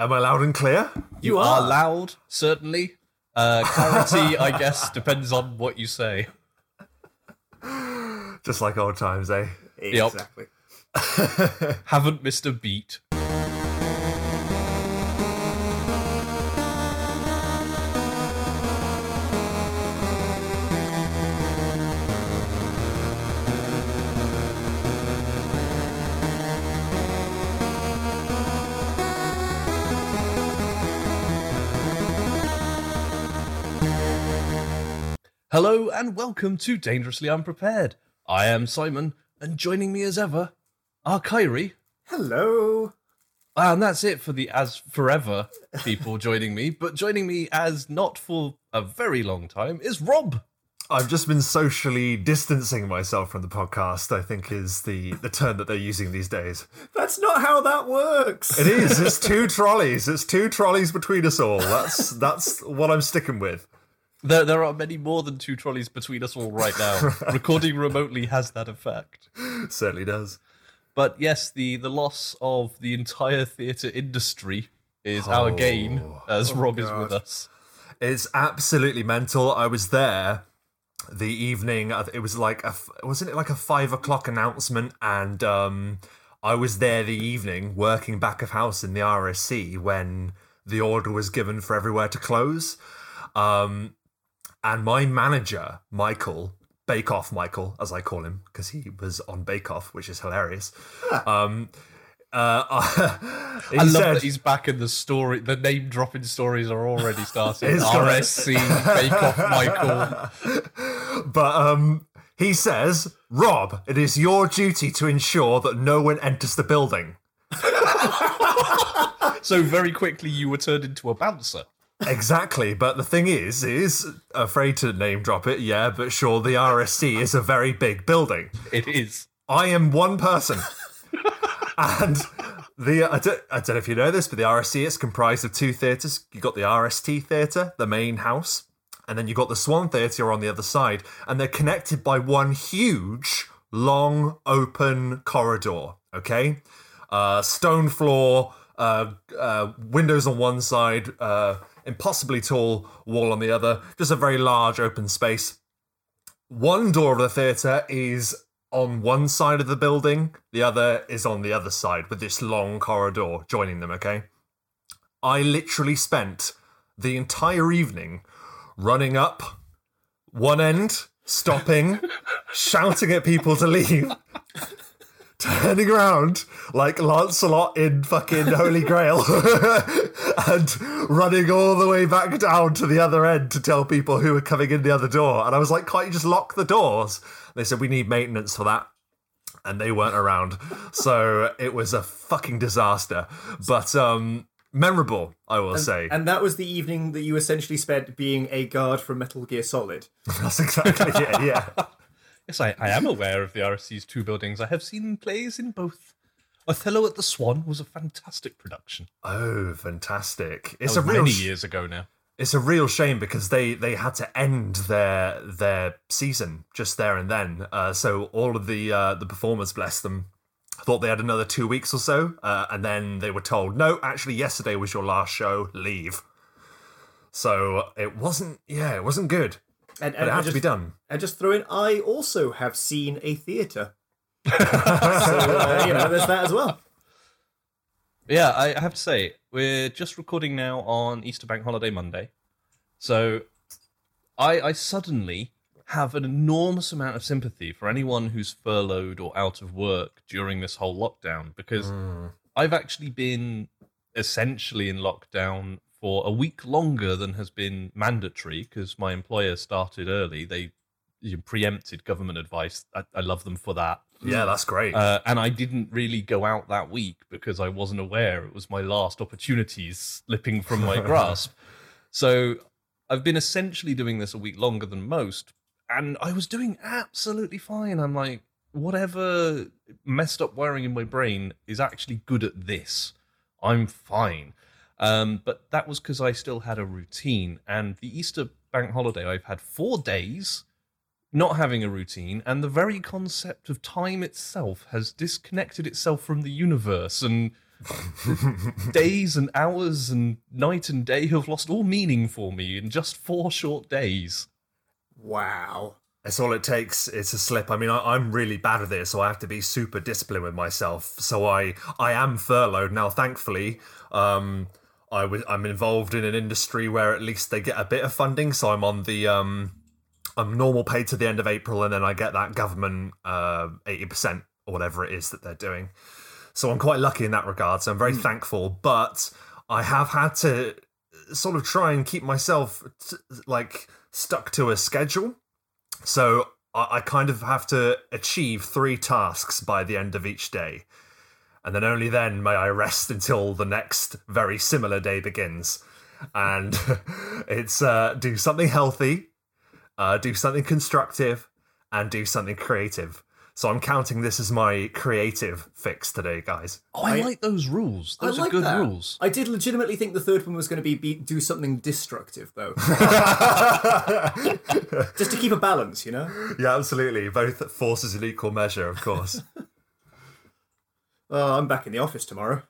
Am I loud and clear? You, are. loud, certainly. Uh, clarity, I guess, depends on what you say. Just like old times, eh? Yep. Exactly. Haven't missed a beat. Hello and welcome to Dangerously Unprepared. I am Simon, and joining me as ever are Kyrie. Hello. Ah, and that's it for the as forever people joining me. But joining me as not for a very long time is Rob. I've just been socially distancing myself from the podcast, I think is the, the term that they're using these days. That's not how that works. It is. It's two trolleys. It's two trolleys between us all. That's that's what I'm sticking with. There, there are many more than two trolleys between us all right now. Recording remotely has that effect. certainly does. But yes, the, the loss of the entire theatre industry is our gain as Rob is with us. It's absolutely mental. I was there the evening. It was like a wasn't it like a five o'clock announcement, and um, I was there the evening working back of house in the RSC when the order was given for everywhere to close. Um, and my manager, Michael, Bake Off Michael, as I call him, because he was on Bake Off, which is hilarious. Um, uh, he I love said- that he's back in the story. The name dropping stories are already starting. RSC, Bake Off Michael. But um, he says, Rob, it is your duty to ensure that no one enters the building. So very quickly you were turned into a bouncer. Exactly, but the thing is, is afraid to name drop it, yeah, but sure, the RSC is a very big building. It is. I am one person, and the I don't, I don't know if you know this, but the RSC is comprised of two theatres. You got the RST theatre, the main house, and then you got the Swan Theatre on the other side, and they're connected by one huge, long, open corridor. Okay, uh, stone floor, uh, uh, windows on one side, uh, impossibly tall wall on the other, just a very large open space. One door of the theatre is on one side of the building, the other is on the other side, with this long corridor joining them, okay? I literally spent the entire evening running up one end, stopping, shouting at people to leave, turning around like Lancelot in fucking Holy Grail, and running all the way back down to the other end to tell people who were coming in the other door. And I was like, can't you just lock the doors? They said, we need maintenance for that. And they weren't around. So it was a fucking disaster. But um memorable, I will say. And that was the evening that you essentially spent being a guard from Metal Gear Solid. That's exactly it, yeah. Yes, I, I am aware of the RSC's two buildings. I have seen plays in both. Othello at the Swan was a fantastic production. Oh, fantastic. It's a real many sh- years ago now. it's a real shame because they they had to end their their season just there and then. Uh, so all of the uh, the performers, bless them, thought they had another two weeks or so, uh, and then they were told, no, actually, yesterday was your last show. Leave. So it wasn't. Yeah, it wasn't good. And, But and it I had to just, be done. And just throw in, I also have seen a theatre. so, uh, you know, there's that as well. Yeah, I have to say, we're just recording now on Easter Bank Holiday Monday. So I, I suddenly have an enormous amount of sympathy for anyone who's furloughed or out of work during this whole lockdown because I've actually been essentially in lockdown for a week longer than has been mandatory because my employer started early. They preempted government advice. I, I love them for that. Yeah, that's great. Uh, and I didn't really go out that week because I wasn't aware it was my last opportunities slipping from my grasp. So I've been essentially doing this a week longer than most, and I was doing absolutely fine. I'm like, whatever messed up wiring in my brain is actually good at this. I'm fine. Um, but that was because I still had a routine. And the Easter bank holiday, I've had four days not having a routine, and the very concept of time itself has disconnected itself from the universe. And days and hours and night and day have lost all meaning for me in just four short days. Wow. That's all it takes. It's a slip. I mean, I, I'm really bad at this, so I have to be super disciplined with myself. So I, I am furloughed now. Thankfully, um, I was, I'm involved in an industry where at least they get a bit of funding. So I'm on the, um, I'm normal paid to the end of April, and then I get that government uh, eighty percent or whatever it is that they're doing. So I'm quite lucky in that regard. So I'm very thankful. But I have had to sort of try and keep myself t- like stuck to a schedule. So I, I kind of have to achieve three tasks by the end of each day. And then only then may I rest until the next very similar day begins. And it's uh, do something healthy, uh, do something constructive, and do something creative. So I'm counting this as my creative fix today, guys. Oh, I, I- like those rules. Those I are like good that. rules. I did legitimately think the third one was going to be, be do something destructive, though. Just to keep a balance, you know? Yeah, absolutely. Both forces in equal measure, of course. Oh, I'm back in the office tomorrow.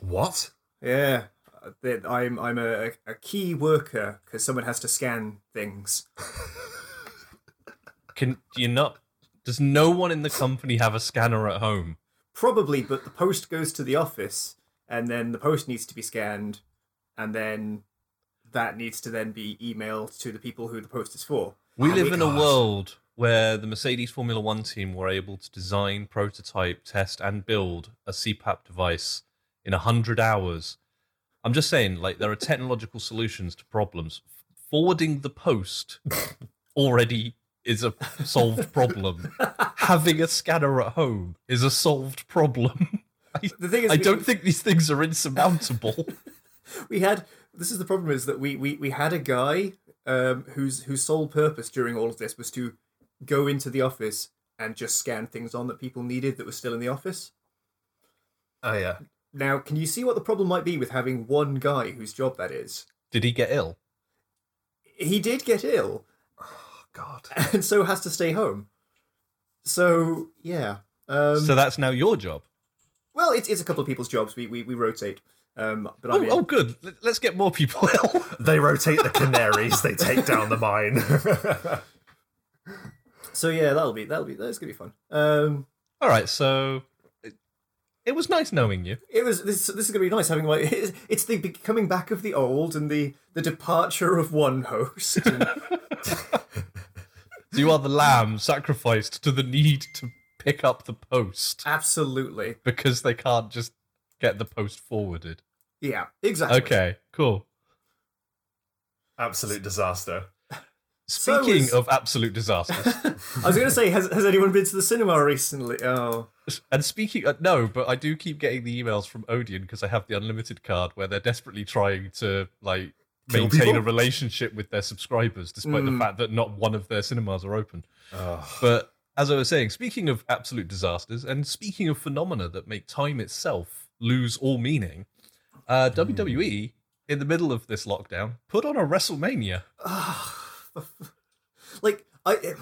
what? Yeah. That I'm I'm a, a key worker because someone has to scan things. Can you not? Does no one in the company have a scanner at home? Probably, but the post goes to the office, and then the post needs to be scanned, and then that needs to then be emailed to the people who the post is for. We Oh live in a world where the Mercedes Formula One team were able to design, prototype, test, and build a CPAP device in 100 hours. I'm just saying, like, there are technological solutions to problems. Forwarding the post already is a solved problem. Having a scanner at home is a solved problem. I, The thing is, I we- don't think these things are insurmountable. we had this is the problem is that we we, we had a guy um, whose whose sole purpose during all of this was to go into the office and just scan things on that people needed that were still in the office. Oh, yeah. Now, can you see what the problem might be with having one guy whose job that is? Did he get ill? He did get ill God. and so has to stay home. So yeah. Um, so that's now your job. well, it's, it's a couple of people's jobs. We we, we rotate. Um, but I Oh, mean, oh, good. Let- Let's get more people ill. They rotate the canaries, they take down the mine. so yeah, that'll be that'll be that's gonna be fun. Um, All right, so it, it was nice knowing you. it was this this is gonna be nice having like it's, it's the coming back of the old and the the departure of one host. And, So you are the lamb sacrificed to the need to pick up the post absolutely, because they can't just get the post forwarded. yeah, exactly. Okay, cool. Absolute disaster. So Speaking is- of absolute disasters, I was gonna say, has has anyone been to the cinema recently? Oh, and speaking, uh, no, but I do keep getting the emails from Odeon because I have the unlimited card where they're desperately trying to like maintain a relationship with their subscribers, despite the Mm. fact that not one of their cinemas are open. Ugh. But as I was saying, speaking of absolute disasters and speaking of phenomena that make time itself lose all meaning, uh, WWE in the middle of this lockdown put on a WrestleMania. like I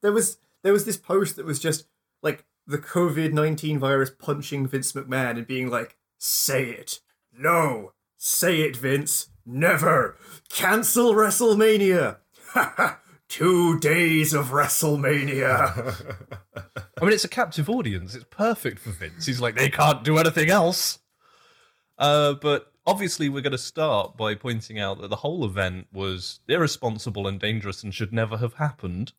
there was there was this post that was just like the COVID nineteen virus punching Vince McMahon and being like, "Say it, no, say it, Vince, never cancel WrestleMania." Two days of WrestleMania. I mean, it's a captive audience. It's perfect for Vince. He's like, they can't do anything else. Uh, but obviously, we're going to start by pointing out that the whole event was irresponsible and dangerous and should never have happened.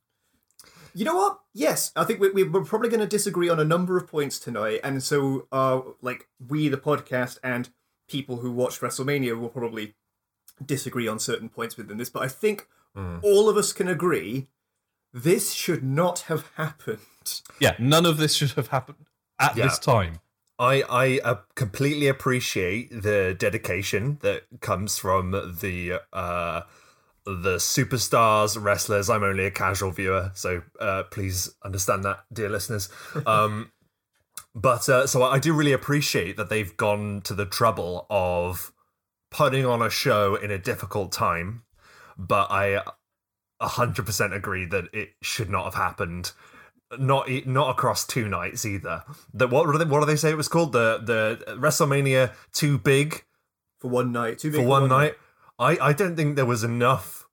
You know what? Yes, I think we, we, we're probably going to disagree on a number of points tonight, and so, uh, like we, the podcast, and people who watched WrestleMania will probably disagree on certain points within this. But I think all of us can agree this should not have happened. Yeah, none of this should have happened at Yeah. this time. I I uh, completely appreciate the dedication that comes from the uh, the superstars, wrestlers. I'm only a casual viewer, so uh, please understand that, dear listeners. Um, but uh, so I do really appreciate that they've gone to the trouble of putting on a show in a difficult time. But I 100% agree that it should not have happened. Not e- not across two nights either. That what they what do they say it was called? The the WrestleMania too big for one night. Too big for one night. I I don't think there was enough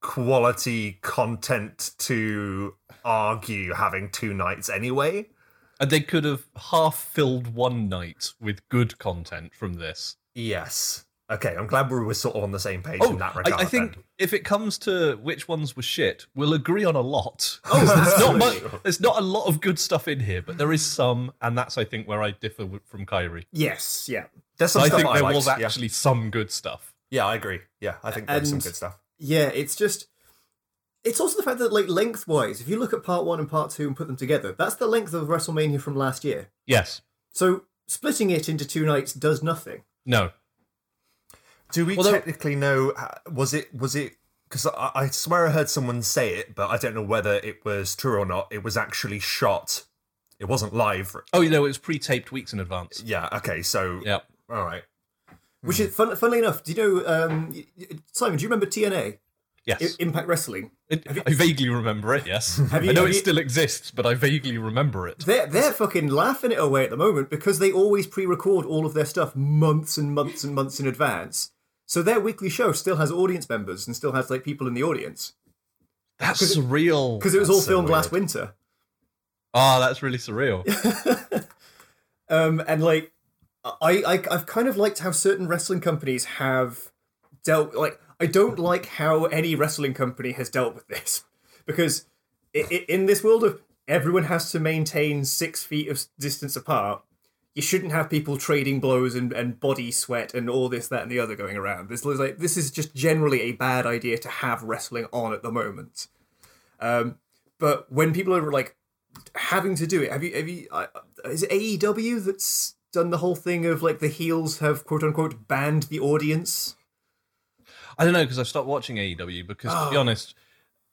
quality content to argue having two nights anyway. And they could have half filled one night with good content from this. Yes. Okay, I'm glad we were sort of on the same page Oh, in that I, regard. I think then. if it comes to which ones were shit, we'll agree on a lot. Oh, there's not much, there's not a lot of good stuff in here, but there is some, and that's I think where I differ with- from Kyrie. Yes, yeah. there's some I stuff think I there liked, was yeah. actually some good stuff. Yeah, I agree. Yeah, I think there's some good stuff. Yeah, it's just it's also the fact that like lengthwise, if you look at part one and part two and put them together, that's the length of WrestleMania from last year. Yes. So splitting it into two nights does nothing. No. Do we Well, there- technically know? uh, Was it? Was it? Because I, I swear I heard someone say it, but I don't know whether it was true or not. It was actually shot. It wasn't live. Oh, you know, it was pre-taped weeks in advance. Yeah. Okay. So. Yeah. All right. Which is fun, funnily enough, do you know um, y- y- Simon? Do you remember TNA Yes. I- Impact Wrestling? It- I vaguely remember it. Yes. Have you- I know have it you- still exists, but I vaguely remember it. They're they're fucking laughing it away at the moment because they always pre-record all of their stuff months and months and months in advance. So their weekly show still has audience members and still has like people in the audience That's surreal. because it was all so filmed last winter. Oh, that's really surreal. Um, and like, I, I I've kind of liked how certain wrestling companies have dealt. Like, I don't like how any wrestling company has dealt with this because i i in this world of everyone has to maintain six feet of distance apart. You shouldn't have people trading blows and, and body sweat and all this, that, and the other going around. This is like this is just generally a bad idea to have wrestling on at the moment. Um, but when people are like having to do it. Have you? Have you? Uh, is it AEW that's done the whole thing of like the heels have quote unquote banned the audience? I don't know because I've stopped watching AEW because, to be Oh. honest,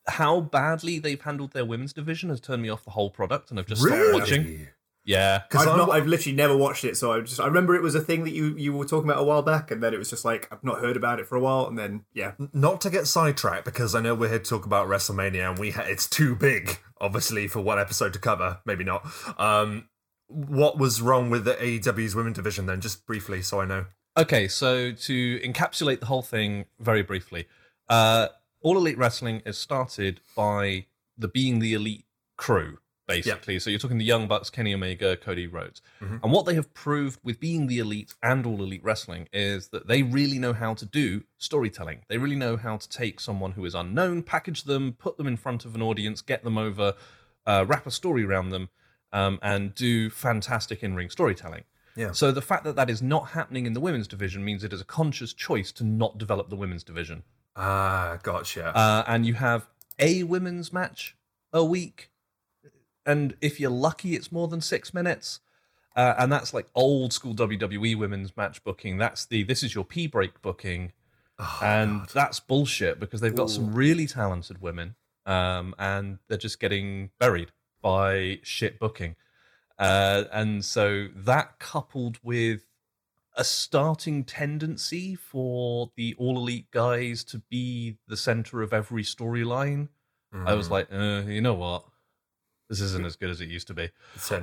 how badly they've handled their women's division has turned me off the whole product, and I've just stopped Really? watching. Yeah, Because I've I'm- not. I've literally never watched it, so I just I remember it was a thing that you you were talking about a while back, and then it was just like I've not heard about it for a while, and then yeah, Not to get sidetracked, because I know we're here to talk about WrestleMania, and we ha- it's too big, obviously, for one episode to cover. Maybe not. Um, what was wrong with the AEW's women division then? Just briefly, so I know. Okay, so to encapsulate the whole thing very briefly, uh, All Elite Wrestling is started by the Being the Elite crew, basically. So you're talking the Young Bucks, Kenny Omega, Cody Rhodes. Mhm. And what they have proved with Being the Elite and All Elite Wrestling is that they really know how to do storytelling. They really know how to take someone who is unknown, package them, put them in front of an audience, get them over, uh, wrap a story around them, um, and do fantastic in ring storytelling. Yeah. So the fact that that is not happening in the women's division means it is a conscious choice to not develop the women's division. Ah, gotcha. Uh, and you have a women's match a week, and if you're lucky, it's more than six minutes. Uh, and that's like old school WWE women's match booking. That's the this is your pee break booking, Oh, and God. that's bullshit because they've got some really talented women, um, and they're just getting buried by shit booking. Uh, and so that coupled with a starting tendency for the all elite guys to be the center of every storyline, I was Mm, like, uh, you know what? This isn't as good as it used to be.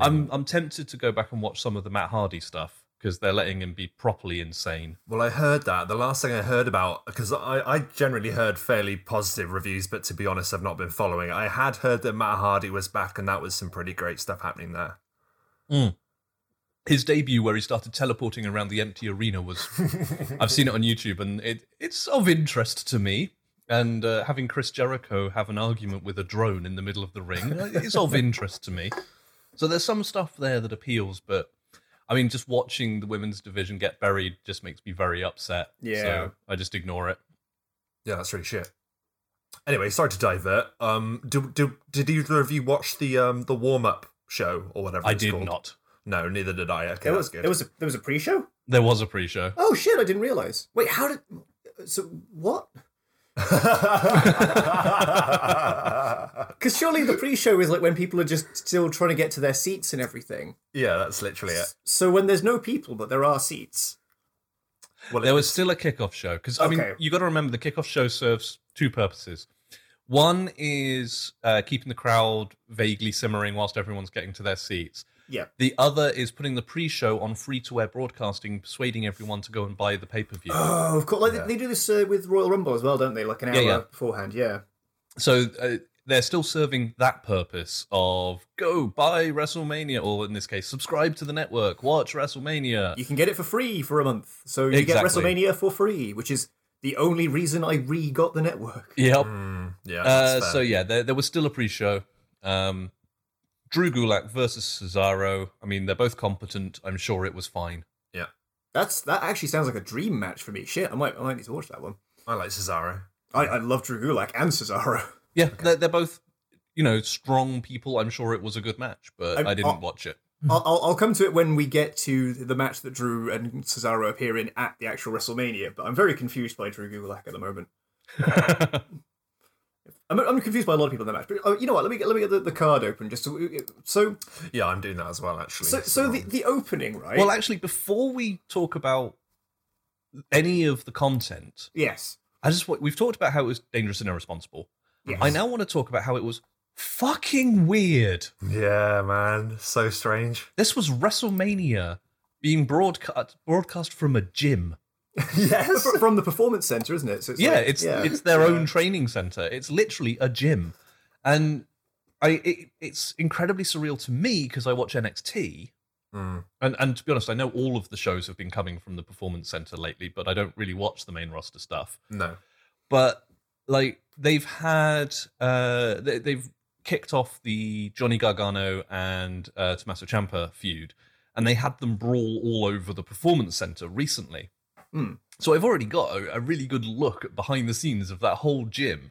I'm I'm tempted to go back and watch some of the Matt Hardy stuff because they're letting him be properly insane. Well, I heard that. The last thing I heard about, because I, I generally heard fairly positive reviews, but to be honest, I've not been following. I had heard that Matt Hardy was back, and that was some pretty great stuff happening there. Mm. His debut, where he started teleporting around the empty arena, was I've seen it on YouTube, and it it's of interest to me. And uh, having Chris Jericho have an argument with a drone in the middle of the ring is of interest to me. So there's some stuff there that appeals, but I mean, just watching the women's division get buried just makes me very upset. Yeah. So I just ignore it. Yeah, that's really shit. Anyway, sorry to divert. Um, do, do, did either of you watch the um the warm up show or whatever? I it's did called? not. No, neither did I. Okay, there that's was good. there was a, there was a pre-show. There was a pre-show. Oh shit! I didn't realize. Wait, how did? So what? Because surely the pre-show is like when people are just still trying to get to their seats and everything. yeah, that's literally it. So when there's no people but there are seats. Well, There was still a kickoff show because I mean you got to remember the kickoff show serves two purposes. One is uh, keeping the crowd vaguely simmering whilst everyone's getting to their seats. Yeah. The other is putting the pre-show on free-to-air broadcasting, persuading everyone to go and buy the pay-per-view. Oh, of course. Like Yeah. they, they do this uh, with Royal Rumble as well, don't they? Like an hour Yeah, yeah. beforehand. Yeah. so uh, they're still serving that purpose of go buy WrestleMania, or in this case, subscribe to the network, watch WrestleMania. You can get it for free for a month. So you Exactly. get WrestleMania for free, which is the only reason I re got the network. Yep. Mm, yeah. Uh, so yeah, there, there was still a pre-show. Um, Drew Gulak versus Cesaro. I mean, they're both competent. I'm sure it was fine. Yeah, that's that actually sounds like a dream match for me. Shit, I might I might need to watch that one. I like Cesaro. I, I love Drew Gulak and Cesaro. Yeah, they're, they're both, you know, strong people. I'm sure it was a good match, but I- I, didn't I- watch it. I'll, I'll I'll come to it when we get to the match that Drew and Cesaro appear in at the actual WrestleMania. But I'm very confused by Drew Gulak at the moment. I'm, I'm confused by a lot of people in that match. But uh, you know what? Let me get let me get the, the card open just so so Yeah, I'm doing that as well, actually. so, so the, the opening right? well, actually, before we talk about any of the content, yes. I just we've talked about how it was dangerous and irresponsible. Yes. I now want to talk about how it was fucking weird. yeah, man, so strange. This was WrestleMania being broadcast broadcast from a gym. yes. From the performance center, isn't it? So it's yeah, like- it's yeah. it's their Yeah. own training center. It's literally a gym, and I it, it's incredibly surreal to me because I watch NXT, Mm, and and to be honest, I know all of the shows have been coming from the performance center lately, but I don't really watch the main roster stuff. no. But like they've had uh they, they've kicked off the Johnny Gargano and uh, Tommaso Ciampa feud, and they had them brawl all over the performance center recently. Hmm. So I've already got a, a really good look at behind the scenes of that whole gym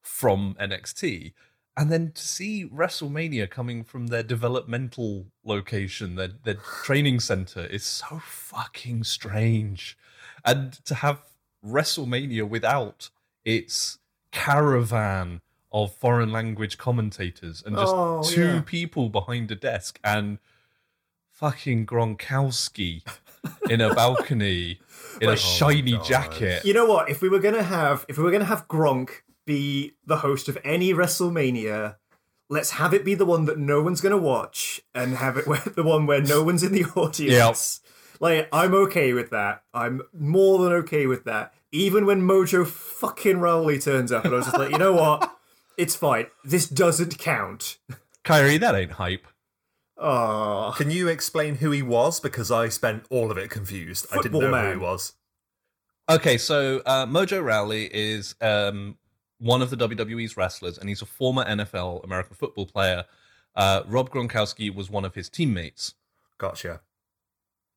from NXT. And then to see WrestleMania coming from their developmental location, their their training center, is so fucking strange. And to have WrestleMania without its caravan of foreign language commentators and just Oh, two yeah. people behind a desk and fucking Gronkowski in a balcony in a shiny Oh, God. jacket. You know what? If we were gonna have if we were gonna have Gronk be the host of any WrestleMania, let's have it be the one that no one's gonna watch, and have it where, the one where no one's in the audience. Like I'm okay with that. I'm more than okay with that. Even when Mojo fucking Rawley turns up, and I was just like, you know what? It's fine. This doesn't count. Kyrie, that ain't hype. Oh, Can you explain who he was? Because I spent all of it confused. I didn't Football know who he was. Okay, so uh, Mojo Rawley is um, one of the WWE's wrestlers, and he's a former NFL American football player. Uh, Rob Gronkowski was one of his teammates, Gotcha.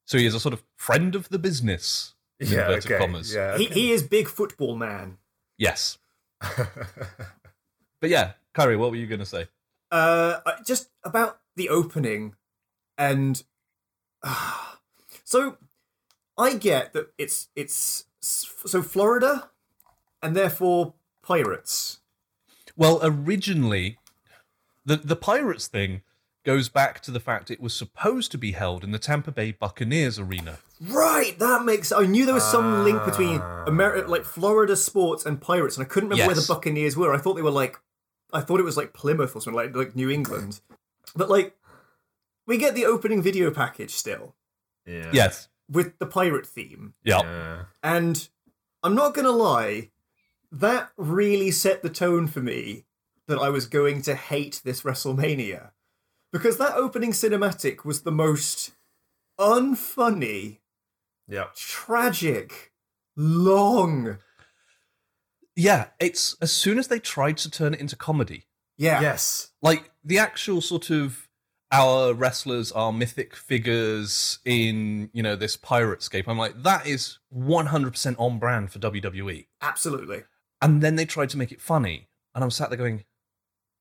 so he is a sort of friend of the business. Yeah. Okay. commas. Yeah. he okay. he is big football man. Yes, but yeah, Kyrie, what were you going to say? Uh, just about the opening, and so I get that it's it's so Florida, and therefore pirates. Well, originally, the the Pirates thing goes back to the fact it was supposed to be held in the Tampa Bay Buccaneers arena. Right, that makes. I knew there was some link between Ah. America, like Florida sports and pirates, and I couldn't remember where the Buccaneers were. I thought they were like, I thought it was like Plymouth or something, like like New England. But like, we get the opening video package still yeah. Yes, with the pirate theme, yeah. Yeah. and I'm not gonna lie, that really set the tone for me that I was going to hate this WrestleMania because that opening cinematic was the most unfunny, Yeah. tragic, long. Yeah, it's as soon as they tried to turn it into comedy, Yeah. Yes. like the actual sort of our wrestlers are mythic figures in you know this pirate scape. I'm like that is 100% on brand for WWE. Absolutely. And then they tried to make it funny, and I'm sat there going,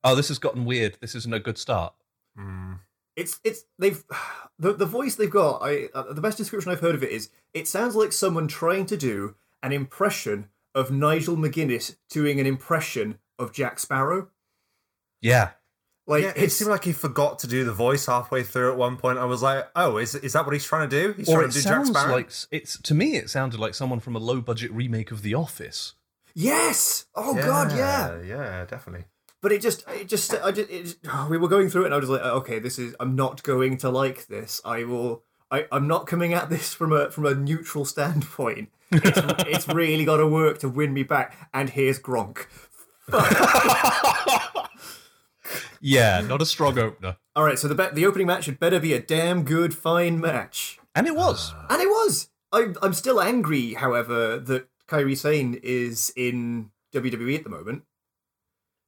"Oh, this has gotten weird. This isn't a good start." Mm. It's it's they've the the voice they've got. I uh, the best description I've heard of it is it sounds like someone trying to do an impression of Nigel McGuinness doing an impression of Jack Sparrow. Yeah, Like yeah, it seemed like he forgot to do the voice halfway through at one point. I was like, "Oh, is is that what he's trying to do? He's or trying it to do Jack sounds Sparrow." like it's to me. It sounded like someone from a low budget remake of The Office. Yes. Oh God, yeah. yeah, definitely. But it just, it just, I just, it just oh, we were going through it, and I was like, okay, this is, I'm not going to like this. I will, I, I'm not coming at this from a from a neutral standpoint. It's, it's really got to work to win me back. And here's Gronk. Yeah, not a strong opener. All right, so the be- the opening match had better be a damn good, fine match, And it was. Uh, and it was. I, I'm still angry, however, that Kairi Sane is in WWE at the moment,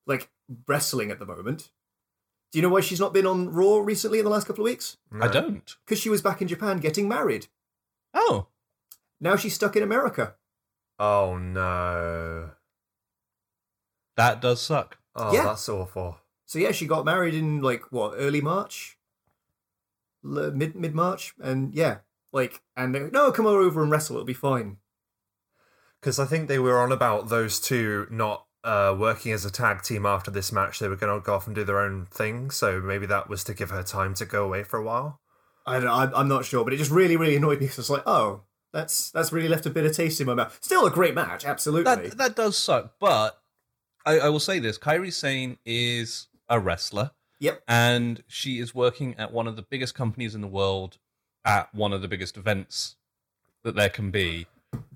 like wrestling at the moment. Do you know why she's not been on Raw recently in the last couple of weeks? I don't. Because she was back in Japan getting married. Oh. Now she's stuck in America. Oh no. That does suck. Oh, Yeah. that's awful. So yeah, she got married in like what early March, L- mid mid March, and yeah, like and they, no, come over and wrestle. It'll be fine. Because I think they were on about those two not uh, working as a tag team after this match. They were going to go off and do their own thing. So maybe that was to give her time to go away for a while. I don't know, I'm, I'm not sure, but it just really really annoyed me because it's like oh that's that's really left a bitter taste in my mouth. Still a great match, absolutely. That that does suck. But I, I will say this: Kairi Sane is a wrestler, yep. and she is working at one of the biggest companies in the world, at one of the biggest events that there can be.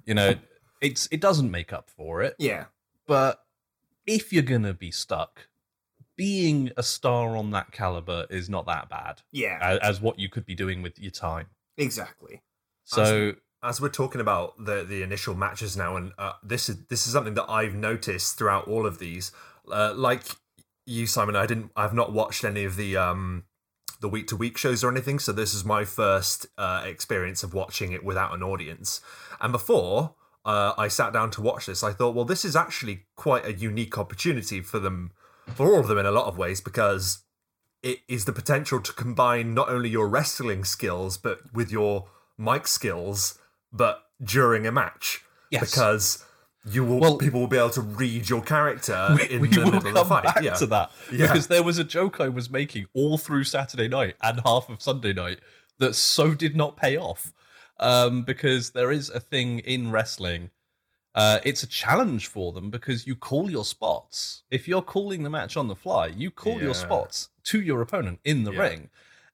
You know, it's it doesn't make up for it. Yeah. But if you're gonna be stuck, being a star on that caliber is not that bad Yeah. as, as what you could be doing with your time. exactly. So As we're talking about the the initial matches now, and uh, this is this is something that I've noticed throughout all of these. Uh, like you, Simon, I didn't. I've not watched any of the um the week to week shows or anything. So this is my first uh, experience of watching it without an audience. And before uh, I sat down to watch this, I thought, well, this is actually quite a unique opportunity for them, for all of them in a lot of ways, because it is the potential to combine not only your wrestling skills but with your mic skills, but during a match. Yes. Because you will, Well- people will be able to read your character in we the will middle come of the fight. back yeah. to that Yeah. because there was a joke I was making all through Saturday night and half of Sunday night that so did not pay off. Um, because there is a thing in wrestling. Uh, it's a challenge for them because you call your spots. If you're calling the match on the fly, you call your spots to your opponent in the Yeah. ring.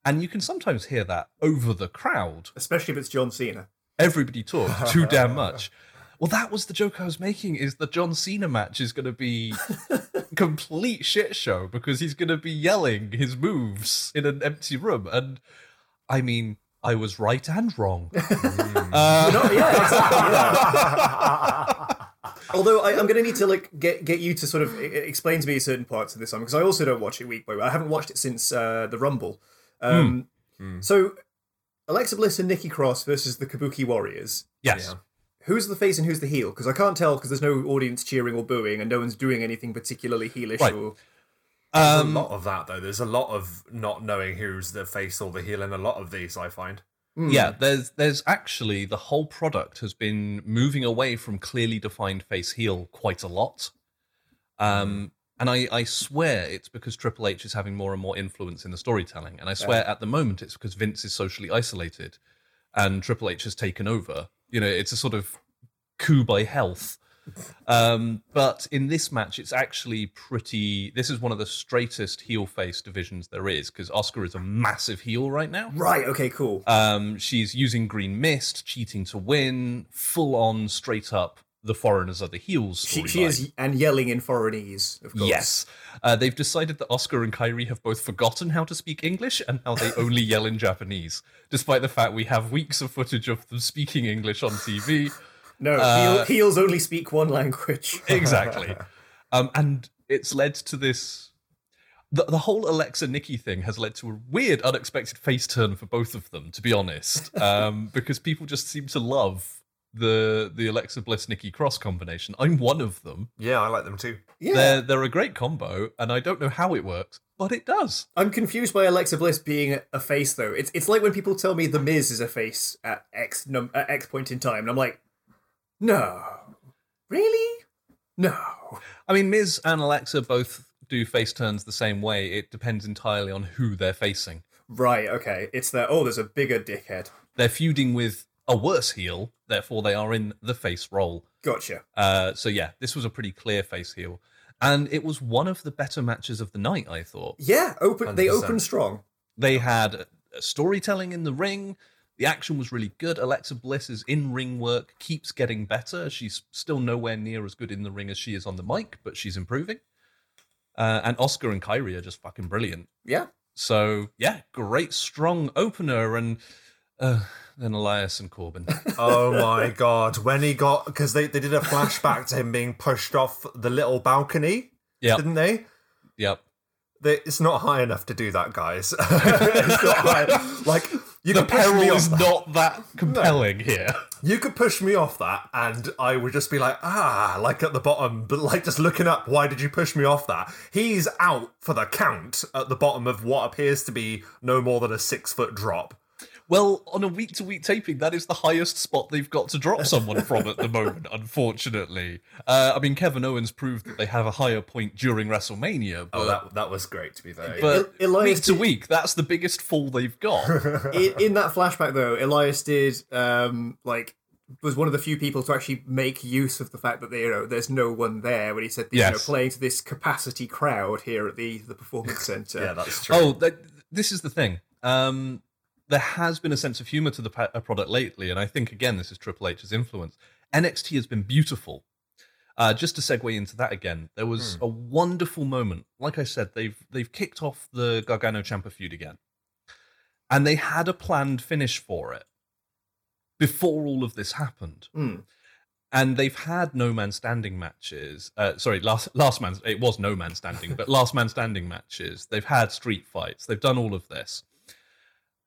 And you can sometimes hear that over the crowd Especially if it's John Cena. everybody talks too damn much. Well, that was the joke I was making. Is the John Cena match is going to be complete shit show because he's going to be yelling his moves in an empty room, and I mean, I was right and wrong. Uh, No, yeah, exactly. yeah. Although I, I'm going to need to like get get you to sort of explain to me certain parts of this one because I also don't watch it week by week. I haven't watched it since uh, the Rumble. Um, So Alexa Bliss and Nikki Cross versus the Kabuki Warriors. yes, Yeah. Who's the face and who's the heel? Because I can't tell because there's no audience cheering or booing and no one's doing anything particularly heelish. Right. Or There's Um, a lot of that though. There's a lot of not knowing who's the face or the heel in a lot of these. I find. Hmm. yeah. There's there's actually the whole product has been moving away from clearly defined face heel quite a lot. Um, and I, I swear it's because Triple H is having more and more influence in the storytelling. And I swear at the moment it's because Vince is socially isolated and Triple H has taken over. You know, it's a sort of coup by health. Um, but in this match, it's actually pretty. This is one of the straightest heel face divisions there is because Asuka is a massive heel right now. right. Okay. Cool. Um, she's using green mist, cheating to win, full on, straight up. The foreigners are the heels. She, she is and yelling in foreignese. Of course. Yes. Uh, they've decided that Asuka and Kairi have both forgotten how to speak English and now they only yell in Japanese, despite the fact we have weeks of footage of them speaking English on TV. No. Uh, heel, heels only speak one language. exactly. Um, and it's led to this. The, the whole Alexa Nikki thing has led to a weird, unexpected face turn for both of them, to be honest, um, because people just seem to love the the Alexa Bliss Nikki Cross combination. I'm one of them. Yeah, I like them too. Yeah. They're they're a great combo, and I don't know how it works, but it does. I'm confused by Alexa Bliss being a face though. It's it's like when people tell me the Miz is a face at X num at X point in time, and I'm like, no, really, no. I mean, Miz and Alexa both do face turns the same way. It depends entirely on who they're facing. Right, okay. It's that. Oh, there's a bigger dickhead. They're feuding with a worse heel, therefore they are in the face role. Gotcha. Uh, so yeah, this was a pretty clear face heel, and it was one of the better matches of the night. I thought Yeah, open. They 100%. opened strong. they had storytelling in the ring. The action was really good. Alexa Bliss's in ring work keeps getting better. She's still nowhere near as good in the ring as she is on the mic, but she's improving. Uh, and Asuka and Kairi are just fucking brilliant. Yeah. So yeah, great strong opener, and uh, then Elias and Corbin. Oh my god! When he got because they, they did a flashback to him being pushed off the little balcony, Yep, didn't they? yep. they? It's not high enough to do that, guys. it's not high. Like you The peril is that. not that compelling here. You could push me off that, and I would just be like, ah, like at the bottom, but like just looking up. Why did you push me off that? He's out for the count at the bottom of what appears to be no more than a six foot drop. Well, on a week to week taping, that is the highest spot they've got to drop someone from at the moment, unfortunately. Uh, I mean, Kevin Owens proved that they have a higher point during WrestleMania, but, Oh, that that was great to be fair. but El- Elias week to week, that's the biggest fall they've got. in, in that flashback though, Elias did um like was one of the few people to actually make use of the fact that you know there's no one there when he said you know Yes. playing to this capacity crowd here at the the performance center. yeah, that's true. oh, th- this is the thing. Um, there has been a sense of humor to the uh, product lately, and I think again this is Triple H's influence. NXT has been beautiful. Uh, just to segue into that again, there was a wonderful moment. Like I said, they've they've kicked off the Gargano Ciampa feud again, and they had a planned finish for it before all of this happened. Hmm. And they've had no man standing matches. Uh, sorry, last last man. It was no man standing, but last man standing matches. They've had street fights. They've done all of this,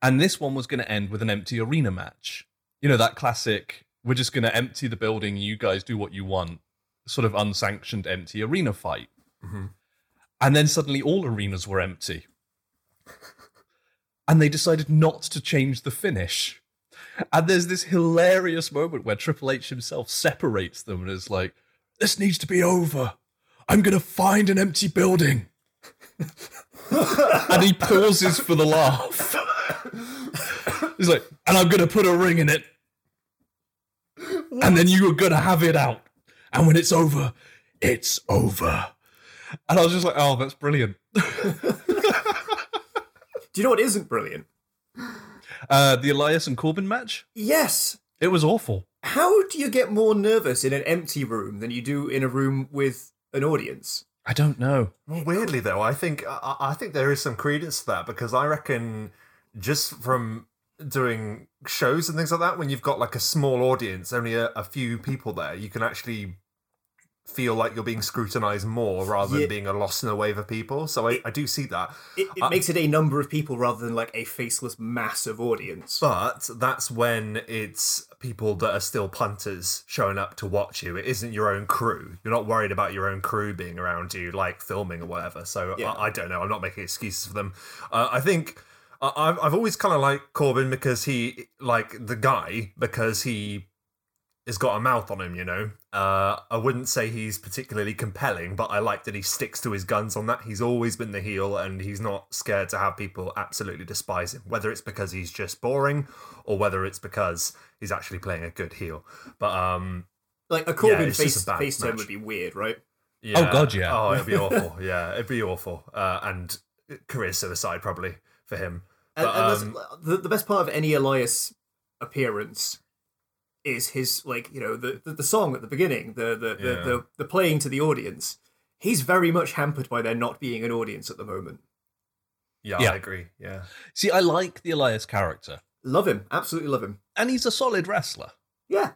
and this one was going to end with an empty arena match. You know that classic. We're just going to empty the building. You guys do what you want. Sort of unsanctioned empty arena fight. Mhm. And then suddenly all arenas were empty. and they decided not to change the finish. And there's this hilarious moment where Triple H himself separates them and is like, This needs to be over. I'm going to find an empty building. and he pauses for the laugh. He's like, And I'm going to put a ring in it. And then you are going to have it out. And when it's over, it's over. And I was just like, Oh, that's brilliant. Do you know what isn't brilliant? Uh, the Elias and Corbin match, Yes. it was awful. How do you get more nervous in an empty room than you do in a room with an audience? I don't know. Well, weirdly though, I think I, I think there is some credence to that because I reckon just from doing shows and things like that, when you've got like a small audience, only a, a few people there, you can actually feel like you're being scrutinized more rather Yeah. than being a lost in a wave of people. So I, I do see that. It, it Uh, makes it a number of people rather than like a faceless mass of audience. But that's when it's people that are still punters showing up to watch you. It isn't your own crew. You're not worried about your own crew being around you, like filming or whatever. So Yeah. I, I don't know. I'm not making excuses for them. Uh, I think I, I've I've always kind of liked Corbin because he like the guy because he has got a mouth on him. You know, uh, I wouldn't say he's particularly compelling, but I like that he sticks to his guns on that. He's always been the heel, and he's not scared to have people absolutely despise him. Whether it's because he's just boring, or whether it's because he's actually playing a good heel. But um, like a Corbin it's just face a face turn would be weird, right? yeah. Oh, God, yeah. Oh, it'd be awful. yeah, it'd be awful. Uh, and career suicide probably for him. And, But, and that's, um, the, the best part of any Elias appearance is his like you know the the, the song at the beginning, the the, the, the the playing to the audience. He's very much hampered by there not being an audience at the moment. Yeah, Yeah. I agree. Yeah. See, I like the Elias character, Love him, absolutely love him. and he's a solid wrestler. Yeah,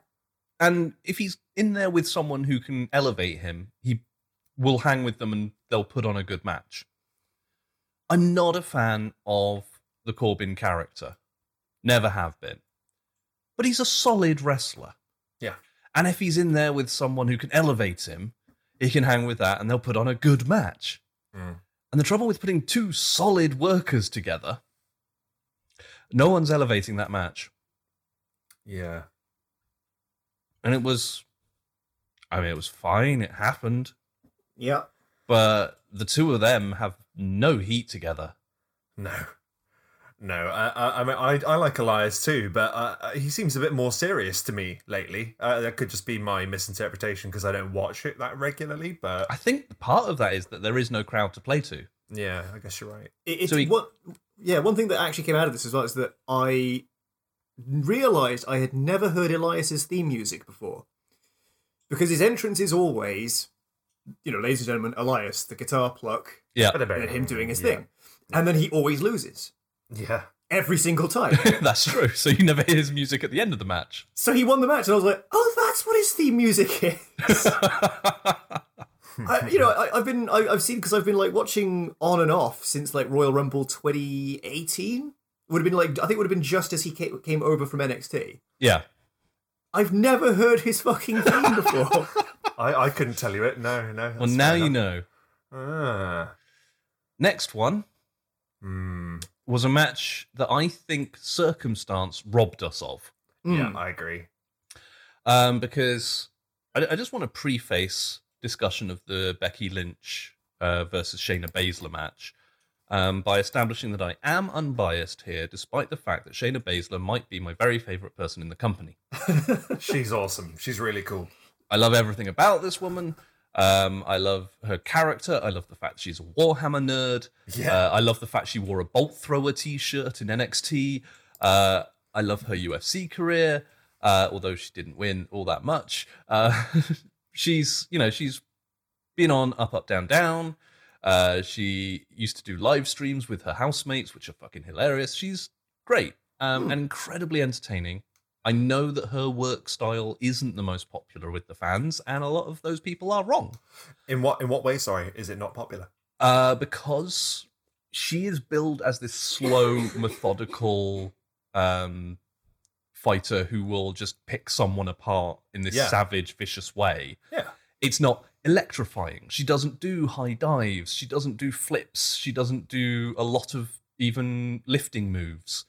And if he's in there with someone who can elevate him, he will hang with them and they'll put on a good match. I'm not a fan of the Corbin character. Never have been. But he's a solid wrestler. Yeah. And if he's in there with someone who can elevate him, he can hang with that and they'll put on a good match. Mm. And the trouble with putting two solid workers together, no one's elevating that match. Yeah. And it was, I mean, it was fine. It happened. yeah. But the two of them have no heat together. No. No, I, I, I mean, I, I like Elias too, but uh, he seems a bit more serious to me lately. Uh, that could just be my misinterpretation because I don't watch it that regularly. But I think part of that is that there is no crowd to play to. yeah, I guess you're right. It, it's So he- what, yeah. One thing that actually came out of this as well is that I realized I had never heard Elias's theme music before, because his entrance is always, you know, ladies and gentlemen, Elias, the guitar pluck, Yeah, and him doing his Yeah. thing, and then he always loses Yeah. every single time. that's true. So you never hear his music at the end of the match. so he won the match, and I was like, oh, that's what his theme music is. I, you know, I, I've been, I, I've seen because I've been like watching on and off since like Royal Rumble 2018. Would have been like I think it would have been just as he came, came over from NXT. yeah. I've never heard his fucking theme before. I, I couldn't tell you it. No, no. Well, now you enough. know. Ah. Next one Hmm. Was a match that I think circumstance robbed us of. Yeah, Mm. I agree. Um, because I, I just want to preface discussion of the Becky Lynch uh, versus Shayna Baszler match um, by establishing that I am unbiased here, despite the fact that Shayna Baszler might be my very favorite person in the company. She's awesome. She's really cool. I love everything about this woman. Um, I love her character. I love the fact she's a Warhammer nerd. Yeah. Uh, I love the fact she wore a bolt thrower T-shirt in NXT. Uh, I love her UFC career, uh, although she didn't win all that much. Uh, she's, you know, she's been on up, up, down, down. Uh, she used to do live streams with her housemates, which are fucking hilarious. She's great um, and incredibly entertaining. I know that her work style isn't the most popular with the fans, and a lot of those people are wrong. In what in what way? Sorry, is it not popular? Uh, because she is billed as this slow, methodical um, fighter who will just pick someone apart in this Yeah. savage, vicious way. Yeah. It's not electrifying. She doesn't do high dives. She doesn't do flips. She doesn't do a lot of even lifting moves.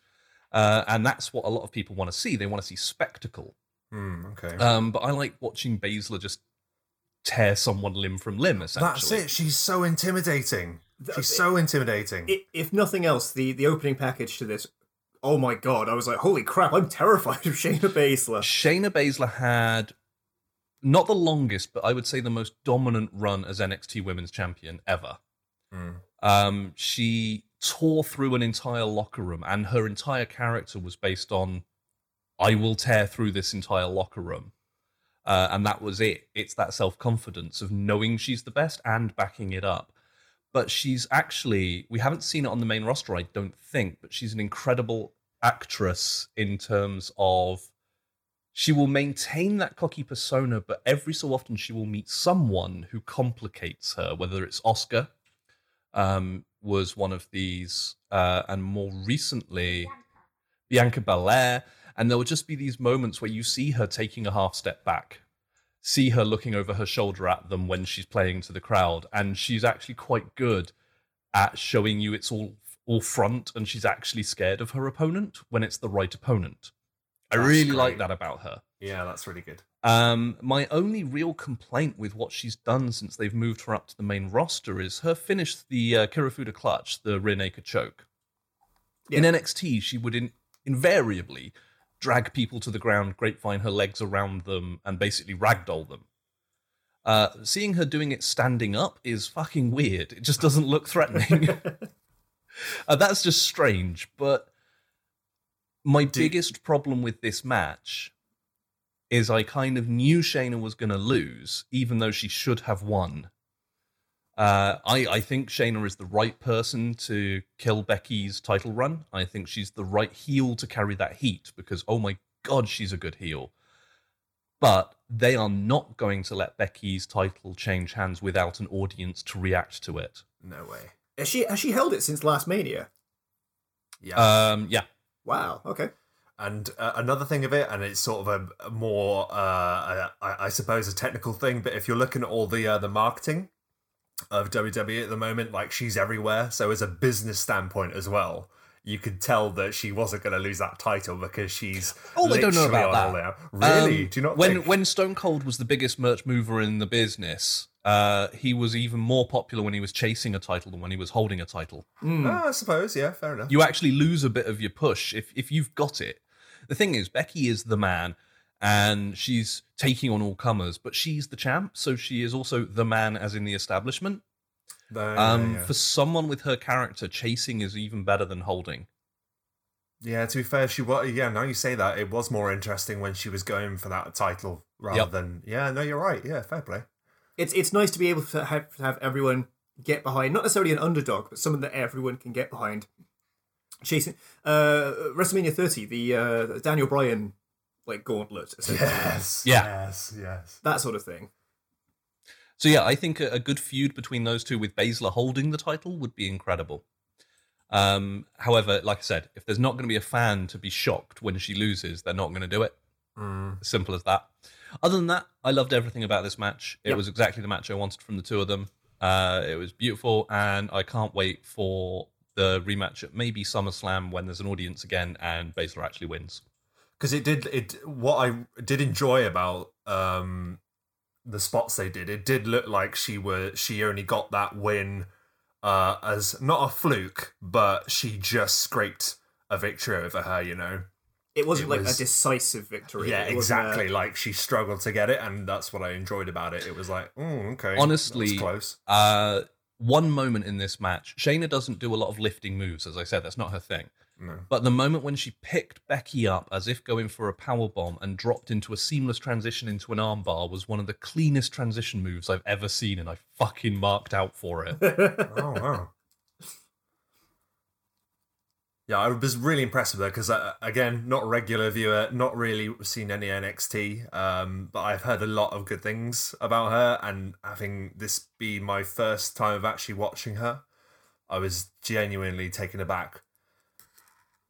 Uh, and that's what a lot of people want to see. They want to see spectacle. Hmm. Okay. Um, but I like watching Baszler just tear someone limb from limb, essentially. That's it. She's so intimidating. Th- She's so intimidating. I- if nothing else, the the opening package to this, oh my god, I was like, holy crap, I'm terrified of Shayna Baszler. Shayna Baszler had not the longest, but I would say the most dominant run as NXT Women's Champion ever. Hmm. Um, she tore through an entire locker room, and her entire character was based on, "I will tear through this entire locker room," uh, and that was it. It's that self confidence of knowing she's the best and backing it up. But she's actually, we haven't seen it on the main roster, I don't think, but she's an incredible actress in terms of she will maintain that cocky persona, but every so often she will meet someone who complicates her, whether it's Oscar, um, was one of these, uh, and more recently, Bianca Belair. And there will just be these moments where you see her taking a half step back, see her looking over her shoulder at them when she's playing to the crowd, and she's actually quite good at showing you it's all all front, and she's actually scared of her opponent when it's the right opponent. I really like that about her. yeah, that's really good. Um, my only real complaint with what she's done since they've moved her up to the main roster is her finish the uh, Kirifuda clutch, the naked choke. In NXT, she would in- invariably drag people to the ground, grapevine her legs around them, and basically ragdoll them. Uh, seeing her doing it standing up is fucking weird. It just doesn't look threatening. uh, that's just strange. But my biggest problem with this match is I kind of knew Shayna was going to lose, even though she should have won. Uh, I, I think Shayna is the right person to kill Becky's title run. I think she's the right heel to carry that heat because, oh my god, she's a good heel. But they are not going to let Becky's title change hands without an audience to react to it. No way. Has she has she held it since last Mania? Yeah. Um, yeah. Wow. Okay. And uh, another thing of it, and it's sort of a, a more, uh, I, I suppose, a technical thing. But if you're looking at all the uh, the marketing of WWE at the moment, like she's everywhere. So as a business standpoint as well, you could tell that she wasn't going to lose that title because she's. Oh, I don't know about that. Really? Um, Do you not when think? when Stone Cold was the biggest merch mover in the business, uh, he was even more popular when he was chasing a title than when he was holding a title. Mm. Ah, I suppose, yeah, fair enough. You actually lose a bit of your push if if you've got it. The thing is, Becky is the man, and she's taking on all comers, but she's the champ, so she is also the man, as in the establishment. No, Um, yeah, yeah. For someone with her character, chasing is even better than holding. Yeah, to be fair, she was. Yeah, now you say that, it was more interesting when she was going for that title rather Yep. than. Yeah, no, you're right. Yeah, fair play. It's it's nice to be able to have, to have everyone get behind, not necessarily an underdog, but someone that everyone can get behind. Chasing uh, WrestleMania 30, the uh, Daniel Bryan like gauntlet. Yes. Yeah. Yes. Yes. that sort of thing. So yeah, I think a, a good feud between those two with Baszler holding the title would be incredible. Um, however, like I said, if there's not going to be a fan to be shocked when she loses, they're not going to do it. Mm. Simple as that. Other than that, I loved everything about this match. It Yep. was exactly the match I wanted from the two of them. Uh, it was beautiful, and I can't wait for the rematch at maybe SummerSlam when there's an audience again and Baszler actually wins. because it did it what i did enjoy about um the spots they did it did look like she were she only got that win uh as not a fluke but she just scraped a victory over her you know It wasn't It like was- a decisive victory. yeah It wasn't a- exactly like she struggled to get it and that's what i enjoyed about it it was like oh okay Honestly, close Uh, one moment in this match, Shayna doesn't do a lot of lifting moves, as I said, that's not her thing. no. But the moment when she picked Becky up as if going for a power bomb and dropped into a seamless transition into an armbar was one of the cleanest transition moves I've ever seen, and I fucking marked out for it. oh wow yeah i was really impressed with her because uh, again not a regular viewer not really seen any nxt um, but i've heard a lot of good things about her and having this be my first time of actually watching her i was genuinely taken aback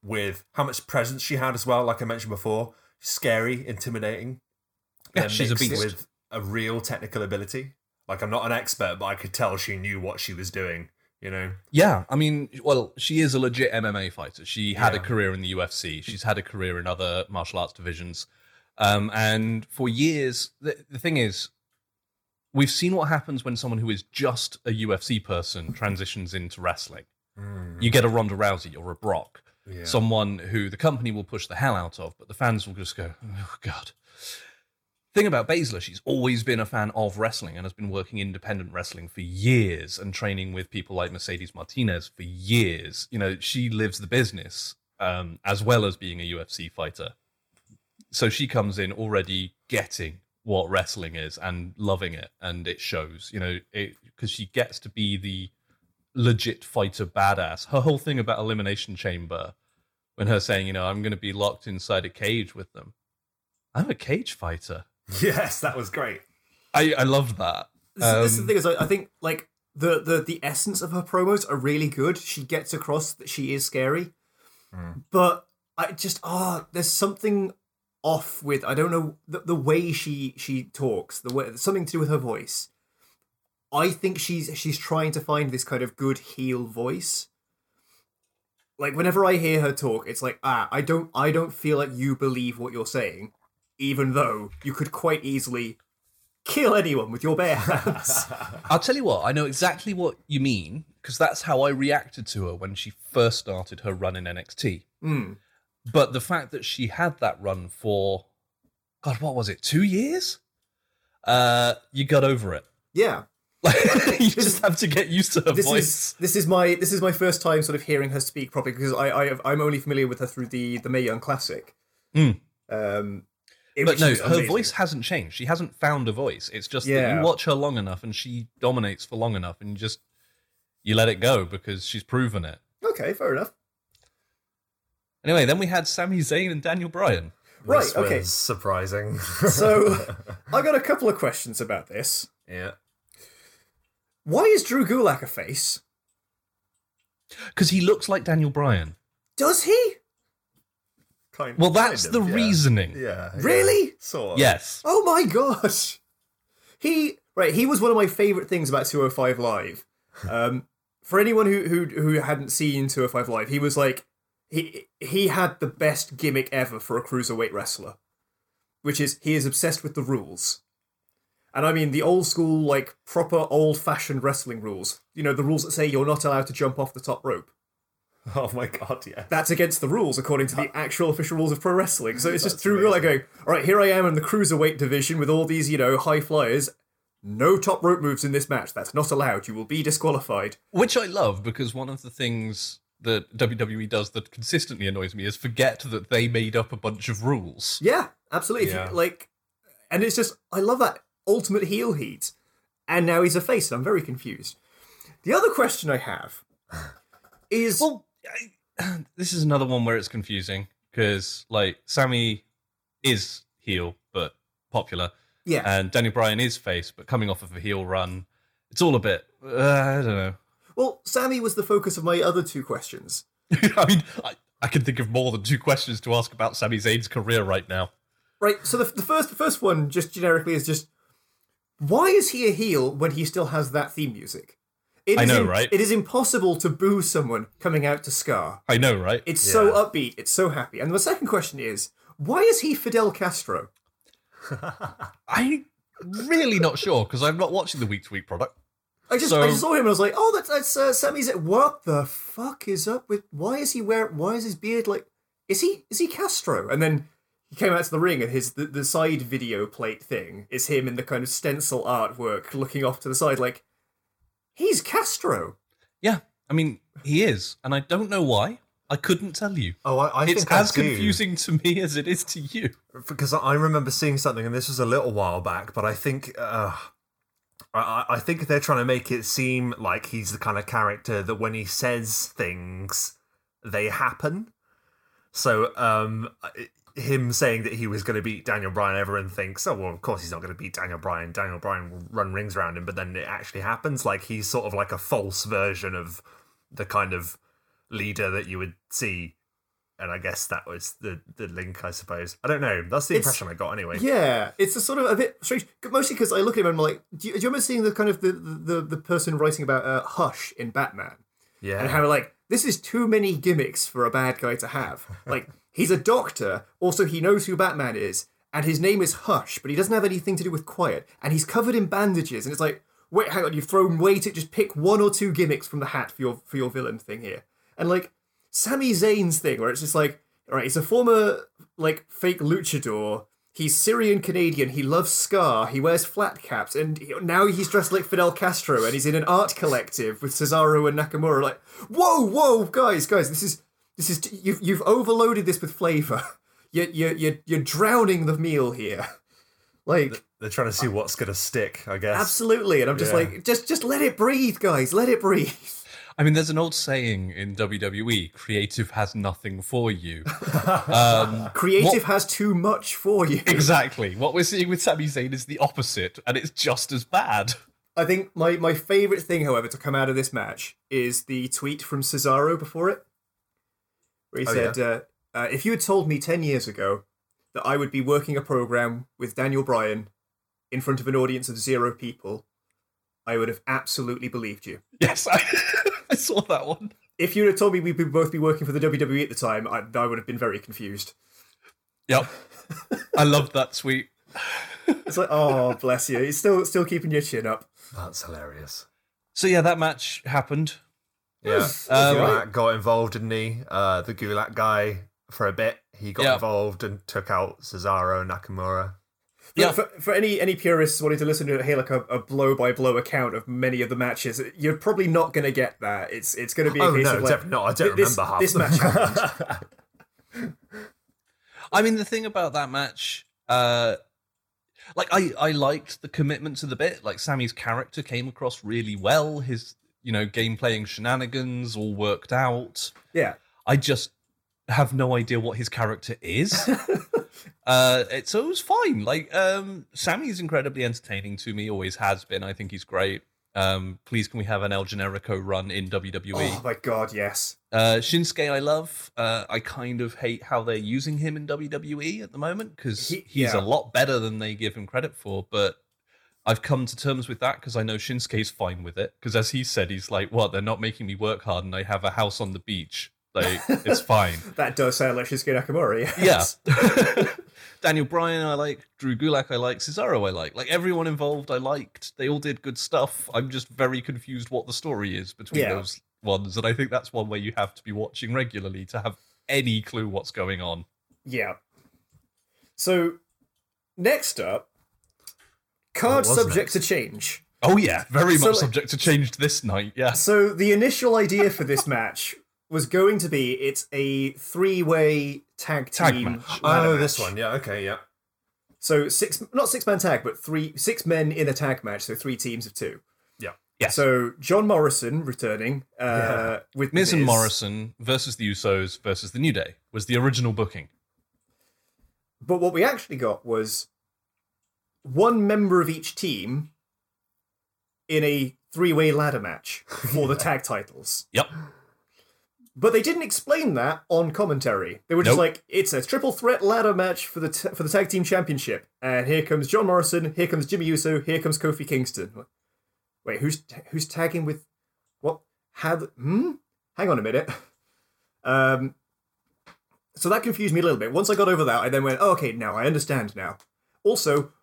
with how much presence she had as well. Like i mentioned before scary intimidating. Yeah, she's a beast. with a real technical ability. Like i'm not an expert but i could tell she knew what she was doing you know Yeah, I mean, well, she is a legit MMA fighter. She had a career in the UFC. She's had a career in other martial arts divisions. Um, and for years, the, the thing is, we've seen what happens when someone who is just a UFC person transitions into wrestling. You get a Ronda Rousey or a Brock, Yeah. someone who the company will push the hell out of, but the fans will just go, oh, God. Thing about Baszler, she's always been a fan of wrestling and has been working independent wrestling for years and training with people like Mercedes Martinez for years. You know, she lives the business um, as well as being a UFC fighter. So she comes in already getting what wrestling is and loving it, and it shows. You know, because she gets to be the legit fighter badass. Her whole thing about Elimination Chamber, when her saying, you know, I'm going to be locked inside a cage with them. I'm a cage fighter. Yes, that was great. I, I loved that. This, this is the Um, thing is, I I think like the, the the essence of her promos are really good. She gets across that she is scary, Mm. but I just ah, there's something off with I don't know the, the way she she talks, the way something to do with her voice. I think she's she's trying to find this kind of good heel voice. Like whenever I hear her talk, it's like ah, I don't I don't feel like you believe what you're saying, even though you could quite easily kill anyone with your bare hands. I'll tell you what, I know exactly what you mean because that's how I reacted to her when she first started her run in NXT. Mm. But the fact that she had that run for, God, what was it, two years? Uh, you got over it. Yeah. Like, you just have to get used to her This voice. is this is my this is my first time sort of hearing her speak properly because I, I I'm only familiar with her through the the Mae Young Classic. Mm. Um, in But which no, was her amazing. voice hasn't changed. She hasn't found a voice. It's just that you watch her long enough and she dominates for long enough and you just you let it go because she's proven it. Okay, fair enough. Anyway, then we had Sami Zayn and Daniel Bryan. Right, This okay. was surprising. So I got a couple of questions about this. yeah. Why is Drew Gulak a face? Because he looks like Daniel Bryan. Does he? Kind, Well, that's kind the of, yeah. reasoning. Yeah. yeah. Really? Sort of. Yes. Oh my gosh. He right, he was one of my favorite things about 205 Live. Um for anyone who who who hadn't seen 205 Live, he was like he he had the best gimmick ever for a cruiserweight wrestler, which is he is obsessed with the rules. And I mean the old school, like proper old fashioned wrestling rules. You know, the rules that say you're not allowed to jump off the top rope. Oh my god, yeah. That's against the rules according to the actual official rules of pro wrestling. So it's just through real like going, all right, here I am in the cruiserweight division with all these, you know, high flyers. No top rope moves in this match. That's not allowed. You will be disqualified. Which I love because one of the things that WWE does that consistently annoys me is forget that they made up a bunch of rules. Yeah, absolutely. If you- Yeah. like, and it's just I love that ultimate heel heat. And now he's a face, and I'm very confused. The other question I have is Well, I, this is another one where it's confusing because like Sami is heel but popular, yeah, and Daniel Bryan is face but coming off of a heel run. It's all a bit. Uh, I don't know. well, Sami was the focus of my other two questions. I mean, I, I can think of more than two questions to ask about Sami Zayn's career right now. Right. So the, the first the first one, just generically, is just why is he a heel when he still has that theme music? It I is know, im- right? It is impossible to boo someone coming out to ska. I know, right? It's so upbeat. It's so happy. And the second question is, why is he Fidel Castro? I'm really not sure because I'm not watching the week to week product. I just So- I just saw him and I was like, oh, that's that's uh, Sami Zayn. What the fuck is up with? Why is he wearing? Why is his beard like? Is he is he Castro? And then he came out to the ring and his the, the side video plate thing is him in the kind of stencil artwork looking off to the side like he's Castro. Yeah, I mean, he is, and I don't know why. I couldn't tell you. Oh, I, I it's think I as do, confusing to me as it is to you. because I remember seeing something, and this was a little while back, but I think uh, I, I I think they're trying to make it seem like he's the kind of character that when he says things, they happen. So, um, him saying that he was going to beat Daniel Bryan, everyone thinks, oh well, of course he's not going to beat Daniel Bryan. Daniel Bryan will run rings around him, but then it actually happens. Like he's sort of like a false version of the kind of leader that you would see. And I guess that was the the link, I suppose. I don't know. That's the It's- impression I got anyway. Yeah, it's a sort of a bit strange. Mostly because I look at him and I'm like, do you, do you remember seeing the kind of the the, the person writing about uh, Hush in Batman? Yeah. and how like this is too many gimmicks for a bad guy to have. Like he's a doctor, also he knows who Batman is, and his name is Hush, but he doesn't have anything to do with quiet, and he's covered in bandages, and it's like, wait, hang on, you've thrown way to just pick one or two gimmicks from the hat for your for your villain thing here, and like Sami Zayn's thing, where it's just like, all right, he's a former like fake luchador. He's Syrian Canadian. He loves ska. He wears flat caps, and he- now he's dressed like Fidel Castro, and he's in an art collective with Cesaro and Nakamura. Like, whoa, whoa, guys, guys, this is this is you've you've overloaded this with flavor. You're you're you're, you're drowning the meal here. Like, They're trying to see what's going to stick, I guess. absolutely, and I'm just Yeah. like, just just let it breathe, guys. Let it breathe. I mean, there's an old saying in WWE: "Creative has nothing for you." um, Creative has too much for you. exactly. What we're seeing with Sami Zayn is the opposite, and it's just as bad. I think my, my favorite thing, however, to come out of this match is the tweet from Cesaro before it, where he Oh, said, uh, uh, "If you had told me ten years ago that I would be working a program with Daniel Bryan in front of an audience of zero people, I would have absolutely believed you. Yes, I, I saw that one. If you had told me we'd both be working for the WWE at the time, I, I would have been very confused. Yep, I loved that tweet. It's like, oh, bless you. You're still still keeping your chin up. That's hilarious. So yeah, that match happened. Yeah. Um, Gulak got involved, didn't he? Uh, the Gulak guy, for a bit, he got Yeah. involved and took out Cesaro Nakamura. For, Yeah. for, for any any purists wanting to listen to hear like a, a blow by blow account of many of the matches, you're probably not going to get that. It's it's going to be a Oh, case no, of like definitely not. I don't this, remember half this of match happened. I mean, the thing about that match, uh, like I, I liked the commitment to the bit. Like Sami's character came across really well. His, you know, game playing shenanigans all worked out. yeah, I just have no idea what his character is. uh, it, so it was fine. Like, um, Sami's incredibly entertaining to me. Always has been. I think he's great. Um, please, can we have an El Generico run in WWE? oh my god, yes. Uh, Shinsuke, I love. Uh, I kind of hate how they're using him in WWE at the moment because He- he's yeah. a lot better than they give him credit for. But I've come to terms with that because I know Shinsuke's fine with it. Because as he said, he's like, "What? They're not making me work hard, and I have a house on the beach. Like, it's fine." That does sound like Shinsuke Nakamura. yeah. Yes. Daniel Bryan, I like. Drew Gulak, I like. Cesaro, I like. Like everyone involved, I liked. They all did good stuff. I'm just very confused what the story is between Yeah. those ones, and I think that's one way you have to be watching regularly to have any clue what's going on. Yeah. So, next up, card subject to change. Oh yeah, very So, much like- subject to change this night. Yeah. So, the initial idea for this match was going to be it's a three-way tag Tag team. match. ladder Oh, this one. Yeah. Okay. Yeah. So six, not six-man tag, but three, six men in a tag match. So three teams of two. Yeah. Yes. So John Morrison returning uh, Yeah. with Miz and Morrison versus the Usos versus the New Day was the original booking. But what we actually got was one member of each team in a three-way ladder match for the tag titles. Yep. But they didn't explain that on commentary. They were just Nope. like, "It's a triple threat ladder match for the t- for the tag team championship." And here comes John Morrison. Here comes Jimmy Uso. Here comes Kofi Kingston. Wait, who's who's tagging with what? Had hmm? Hang on a minute. Um. So that confused me a little bit. Once I got over that, I then went, oh, "Okay, now I understand." Now, also,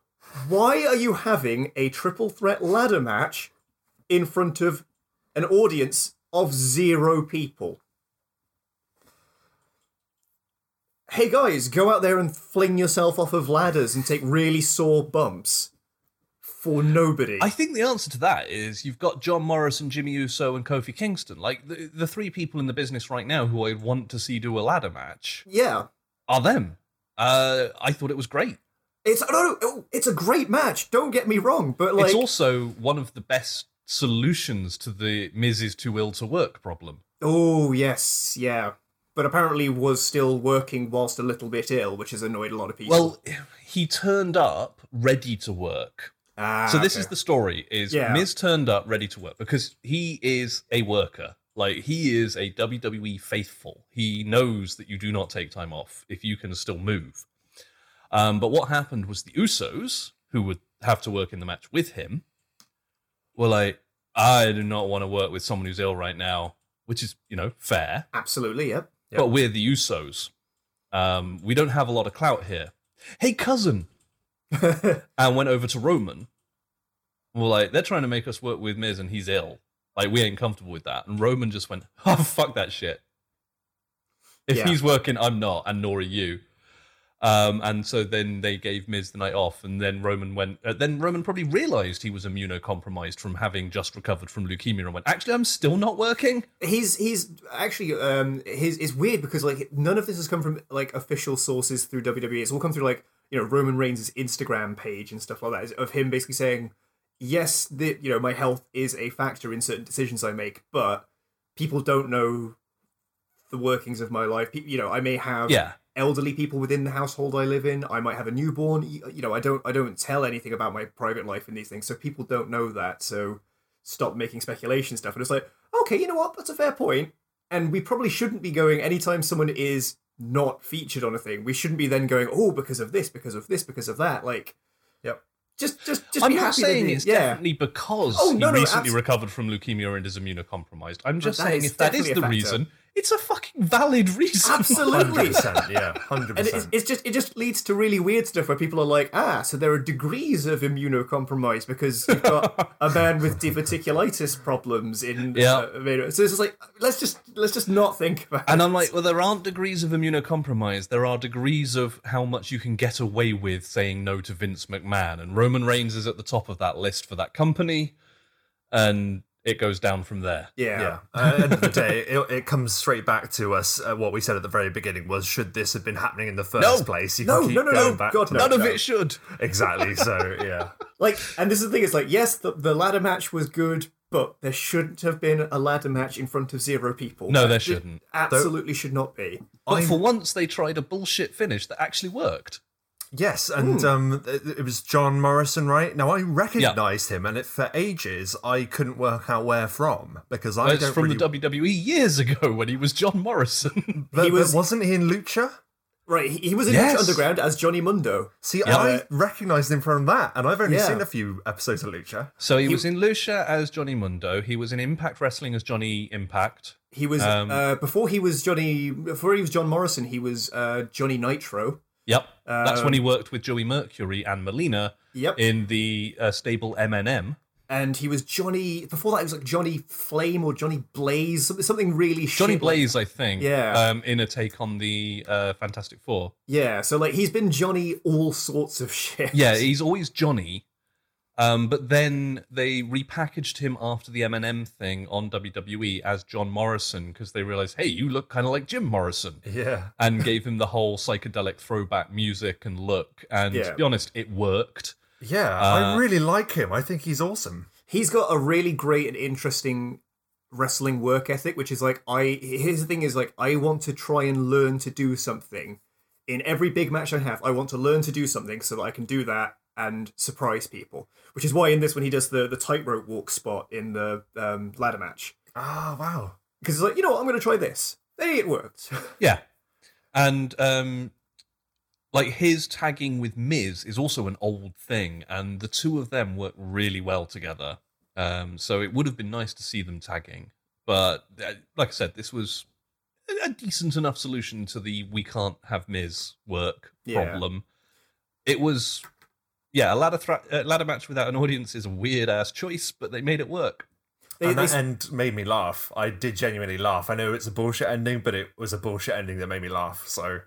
why are you having a triple threat ladder match in front of an audience of zero people? Hey guys, go out there and fling yourself off of ladders and take really sore bumps for nobody. I think the answer to that is you've got John Morrison, Jimmy Uso, and Kofi Kingston. Like the, the three people in the business right now who I would want to see do a ladder match yeah, are them. Uh, I thought it was great. it's no, no, oh, it's a great match. Don't get me wrong, but like, it's also one of the best solutions to the Miz is too ill to work problem. oh yes, yeah, but apparently was still working whilst a little bit ill, which has annoyed a lot of people. Well, he turned up ready to work. ah, so this okay. is the story: is Yeah. Miz turned up ready to work because he is a worker. Like he is a WWE faithful. He knows that you do not take time off if you can still move. Um, but what happened was the Usos, who would have to work in the match with him, were like, "I do not want to work with someone who's ill right now," which is, you know, fair. absolutely yep. Yep. But we're the Usos. Um, we don't have a lot of clout here. Hey, cousin, and went over to Roman. Well, like they're trying to make us work with Miz, and he's ill. Like we ain't comfortable with that. And Roman just went, "Oh fuck that shit." If Yeah. he's working, I'm not, and nor are you. Um, and so then they gave Miz the night off, and then Roman went. Uh, then Roman probably realized he was immunocompromised from having just recovered from leukemia, and went, "Actually, I'm still not working." he's he's actually um his it's weird because like none of this has come from like official sources through WWE. It's all come through like you know Roman Reigns' Instagram page and stuff like that of him basically saying, yes, the you know my health is a factor in certain decisions I make, but people don't know the workings of my life. You know, I may have Yeah. Elderly people within the household I live in. I might have a newborn. You know, I don't I don't tell anything about my private life in these things, so people don't know that. So stop making speculation stuff. And it's like, okay, you know what? That's a fair point. And we probably shouldn't be going anytime someone is not featured on a thing. We shouldn't be then going, oh, because of this, because of this, because of that. Like, Yep. just just just I'm not saying it's yeah. definitely because Oh, he no, no, recently recovered from leukemia and is immunocompromised. I'm just that saying is if that is the factor. reason, it's a fucking valid reason. Absolutely. 100%, yeah, hundred And it's, percent. it's just it just leads to really weird stuff where people are like, ah, so there are degrees of immunocompromise because you've got a man with diverticulitis problems in Yeah. uh, so it's just like let's just let's just not think about And it. I'm like, well, there aren't degrees of immunocompromise. There are degrees of how much you can get away with saying no to Vince McMahon. And Roman Reigns is at the top of that list for that company. And it goes down from there. yeah. Yeah. The end of the day, it, it comes straight back to us. Uh, what we said at the very beginning was, should this have been happening in the first No. place? You No, no, no, no, back God, no. None that. of it should. Exactly. So yeah. Like, and this is the thing. It's like, yes, the, the ladder match was good, but there shouldn't have been a ladder match in front of zero people. No, there shouldn't. Absolutely should not be. But I- for once, they tried a bullshit finish that actually worked. Yes, and um, it, it was John Morrison, right? Now I recognised him, and it, for ages I couldn't work out where from because I It's don't from really. the WWE years ago when he was John Morrison. but, He was- but wasn't he in Lucha? Right, he, he was in Yes. Lucha Underground as Johnny Mundo. See, Yeah. I recognised him from that, and I've only Yeah. seen a few episodes of Lucha. so he was in Lucha as Johnny Mundo. He was in Impact Wrestling as Johnny Impact. He was Um, uh, before he was Johnny before he was John Morrison. He was uh, Johnny Nitro. Yep. That's when he Um, worked with Joey Mercury and Melina Yep. in the uh, stable MNM. and he was Johnny. Before that, he was like Johnny Flame or Johnny Blaze, something, something really Johnny shit like- Blaze, I think. Yeah. Um, in a take on the uh, Fantastic Four. yeah, so like he's been Johnny all sorts of shit. Yeah, he's always Johnny. Um, but then they repackaged him after the MNM thing on WWE as John Morrison because they realized, hey, you look kind of like Jim Morrison, Yeah. and gave him the whole psychedelic throwback music and look. And Yeah. to be honest, it worked. Yeah, Uh, I really like him. I think he's awesome. he's got a really great and interesting wrestling work ethic, which is like I. Here's the thing: is like I want to try and learn to do something. In every big match I have, I want to learn to do something so that I can do that and surprise people. Which is why in this, when he does the the tightrope walk spot in the um, ladder match, Oh, wow. because it's like you know what, I'm going to try this. Hey, it worked. Yeah. And um like his tagging with Miz is also an old thing, and the two of them work really well together. Um, so it would have been nice to see them tagging, but uh, like I said, this was a- a decent enough solution to the we can't have Miz work Yeah. problem. It was, yeah, a ladder thra- uh, ladder match without an audience is a weird ass choice, but they made it work. They- and they- that end made me laugh. I did genuinely laugh. I know it's a bullshit ending, but it was a bullshit ending that made me laugh. So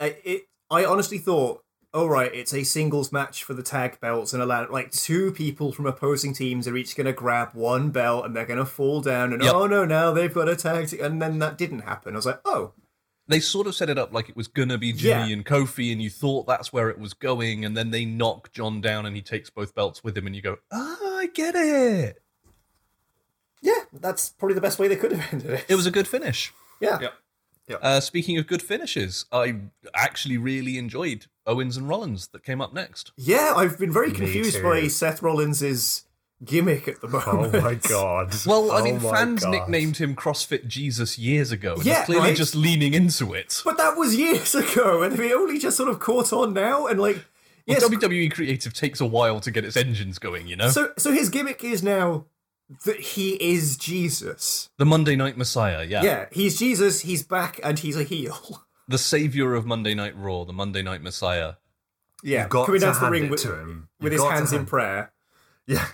I, it, I honestly thought, oh right, it's a singles match for the tag belts and a ladder. Like two people from opposing teams are each going to grab one belt and they're going to fall down. And Yep. oh no, now they've got a tag. t- and then that didn't happen. I was like, oh, they sort of set it up like it was gonna be Jimmy Yeah. and Kofi, and you thought that's where it was going, and then they knock John down, and he takes both belts with him, and you go, "Ah, I get it." yeah, that's probably the best way they could have ended it. It was a good finish. yeah. Yep. Uh, speaking of good finishes, I actually really enjoyed Owens and Rollins that came up next. Yeah, I've been very Me confused too. by Seth Rollins' gimmick at the moment. Oh my god. Well, I Oh mean, my fans God. nicknamed him CrossFit Jesus years ago. And Yeah, he's clearly right? just leaning into it. But that was years ago, and he only just sort of caught on now. And like, Well, WWE creative takes a while to get its engines going, you know. so so his gimmick is now that he is Jesus. the Monday Night Messiah, yeah. Yeah, he's Jesus, he's back, and he's a heel. the savior of Monday Night Raw, the Monday Night Messiah. Yeah, You've got coming down to the ring with, to him. with You've his got to hands in prayer. Yeah.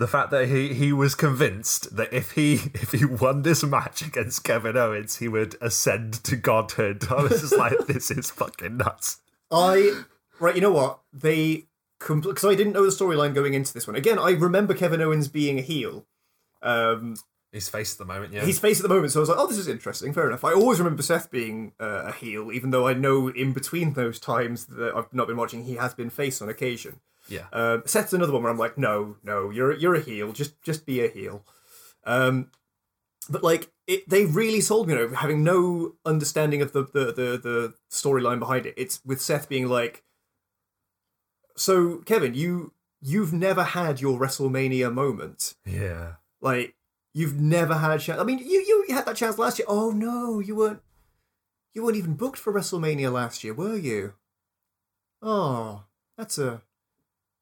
The fact that he, he was convinced that if he if he won this match against Kevin Owens, he would ascend to godhood. I was just like, this is fucking nuts. I right, you know what they because I didn't know the storyline going into this one. Again, I remember Kevin Owens being a heel. Um, His face at the moment, yeah. He's face at the moment, so I was like, "Oh, this is interesting." Fair enough. I always remember Seth being uh, a heel, even though I know in between those times that I've not been watching, he has been face on occasion. Yeah. Um, Seth's another one where I'm like, "No, no, you're you're a heel. Just just be a heel." Um, but like, it, they really sold me. You know, having no understanding of the the the, the storyline behind it. It's with Seth being like, "So, Kevin, you you've never had your WrestleMania moment." Yeah. Like you've never had a chance. I mean, you you had that chance last year. Oh no, you weren't. You weren't even booked for WrestleMania last year, were you? Oh, that's a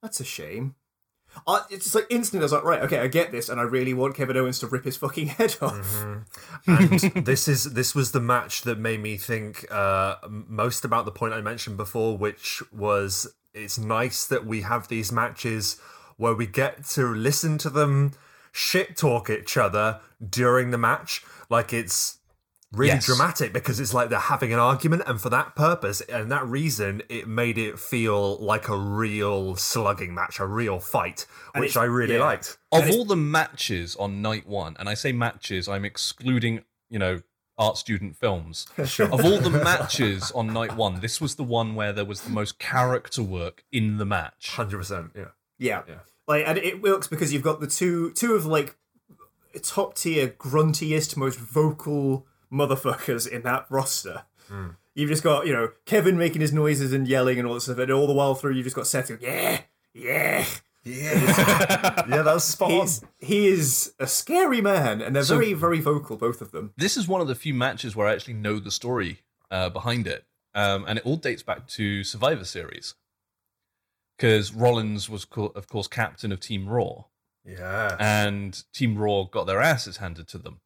that's a shame. I, it's just like instantly. I was like, right, okay, I get this, and I really want Kevin Owens to rip his fucking head off. and this is this was the match that made me think uh, most about the point I mentioned before, which was it's nice that we have these matches where we get to listen to them shit talk each other during the match, like it's really Yes. dramatic because it's like they're having an argument, and for that purpose and that reason, it made it feel like a real slugging match, a real fight, which I really yeah. liked. Of it's- all the matches on night one, and I say matches, I'm excluding, you know, art student films. Of all the matches on night one, this was the one where there was the most character work in the match. Hundred percent, yeah. Yeah. Yeah. Like, and it works because you've got the two two of like top tier, gruntiest, most vocal motherfuckers in that roster. You've just got you know Kevin making his noises and yelling and all that stuff, and all the while through you've just got Seth going, yeah, yeah. Yeah, yeah, that's spot on. He is a scary man, and they're So- very very vocal, both of them. This is one of the few matches where I actually know the story uh, behind it, um, and it all dates back to Survivor Series. Because Rollins was, co- of course, captain of Team Raw, Yeah. and Team Raw got their asses handed to them.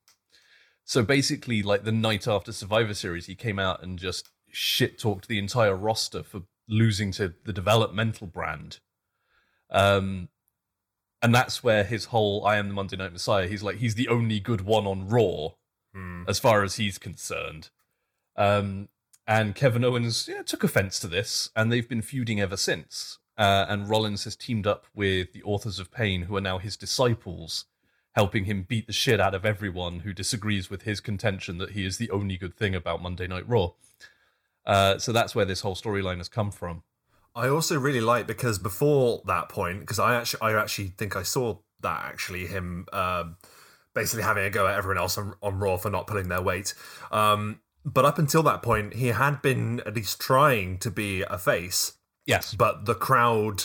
So basically, like the night after Survivor Series, he came out and just shit talked the entire roster for losing to the developmental brand. Um, and that's where his whole "I am the Monday Night Messiah." He's like he's the only good one on Raw, Hmm. as far as he's concerned. Um, and Kevin Owens yeah, took offense to this, and they've been feuding ever since. Uh, and Rollins has teamed up with the authors of Pain, who are now his disciples, helping him beat the shit out of everyone who disagrees with his contention that he is the only good thing about Monday Night Raw. Uh, so that's where this whole storyline has come from. I also really like because before that point, because I actually, I actually think I saw that actually him um, basically having a go at everyone else on, on Raw for not pulling their weight. Um, but up until that point, he had been at least trying to be a face, Yes. but the crowd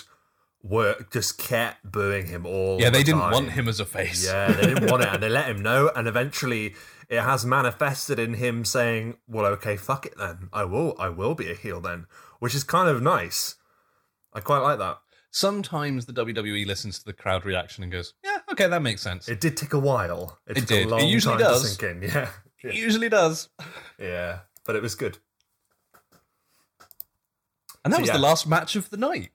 were just kept booing him all. Yeah, they the didn't time. want him as a face. Yeah, they didn't want it, and they let him know. And eventually, it has manifested in him saying, "Well, okay, fuck it then. I will. I will be a heel then," which is kind of nice. I quite like that. Sometimes the WWE listens to the crowd reaction and goes, "Yeah, okay, that makes sense." It did take a while. It, It took did. A It usually time does. In. Yeah, It usually does. yeah, but it was good. And that So, was yeah. the last match of the night.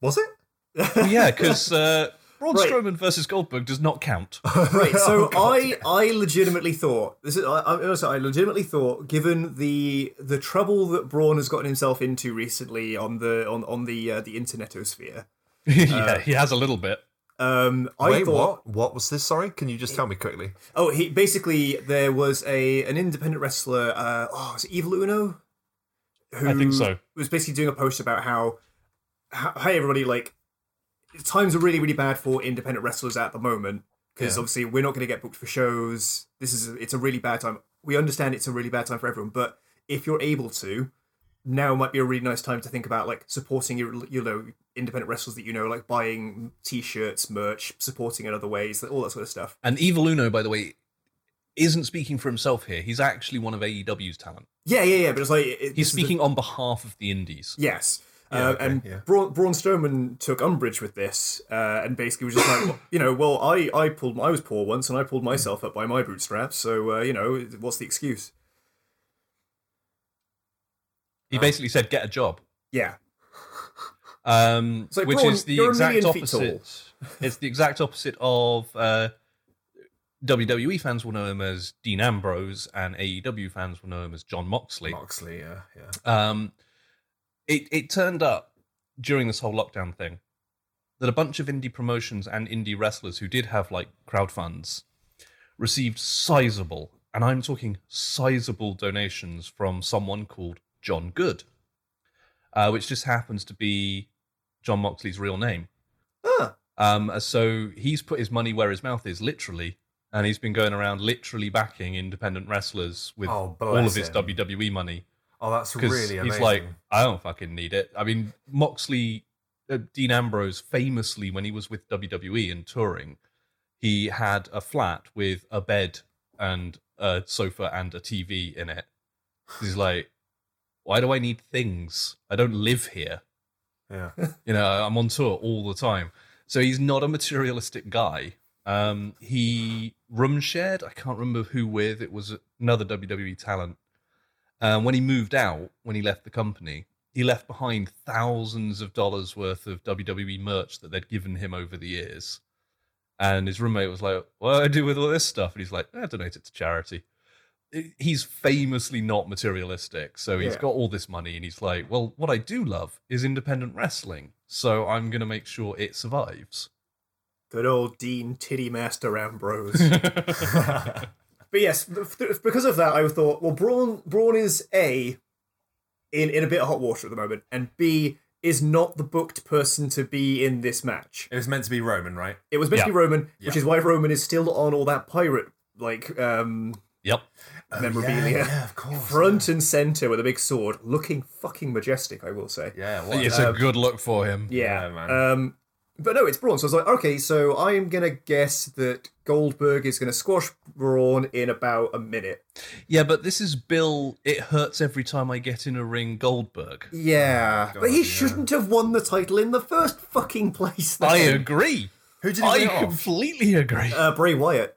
Was it? Well, yeah, because uh, Braun Right. Strowman versus Goldberg does not count. Right, so Oh, God, I I legitimately thought this is I, I, also, I legitimately thought given the the trouble that Braun has gotten himself into recently on the on on the uh, the internetosphere, yeah, he has a little bit. um, I Wait, thought what? What was this? Sorry, can you just tell me quickly? oh he basically there was a an independent wrestler uh, oh is it Evil Uno, who I think so. was basically doing a post about how how hey everybody like times are really really bad for independent wrestlers at the moment because Yeah. obviously we're not going to get booked for shows this is it's a really bad time we understand it's a really bad time for everyone but if you're able to now might be a really nice time to think about like supporting your you know independent wrestlers that you know like buying t-shirts merch supporting in other ways all that sort of stuff And Evil Uno, by the way, isn't speaking for himself here. He's actually one of AEW's talent. yeah yeah yeah but it's like it, He's this is the- speaking on behalf of the indies. Yes. Yeah, uh, okay, and yeah. Braun, Braun Strowman took umbrage with this, uh, and basically was just like, well, you know, well, I, I pulled, I was poor once, and I pulled myself up by my bootstraps. So, uh, you know, what's the excuse? He basically said, "Get a job," Yeah, um, like, which Braun, is the exact opposite. it's the exact opposite of uh, WWE fans will know him as Dean Ambrose, and AEW fans will know him as Jon Moxley. Moxley, yeah, yeah. Um, it it turned up during this whole lockdown thing that a bunch of indie promotions and indie wrestlers who did have like crowd funds received sizable, and I'm talking sizable donations from someone called John Good, uh, which just happens to be Jon Moxley's real name. ah, Um, so he's put his money where his mouth is, literally, and he's been going around literally backing independent wrestlers with Oh, all of his him. WWE money Oh, that's really amazing. he's like, I don't fucking need it. I mean, Moxley, uh, Dean Ambrose, famously when he was with WWE and touring, he had a flat with a bed and a sofa and a TV in it. He's like, why do I need things? I don't live here. yeah. You know, I'm on tour all the time. So he's not a materialistic guy. Um, he room shared. I can't remember who with. It was another WWE talent. Um, when he moved out, when he left the company, he left behind thousands of dollars worth of WWE merch that they'd given him over the years. And his roommate was like, "What do I do with all this stuff?" And he's like, "I donate it to charity." He's famously not materialistic, so he's Yeah. got all this money, and he's like, "Well, what I do love is independent wrestling, so I'm going to make sure it survives." good old Dean Titty Master Ambrose. but yes, th- th- because of that, I thought, well, Braun, Braun is a in in a bit of hot water at the moment, and B is not the booked person to be in this match. It was meant to be Roman, right? It was meant to be Roman, which is why Roman is still on all that pirate like um Yep. memorabilia. Yeah, yeah, of course. front and center with a big sword, looking fucking majestic, I will say. Yeah, what? It's a good look for him. Yeah, Yeah, man. Um, but no, it's Braun. So I was like, okay, so I'm gonna guess that Goldberg is gonna squash Braun in about a minute. Yeah, but this is Bill. It hurts every time I get in a ring. Goldberg. Yeah, Oh, but he yeah. shouldn't have won the title in the first fucking place. I agree. Who did he I win it off? completely agree. Uh, Bray Wyatt.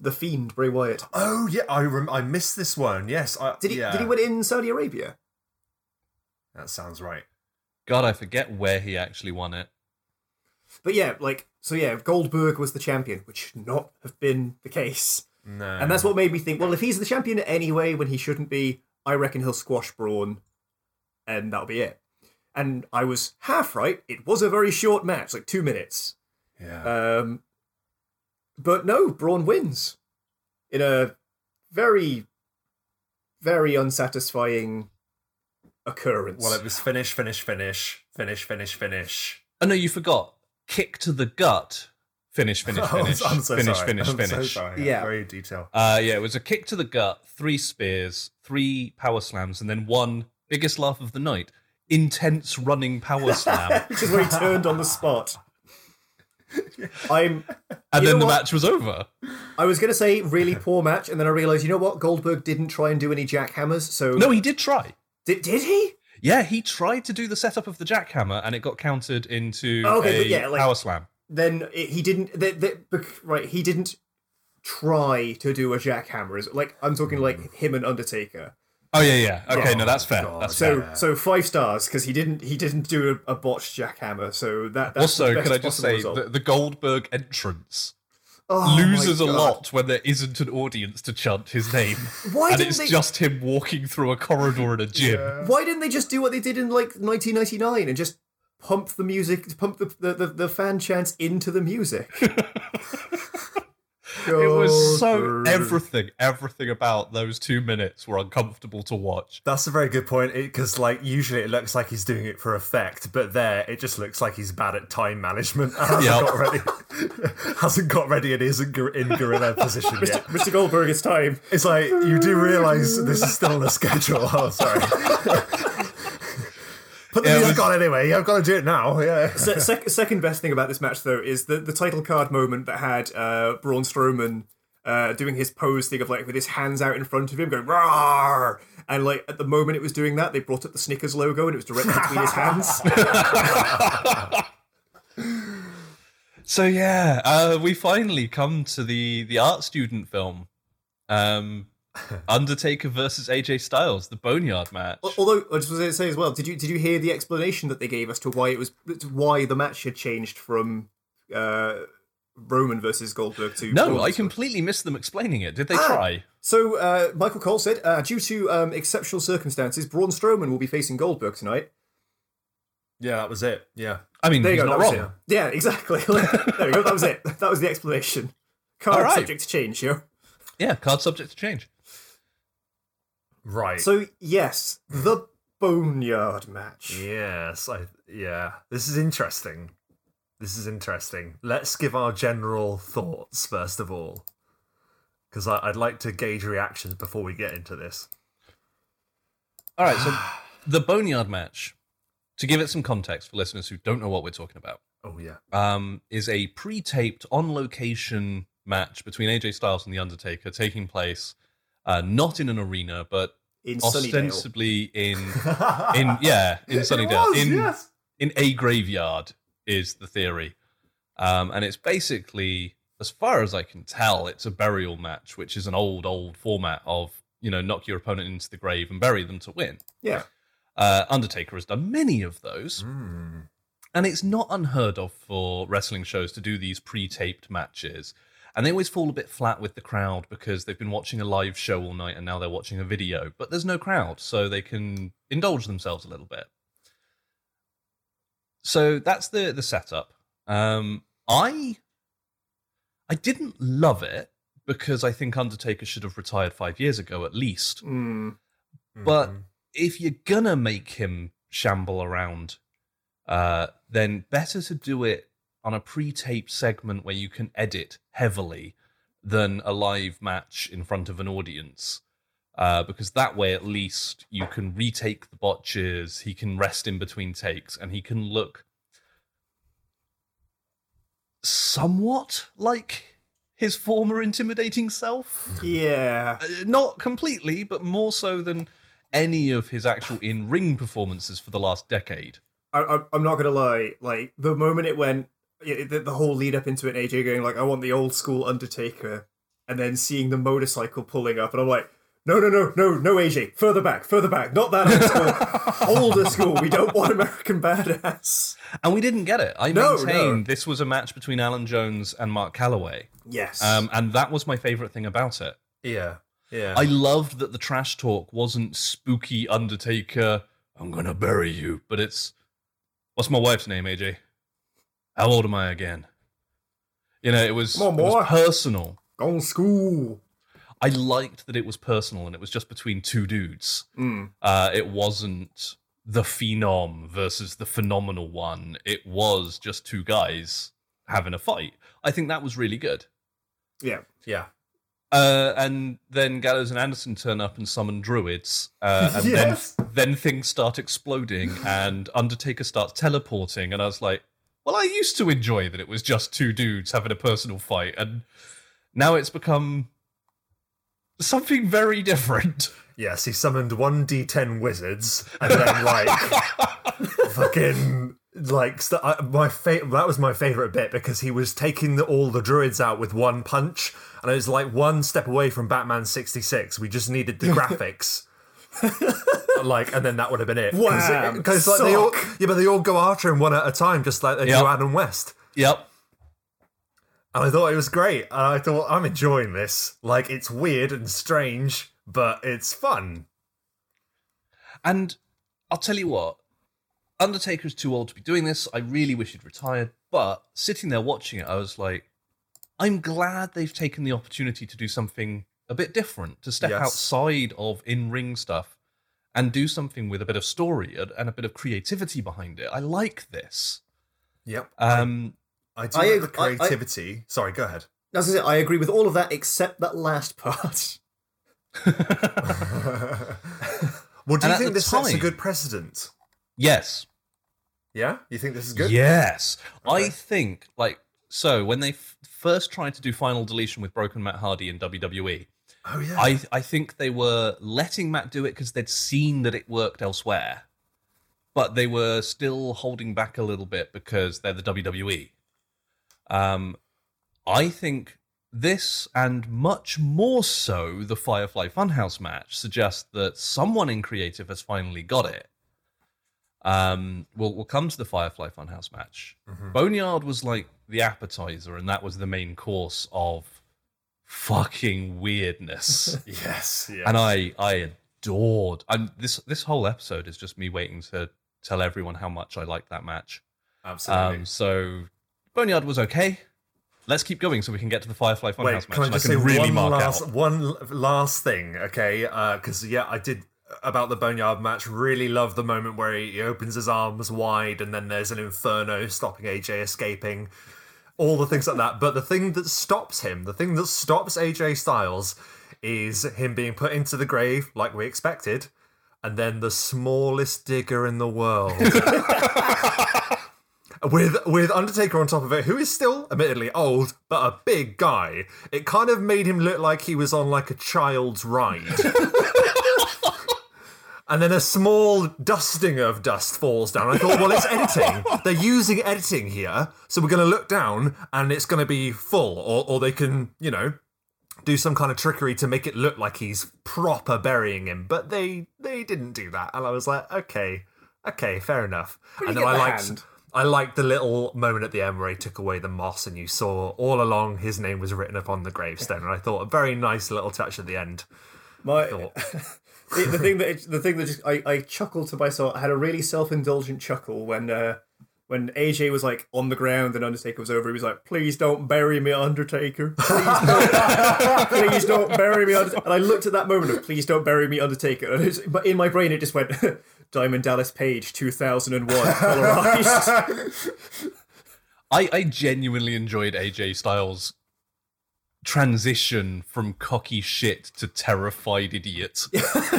the Fiend Bray Wyatt. Oh yeah, I rem- I missed this one. Yes, I, Did he yeah, did he win it in Saudi Arabia? That sounds right. God, I forget where he actually won it. But yeah, like so yeah, Goldberg was the champion, which should not have been the case. No, And that's what made me think, well, if he's the champion anyway when he shouldn't be, I reckon he'll squash Braun and that'll be it. And I was half right. It was a very short match, like two minutes. Yeah. Um, but no, Braun wins in a very, very unsatisfying occurrence. well, it was finish, finish, finish, finish, finish, finish. Oh no, you forgot. Kick to the gut. Finish, finish, Oh, finish. I'm so finish, sorry. finish, I'm finish. So sorry. Yeah. Very detailed. Uh, yeah, it was a kick to the gut, three spears, three power slams, and then one biggest laugh of the night: intense running power slam, Which is where he turned on the spot. I'm. and then the what? match was over. I was gonna say really poor match, and then I realized, you know what? Goldberg didn't try and do any jackhammers. So No, he did try. did, did he? Yeah, he tried to do the setup of the jackhammer, and it got countered into oh, Okay, a yeah, like- power slam. Then it, he didn't. Right, he didn't try to do a jackhammer. Is like I'm talking like hmm. him and Undertaker. Oh yeah, yeah. Okay, Yeah. no, oh that's fair. That's So fair. So five stars because he didn't he didn't do a, a botched jackhammer. So that that's Also, can I just say the, the Goldberg entrance Oh loses a lot when there isn't an audience to chant his name, Why and didn't it's they? just him walking through a corridor in a gym. Why didn't they just do what they did in like 1999 and just pump the music, pump the the, the, the fan chants into the music? It was so everything, everything about those two minutes were uncomfortable to watch. That's a very good point because, like, usually it looks like he's doing it for effect, but there it just looks like he's bad at time management. and Hasn't Yep. got ready. hasn't got ready and isn't in gorilla position yet. Mr. Goldberg, it's time. It's like you do realize this is still on the schedule. Oh, sorry. Put the music on anyway. I've got to do it now. Yeah. Se- sec- second best thing about this match, though, is the, the title card moment that had uh, Braun Strowman uh, doing his pose thing of like with his hands out in front of him, going "Rawr!" and like at the moment it was doing that, they brought up the Snickers logo and it was directly between his hands. So yeah, uh, we finally come to the the art student film, um, Undertaker versus AJ Styles, the Boneyard match. Although I just was going to say as well, did you did you hear the explanation that they gave as to why it was why the match had changed from uh, Roman versus Goldberg to No, Braun I versus- completely missed them explaining it. Did they Ah! try? So uh, Michael Cole said, uh, due to um, exceptional circumstances, Braun Strowman will be facing Goldberg tonight. Yeah, that was it. Yeah. I mean, There you he's go. not That was wrong. it. Yeah, exactly. there you go. That was it. That was the explanation. Card All right. subject to change, yo. Yeah, card subject to change. Right. So yes, the Boneyard match. Yes, I yeah. This is interesting. This is interesting. Let's give our general thoughts first of all, because I'd like to gauge reactions before we get into this. All right, so the Boneyard match, to give it some context for listeners who don't know what we're talking about, Oh yeah. um, is a pre-taped, on-location match between AJ Styles and The Undertaker, taking place uh, not in an arena, but In Sunnydale. ostensibly in in yeah in Sunnydale was, in yes. in a graveyard is the theory, um, and it's basically, as far as I can tell, it's a burial match, which is an old old format of you know knock your opponent into the grave and bury them to win. Yeah. Uh, Undertaker has done many of those, Hmm. and it's not unheard of for wrestling shows to do these pre-taped matches. And they always fall a bit flat with the crowd because they've been watching a live show all night and now they're watching a video. But there's no crowd, so they can indulge themselves a little bit. So that's the the setup. Um, I I didn't love it because I think Undertaker should have retired five years ago at least Mm. But- Mhm. if you're gonna make him shamble around, uh, then better to do it on a pre-taped segment where you can edit heavily than a live match in front of an audience. Uh, because that way, at least, you can retake the botches. He can rest in between takes, and he can look somewhat like his former intimidating self Yeah. uh, not completely, but more so than any of his actual in ring performances for the last decade. I, I, I'm not gonna lie. Like the moment it went, yeah, the, the whole lead up into it, AJ going like, "I want the old school Undertaker," and then seeing the motorcycle pulling up, and I'm like, no, no, no, no, no, AJ, further back, further back, not that old school, older school. We don't want American Badass. And we didn't get it. I No, maintain no. this was a match between Allen Jones and Mark Calaway. Yes. Um, and that was my favorite thing about it. Yeah. Yeah. I loved that the trash talk wasn't spooky Undertaker, I'm gonna bury you, but it's what's my wife's name, AJ? How old am I again? You know, it was, on, it was personal. Gone school. I liked that it was personal and it was just between two dudes. Mm. Uh, it wasn't the phenom versus the phenomenal one. It was just two guys having a fight. I think that was really good. Yeah. yeah. Uh, and then Gallows and Anderson turn up and summon druids, uh, and Yes. then then things start exploding, and Undertaker starts teleporting, and I was like, "Well, I used to enjoy that it was just two dudes having a personal fight, and now it's become something very different." Yes, he summoned one d10 wizards and then like fucking like st- I, my fa- that was my favorite bit because he was taking the, all the druids out with one punch and it was like one step away from Batman 66. We just needed the graphics. like and then that would have been it Wham! because like they all yeah but they all go after him one at a time just like they Yep. do Adam West Yep. and I thought it was great and I thought I'm enjoying this like it's weird and strange but it's fun And I'll tell you what, Undertaker's too old to be doing this. I really wish he'd retired. But sitting there watching it, I was like, I'm glad they've taken the opportunity to do something a bit different, to step Yes. outside of in ring stuff and do something with a bit of story and, and a bit of creativity behind it. I like this. yep Um, I do I like the ag- I- I- creativity. Sorry, go ahead. As I say, I agree with all of that except that last part. well, do And you think the this sets a good precedent? yes. Yeah, you think this is good? Yes. I think, like, so when they f- first tried to do Final Deletion with Broken Matt Hardy in WWE, Oh yeah. I I think they were letting Matt do it because they'd seen that it worked elsewhere, but they were still holding back a little bit because they're the WWE. Um, I think this and much more so the Firefly Funhouse match suggests that someone in creative has finally got it. Um, we'll we'll come to the Firefly Funhouse match. Boneyard was like the appetizer, and that was the main course of fucking weirdness. yes. Yeah. and I I adored. And this this whole episode is just me waiting to tell everyone how much I like that match. Absolutely. Um, so Boneyard was okay. Let's keep going so we can get to the Firefly Funhouse match. can I just I can say really one mark last out. one last thing? Okay, because yeah, I did about the Boneyard match. Really love the moment where he, he opens his arms wide, and then there's an inferno stopping AJ escaping. All the things like that. But the thing that stops him, the thing that stops AJ Styles, is him being put into the grave like we expected, and then the smallest digger in the world. with with Undertaker on top of it, who is still admittedly old but a big guy. It kind of made him look like he was on like a child's ride. and then a small dusting of dust falls down. I thought, well, it's editing. They're using editing here, so we're going to look down and it's going to be full, or or they can, you know, do some kind of trickery to make it look like he's proper burying him. But they they didn't do that, and I was like, okay, okay, fair enough. and then I the liked. hand? I liked the little moment at the end where he took away the moss and you saw all along his name was written upon the gravestone. And I thought a very nice little touch at the end. My Thought. the, the thing that the thing that just, I I chuckled to myself. I had a really self indulgent chuckle when uh when AJ was like on the ground and Undertaker was over. He was like, "Please don't bury me, Undertaker. Please don't, please don't bury me." Undertaker. And I looked at that moment of "Please don't bury me, Undertaker." And it's, but in my brain, it just went. Diamond Dallas Page, 2001, polarized. I, I genuinely enjoyed AJ Styles' transition from cocky shit to terrified idiot.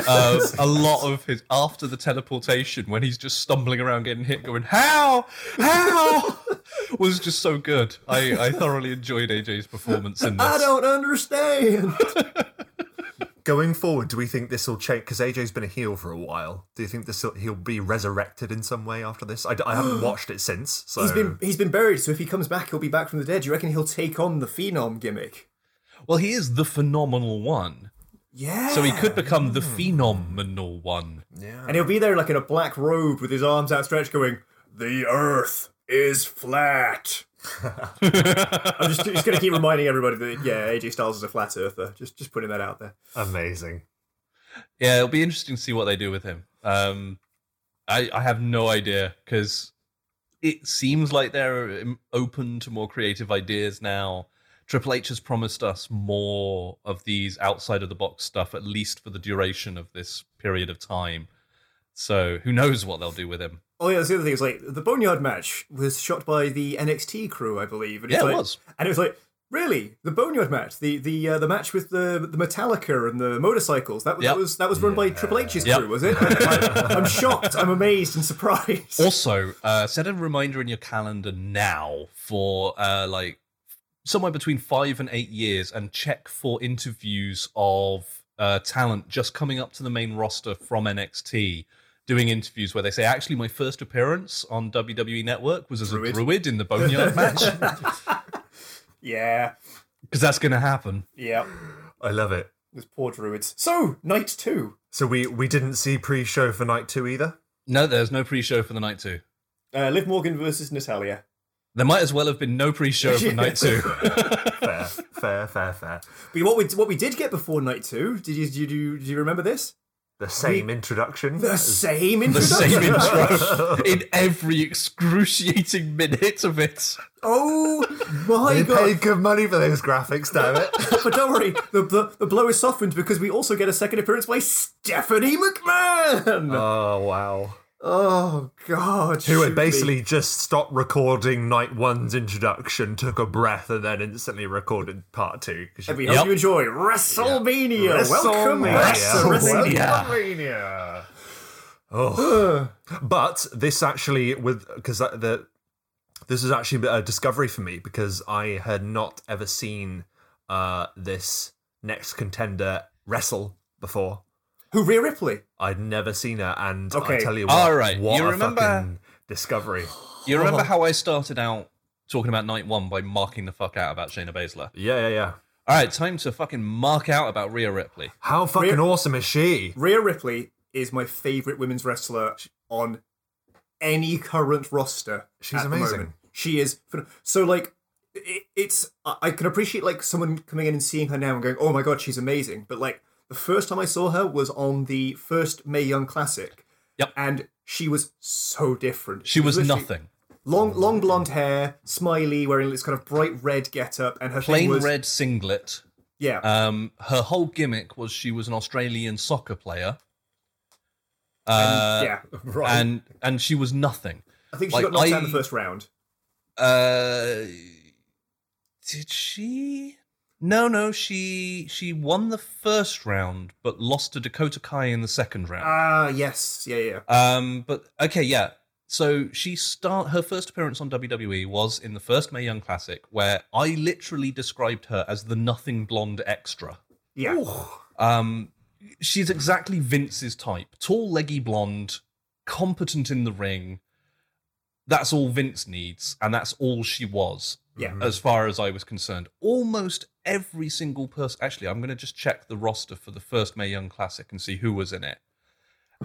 uh, a lot of his after the teleportation when he's just stumbling around getting hit, going how how was just so good. I, I thoroughly enjoyed AJ's performance in this. I don't understand. Going forward, do we think this will change? Because AJ's been a heel for a while. Do you think this will, he'll be resurrected in some way after this? I haven't watched it since. So He's been he's been buried, so if he comes back, he'll be back from the dead. Do you reckon he'll take on the Phenom gimmick? Well, he is the phenomenal one. Yeah. So he could become the phenomenal one. Yeah. And he'll be there like in a black robe with his arms outstretched, going, "The Earth is flat." I'm just, just going to keep reminding everybody that yeah, AJ Styles is a flat earther. Just just putting that out there. Amazing. Yeah, it'll be interesting to see what they do with him. Um, I, I have no idea because it seems like they're um, open to more creative ideas now. Triple H has promised us more of these outside of the box stuff, at least for the duration of this period of time. So who knows what they'll do with him? Oh yeah, that's the other thing is like the Boneyard match was shot by the NXT crew, I believe. And it's Yeah, it was. And it was like, really, the Boneyard match, the the uh, the match with the the Metallica and the motorcycles. That, Yep. that was that was run by Triple H's Yep. crew, was it? I, am shocked. I'm amazed and surprised. Also, uh, set a reminder in your calendar now for uh, like somewhere between five and eight years, and check for interviews of uh, talent just coming up to the main roster from NXT. Doing interviews where they say, actually, my first appearance on WWE Network was as Druid. a druid in the Boneyard match. yeah, Because that's going to happen. yeah. I love it. Those poor druids. So night two. So we we didn't see pre-show for night two either. No, there's no pre show for the night two. Uh, Liv Morgan versus Natalya. There might as well have been no pre show for night two. Fair, fair, fair, fair. But what we what we did get before night two? Did you did you, did you remember this? The same introduction. The same the introduction. same intro in every excruciating minute of it. Oh my They god! paid good money for those graphics, damn it. but don't worry, the, the the blow is softened because we also get a second appearance by Stephanie McMahon. oh wow. Oh god! Who had me. basically just stopped recording night one's introduction, took a breath, and then instantly recorded part two. And we Yep. hope you enjoy WrestleMania. Welcome to WrestleMania. WrestleMania. WrestleMania. Oh. but this actually, with because the this is actually a discovery for me because I had not ever seen uh, this next contender wrestle before. Who Rhea Ripley? I'd never seen her, and I Okay. tell you what, All right, what you a remember- fucking discovery. You remember how I started out talking about night one by marking the fuck out about Shayna Baszler? Yeah, yeah, yeah. All right, time to fucking mark out about Rhea Ripley. How fucking Rhea- awesome is she? Rhea Ripley is my favorite women's wrestler on any current roster. She's at amazing. moment. She is so like it, it's. I I can appreciate like someone coming in and seeing her now and going, "Oh my god, she's amazing." But like the first time I saw her was on the first Mae Young Classic. Yep. and she was so different. She was literally nothing. Long, long blonde hair, smiley, wearing this kind of bright red getup, and her Plain was, red singlet. Yeah, Um, her whole gimmick was she was an Australian soccer player. Uh, yeah. Right. and and she was nothing. I think she like, got knocked out in the first round. Uh, did she? No, no. She she won the first round, but lost to Dakota Kai in the second round. Ah, yes, yeah, yeah. Um, but okay, yeah. So she start her first appearance on WWE was in the first Mae Young Classic, where I literally described her as the nothing blonde extra. Yeah. Um, she's exactly Vince's type: tall, leggy blonde, competent in the ring. That's all Vince needs, and that's all she was. Yeah. as far as I was concerned. Almost every single person. Actually, I'm going to just check the roster for the first Mae Young Classic and see who was in it.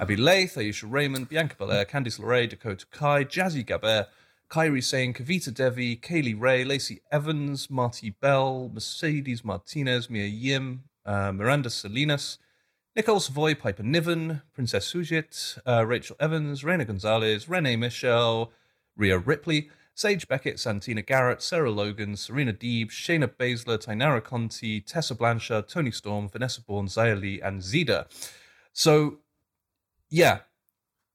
Abbey Laith, Aisha Raymond, Bianca Belair, Candice LeRae, Dakota Kai, Jazzy Gabert, Kairi Sane, Kavita Devi, Kay Lee Ray, Lacey Evans, Marti Belle, Mercedes Martinez, Mia Yim, uh, Miranda Salinas, Nicole Savoy, Piper Niven, Princesa Sugehit, uh, Rachel Evers, Reina Gonzalez, Renee Michelle, Rhea Ripley, Sage Beckett, Santana Garrett, Sarah Logan, Serena Deeb, Shayna Baszler, Taynara Conti, Tessa Blanchard, Toni Storm, Vanessa Borne, Xia Li, and Zeda. So, yeah,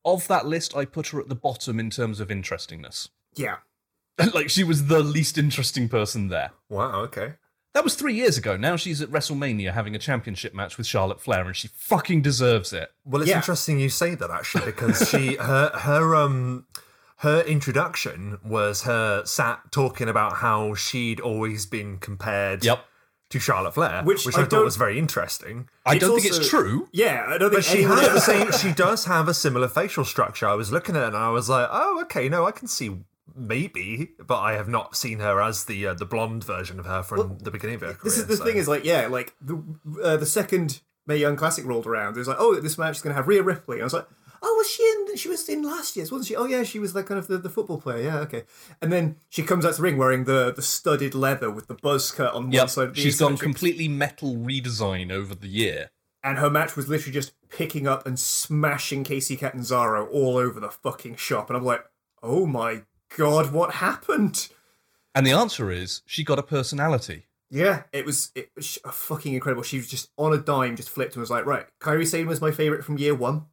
of that list, I put her at the bottom in terms of interestingness. Yeah. like, she was the least interesting person there. Wow, okay. That was three years ago. Now she's at WrestleMania having a championship match with Charlotte Flair, and she fucking deserves it. Well, it's Yeah. interesting you say that actually because she her her um her introduction was her sat talking about how she'd always been compared Yep. to Charlotte Flair, Which which, I I, thought was very interesting. I don't think it's true. Yeah, I don't But think she has the same. She does have a similar facial structure. I was looking at it and I was like, oh, okay, no, I can see maybe, but I have not seen her as the uh, the blonde version of her from the beginning of her career. This is the so- thing is like yeah, like the uh, the second Mae Young Classic rolled around, it was like oh this match is gonna have Rhea Ripley. And I was like oh was she in? She was in last year's, wasn't she? Oh yeah, she was like kind of the, the football player. Yeah, okay. And then she comes out to the ring wearing the the studded leather with the buzz cut on one side. Of the she's gone completely metal redesign over the year. and her match was literally just picking up and smashing Kacy Catanzaro all over the fucking shop. And I'm like, oh my god, what happened? And the answer is she got a personality. Yeah, it was it was fucking incredible. She was just on a dime, just flipped and was like, right, Kairi Sane was my favorite from year one,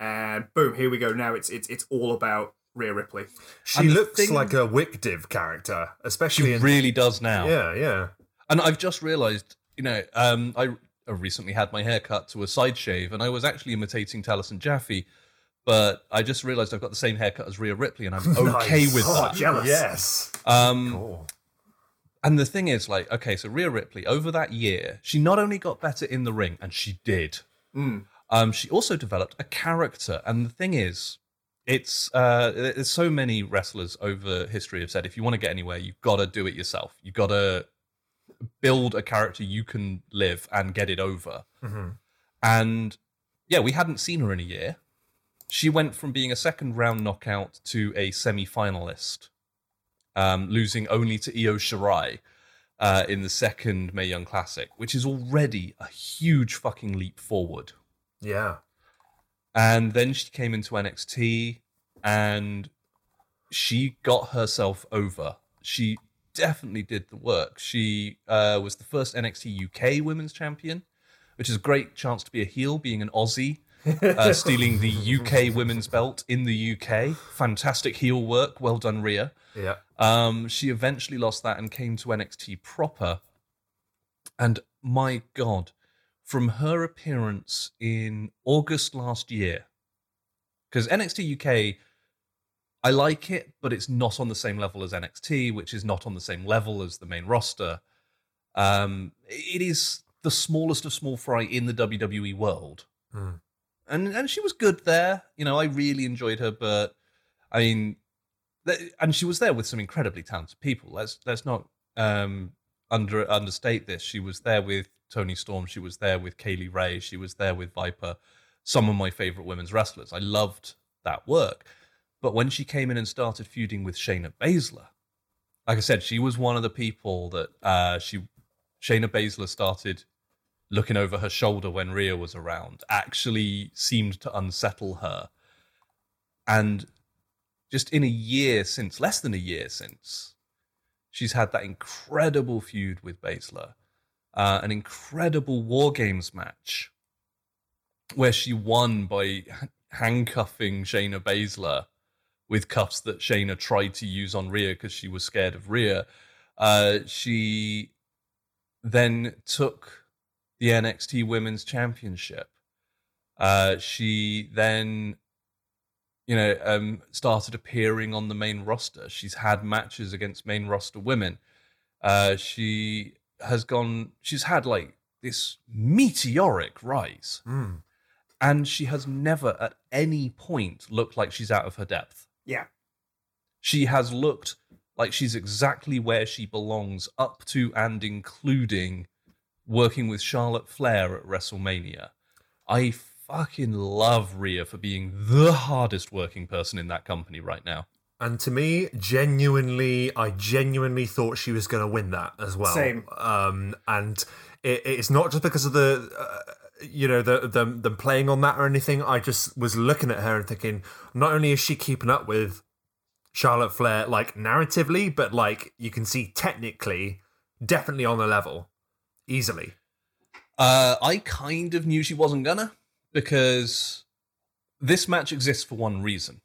and boom, here we go. Now it's it's it's all about Rhea Ripley. She And looks thing- like a WicDiv character, especially She in really does now. yeah, yeah. And I've just realised, you know, um, I I recently had my hair cut to a side shave, and I was actually imitating Taliesin Jaffe, but I just realised I've got the same haircut as Rhea Ripley, and I'm okay Nice. with Oh, that. jealous. Yes. Um, Cool. and the thing is, like, okay, so Rhea Ripley over that year, she not only got better in the ring, and she did. Mm. Um, she also developed a character, and the thing is, it's uh, there's so many wrestlers over history have said if you want to get anywhere, you've got to do it yourself. You've got to build a character you can live and get it over. Mhm. And yeah, we hadn't seen her in a year. She went from being a second round knockout to a semi finalist, um, losing only to Io Shirai uh, in the second Mae Young Classic, which is already a huge fucking leap forward. Yeah. And then she came into NXT and she got herself over. She definitely did the work. She uh, was the first NXT UK Women's Champion, which is a great chance to be a heel, being an Aussie, uh, stealing the UK Women's Belt in the UK. Fantastic heel work. Well done, Rhea. Yeah. Um, she eventually lost that and came to NXT proper. And my God, from her appearance in August last year, because NXT UK, I like it, but it's not on the same level as NXT, which is not on the same level as the main roster. Um, it is the smallest of small fry in the WWE world. Hmm. And and she was good there. You know, I really enjoyed her, but I mean, th- and she was there with some incredibly talented people. Let's let's not um, under understate this. She was there with Toni Storm. She was there with Kay Lee Ray. She was there with Viper. Some of my favorite women's wrestlers. I loved that work. But when she came in and started feuding with Shayna Baszler, like I said, she was one of the people that uh, she Shayna Baszler started looking over her shoulder when Rhea was around. Actually, seemed to unsettle her, and just in a year since, less than a year since, she's had that incredible feud with Baszler, uh, an incredible War Games match where she won by handcuffing Shayna Baszler with cuffs that Shayna tried to use on Rhea because she was scared of Rhea. Uh, she then took the NXT Women's Championship. Uh, she then, you know, um, started appearing on the main roster. She's had matches against main roster women. Uh, she has gone. She's had like this meteoric rise, Mm. and she has never at any point looked like she's out of her depth. Yeah. She has looked like she's exactly where she belongs, up to and including working with Charlotte Flair at WrestleMania. I fucking love Rhea for being the hardest working person in that company right now. And to me, genuinely, I genuinely thought she was going to win that as well. Same. Um, and it, it's not just because of the, uh, you know, the, the them playing on that or anything. I just was looking at her and thinking, not only is she keeping up with Charlotte Flair, like narratively, but like you can see technically, definitely on the level, easily. Uh, I kind of knew she wasn't gonna because this match exists for one reason.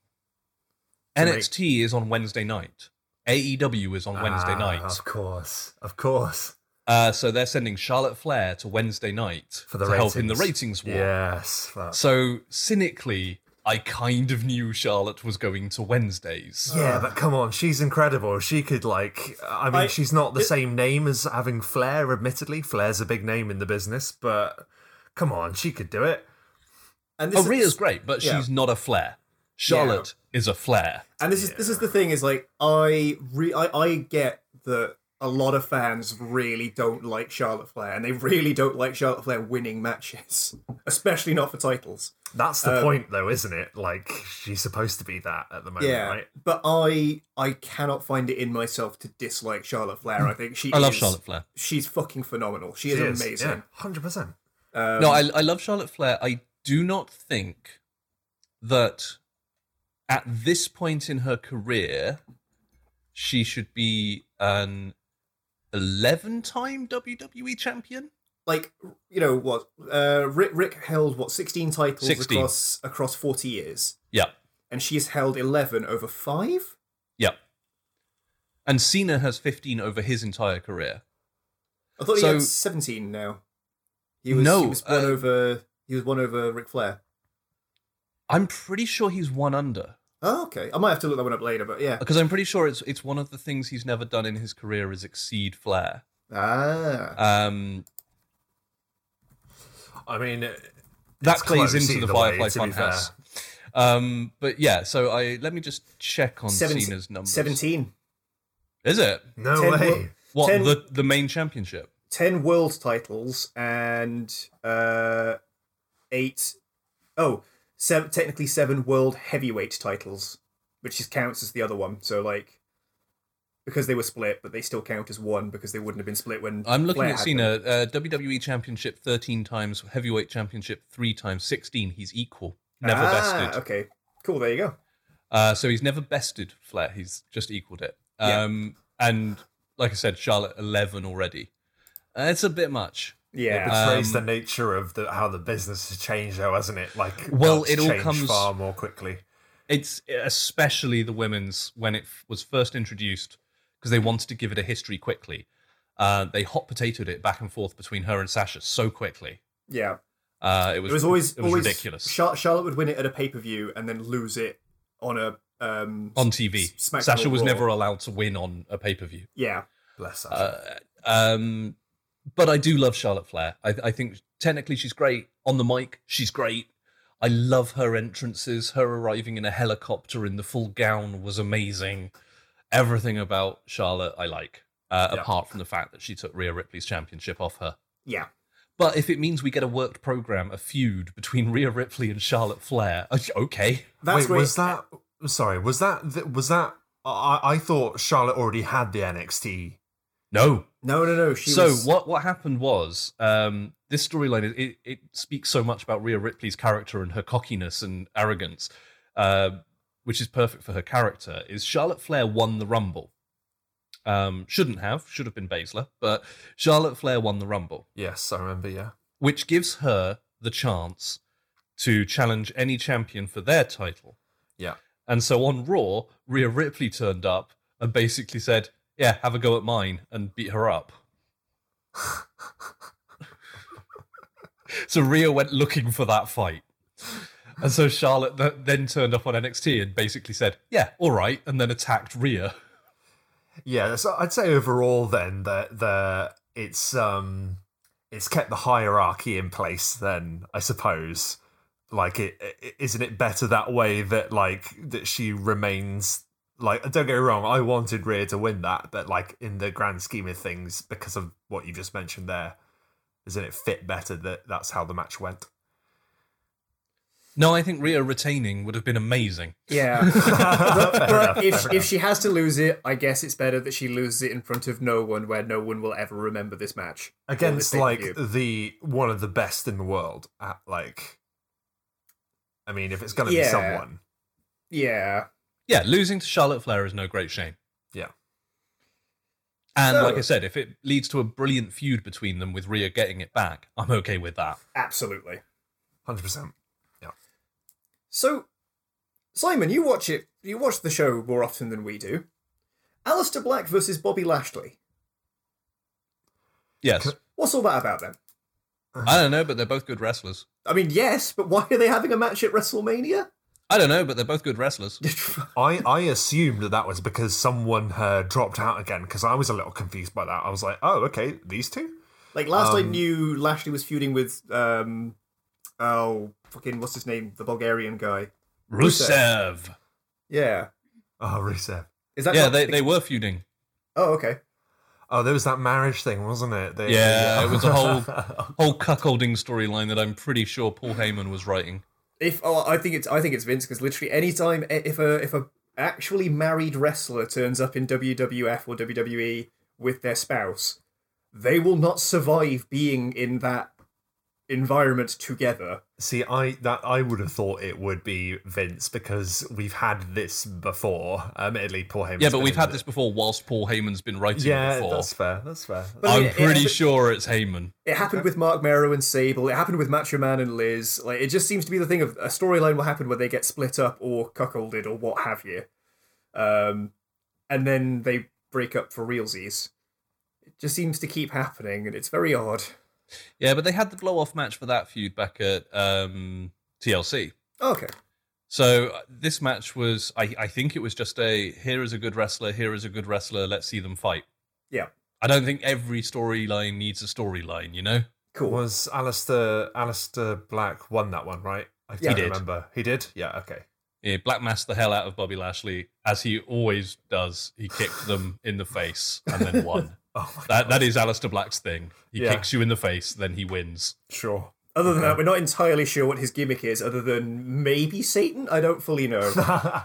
To make- NXT is on Wednesday night. AEW is on Wednesday Ah, night. of course, of course, Uh, so they're sending Charlotte Flair to Wednesday night for the to help in the ratings. ratings war. Yes, that- So cynically, I kind of knew Charlotte was going to Wednesdays. Yeah, but come on, she's incredible. She could like, I mean, I- she's not the it- same name as having Flair. Admittedly, Flair's a big name in the business, but come on, she could do it. And this Oh, is- Rhea's great, but yeah. she's not a Flair. Charlotte is a Flair. And this is this is the thing is like I re- I, I get that a lot of fans really don't like Charlotte Flair, and they really don't like Charlotte Flair winning matches, especially not for titles. That's the Um, point, though, isn't it? Like she's supposed to be that at the moment, yeah, right? but I I cannot find it in myself to dislike Charlotte Flair. I think she I love Charlotte Flair. She's fucking phenomenal. She, is amazing. hundred percent. Um, No, I, I love Charlotte Flair. I do not think that at this point in her career, she should be an 11 time WWE champion. like you know what uh Ric Ric held what 16 titles 16. across across 40 years Yeah, and she's held 11 over 5 yeah. And Cena has 15 over his entire career. I thought he had 17 now he was No, he was one uh, over he was one over Ric Flair I'm pretty sure he's one under oh okay I might have to look that one up later but yeah because I'm pretty sure it's it's one of the things he's never done in his career is exceed Flair. ah Um, I mean, that plays close into the either way, Firefly to be fair. Funhouse. Um, but yeah, so I let me just check on Seven- Cena's numbers. 17 Is it No 10 way. wo- what Ten- the the main championship? 10 world titles and uh 8 oh seven, technically 7 world heavyweight titles which is, counts as the other one so like because they were split but they still count as one because they wouldn't have been split when I'm looking Flair at Cena. Uh, WWE Championship 13 times, Heavyweight Championship three times, 16. He's equal, never ah, bested. okay cool there you go Uh, so he's never bested Flair. He's just equaled it. Yeah. Um, and like I said, Charlotte 11 already. Uh, it's a bit much. It yeah betrays Um, the nature of the how the business has changed, though, hasn't it? Like, Well, it all comes- far more quickly. It's especially the women's when it f- was first introduced because they wanted to give it a history quickly. Uh, they hot potatoed it back and forth between her and Sasha so quickly. yeah Uh, it was it was always it was always ridiculous Char- Charlotte would win it at a pay-per-view and then lose it on a um on TV. Sasha was Raw. never allowed to win on a pay per view. yeah Bless her. Uh, um, but I do love Charlotte Flair. I, I think technically she's great on the mic. She's great. I love her entrances. Her arriving in a helicopter in the full gown was amazing. Everything about Charlotte I like, uh, Yeah. apart from the fact that she took Rhea Ripley's championship off her. yeah But if it means we get a worked program, a feud between Rhea Ripley and Charlotte Flair, okay. that's Wait, where was that? Sorry, was that? Was that? I, I thought Charlotte already had the NXT. No, no no no she so was what what happened was um, this storyline it, it speaks so much about Rhea Ripley's character and her cockiness and arrogance, uh, which is perfect for her character. Is Charlotte Flair won the Rumble? Um, shouldn't have, should have been Baszler, but Charlotte Flair won the Rumble, Yes, I remember. Yeah. which gives her the chance to challenge any champion for their title. Yeah. And so on Raw, Rhea Ripley turned up and basically said, "Yeah, have a go at mine," and beat her up. so Rhea went looking for that fight. And so Charlotte th- then turned up on NXT and basically said, "Yeah, all right," and then attacked Rhea. Yeah, so I'd say overall then that the it's um it's kept the hierarchy in place then I suppose. Like it, it isn't it better that way that like that she remains like don't get me wrong, I wanted Rhea to win that, but like in the grand scheme of things, because of what you just mentioned there, doesn't it fit better that that's how the match went? No, I think Rhea retaining would have been amazing. Yeah, but, but enough, if if she has to lose it, I guess it's better that she loses it in front of no one, where no one will ever remember this match or this Against like the one of the best in the world at like I mean if it's gonna be someone. yeah, Yeah, losing to Charlotte Flair is no great shame. Yeah. And So- like I said, if it leads to a brilliant feud between them with Rhea getting it back, I'm okay with that. absolutely. Hundred percent. Yeah. So, Simon, you watch it. You watch the show more often than we do. Aleister Black versus Bobby Lashley. Yes. What's all that about then? I don't know, but they're both good wrestlers. I mean, yes, but why are they having a match at WrestleMania? I don't know, but they're both good wrestlers. I, I assumed that that was because someone had dropped out again because I was a little confused by that. I was like, oh, okay, these two? like last I Um, knew, Lashley was feuding with um, oh fucking what's his name, the Bulgarian guy. Rusev. Yeah. Oh, Rusev. Is that Yeah, not- they, they were feuding. Oh, okay. Oh, there was that marriage thing, wasn't it? They- Yeah, it was a whole whole cuckolding storyline that I'm pretty sure Paul Heyman was writing. If oh, I think it's I think it's Vince because literally anytime if a if a actually married wrestler turns up in WWF or WWE with their spouse, they will not survive being in that environment together. See, I that I would have thought it would be Vince because we've had this before. Admittedly, Paul Heyman. Yeah, but we've had this before whilst Paul Heyman's been writing Yeah, before. that's fair. That's fair. But I I'm it- pretty it- sure it's Heyman. It happened with Marc Mero and Sable. It happened with Macho Man and Liz. Like it just seems to be the thing of a storyline will happen where they get split up or cuckolded or what have you, um, and then they break up for realsies. It just seems to keep happening, and it's very odd. Yeah, but they had the blow off match for that feud back at um, TLC. Okay, So uh, this match was, I, I think it was just a here is a good wrestler, here is a good wrestler, let's see them fight. Yeah. I don't think every storyline needs a storyline, you know? cool. Was Aleister Aleister Black won that one, right? I Yeah. don't He did. remember. He did. Yeah. Okay. Yeah, Black masked the hell out of Bobby Lashley, as he always does. He kicked them in the face and then won. Oh That that is Aleister Black's thing. He Yeah. kicks you in the face, then he wins. Sure. Other than that, we're not entirely sure what his gimmick is. Other than maybe Satan, I don't fully know.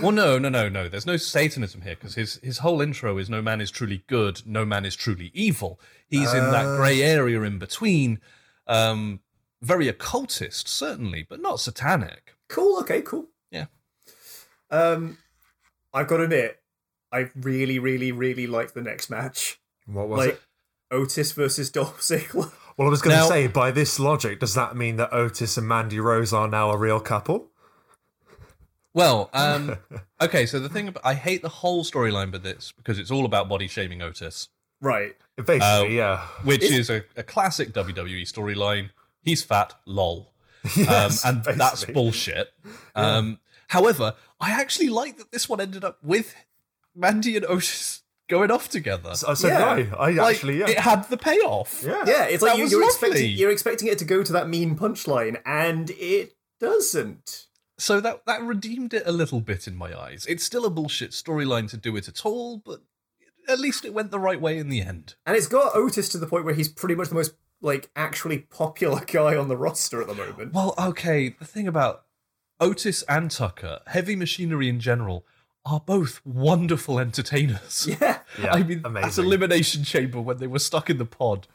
Well, no, no, no, no. There's no Satanism here because his his whole intro is no man is truly good, no man is truly evil. He's in that grey area in between. Um, very occultist, certainly, but not satanic. cool. Okay. Cool. Yeah. Um, I've got to admit, I really, really, really like the next match. What was like it? Otis versus Dolph Ziggler. Well, I was going to say, by this logic, does that mean that Otis and Mandy Rose are now a real couple? Well, um, okay. So the thing about I hate the whole storyline with this because it's all about body shaming Otis, Right. Basically, Uh, yeah. which Is- is a, a classic WWE storyline. He's fat, lol. Yes, um, and that's basically. bullshit. Um, however, I actually like that this one ended up with Mandy and Otis going off together. So, so Yeah. did I. I like, actually, yeah. it had the payoff. yeah. Yeah, it's like you, was you're lovely. expecting you're expecting it to go to that mean punchline, and it doesn't. So that that redeemed it a little bit in my eyes. It's still a bullshit storyline to do it at all, but at least it went the right way in the end. And it's got Otis to the point where he's pretty much the most like actually popular guy on the roster at the moment. Well, okay, the thing about Otis and Tucker, heavy machinery in general, are both wonderful entertainers. Yeah. Yeah, I mean, at amazing. Elimination Chamber when they were stuck in the pod,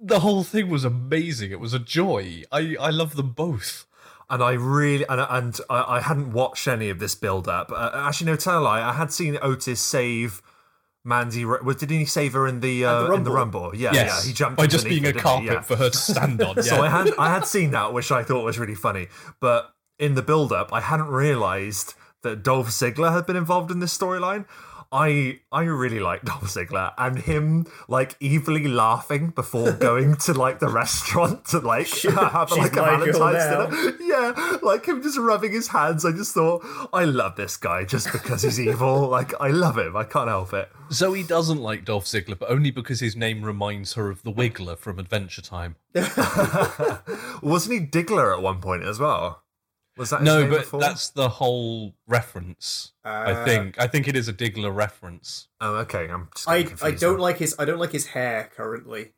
the whole thing was amazing. It was a joy. I, I love them both. and I really and, and I, I hadn't watched any of this build up. Uh, actually, no, tell a lie. I had seen Otis save Mandy. Ro- well, didn't he save her in the uh, the in the Rumble. Rumble? Yeah, Yes, yeah. He jumped by just being a her, didn't carpet? Yeah. for her to stand on. Yeah. So I had I had seen that, which I thought was really funny. But in the build up, I hadn't realised that Dolph Ziggler had been involved in this storyline. I I really like Dolph Ziggler and him like evilly laughing before going to like the restaurant to like have like a my oh, Valentine's dinner. Yeah, like him just rubbing his hands. I just thought I love this guy just because he's evil. Like I love him. I can't help it. Zoe doesn't like Dolph Ziggler, but only because his name reminds her of the Wiggler from Adventure Time. Wasn't he Diggler at one point as well? Was that his No, name but before? that's the whole reference. I Uh, think. I think it is a Diggler reference. Oh, okay. I'm just I I don't now. like his I don't like his hair currently.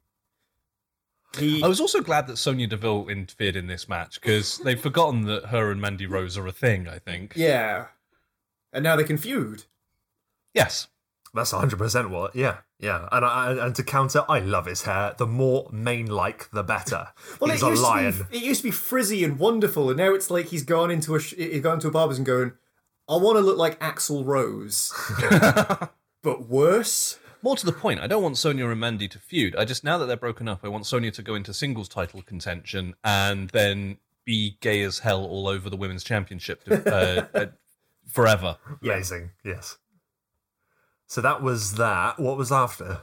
He I was also glad that Sonya Deville interfered in this match because they've forgotten that her and Mandy Rose are a thing. I think. yeah, and now they can feud. Yes. That's 100% what, yeah, yeah. And, I, and to counter, I love his hair. The more mane like, the better. Well, he's it a used lion. To be, it used to be frizzy and wonderful, and now it's like he's gone into a sh- he's gone to a barber's and going, "I want to look like Axl Rose, but worse." More to the point, I don't want Sonya and Mandy to feud. I just now that they're broken up, I want Sonya to go into singles title contention and then be gay as hell all over the women's championship uh, uh, forever. Amazing, yes. So that was that. What was after?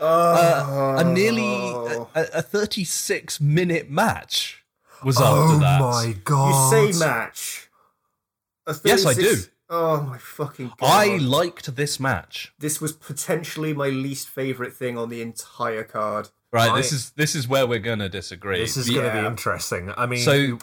Uh, a nearly Oh. a, a 36 minute match was after oh that. my god. You say match. A Yes, I do. Oh my fucking god! I liked this match. this was potentially my least favorite thing on the entire card. Right, I- this is this is where we're gonna disagree. This is The- going to be interesting. I mean, so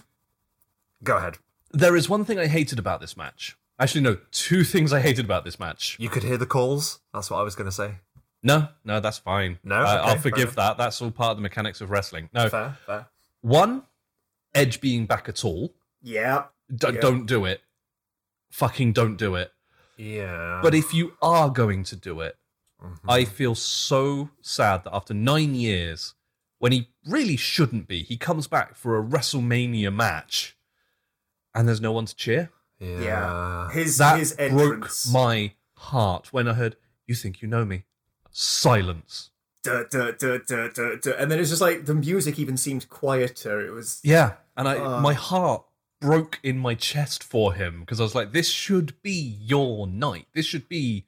go ahead. there is one thing I hated about this match. Actually, no. Two things I hated about this match. You could hear the calls. That's what I was going to say. No, no, that's fine. No? Uh, Okay, I'll forgive that. That's all part of the mechanics of wrestling. No, Fair, fair. one, Edge being back at all. Yeah. D- Yeah. Don't do it. Fucking don't do it. Yeah. But if you are going to do it, Mhm. I feel so sad that after nine years, when he really shouldn't be, he comes back for a WrestleMania match, and there's no one to cheer. Yeah. Yeah. His That his broke my heart when I heard, "You think you know me?" Silence. duh, duh, duh, duh, duh, duh. And then it's just like the music even seemed quieter. It was Yeah, and I Ah. my heart broke in my chest for him because I was like, "This should be your night. This should be."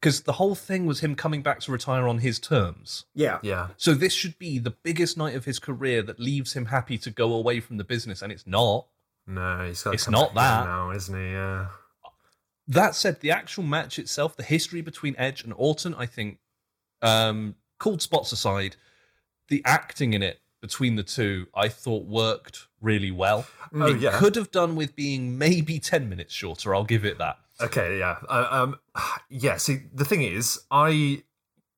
Because the whole thing was him coming back to retire on his terms. yeah. Yeah. So this should be the biggest night of his career that leaves him happy to go away from the business, and it's not. No, he's got. It's not back that. now, isn't he? Yeah. That said, the actual match itself, the history between Edge and Orton, I think, um, called spots aside, the acting in it between the two, I thought worked really well. Oh it yeah. could have done with being maybe ten minutes shorter. I'll give it that. Okay, yeah. Uh, um, yeah. See, the thing is, I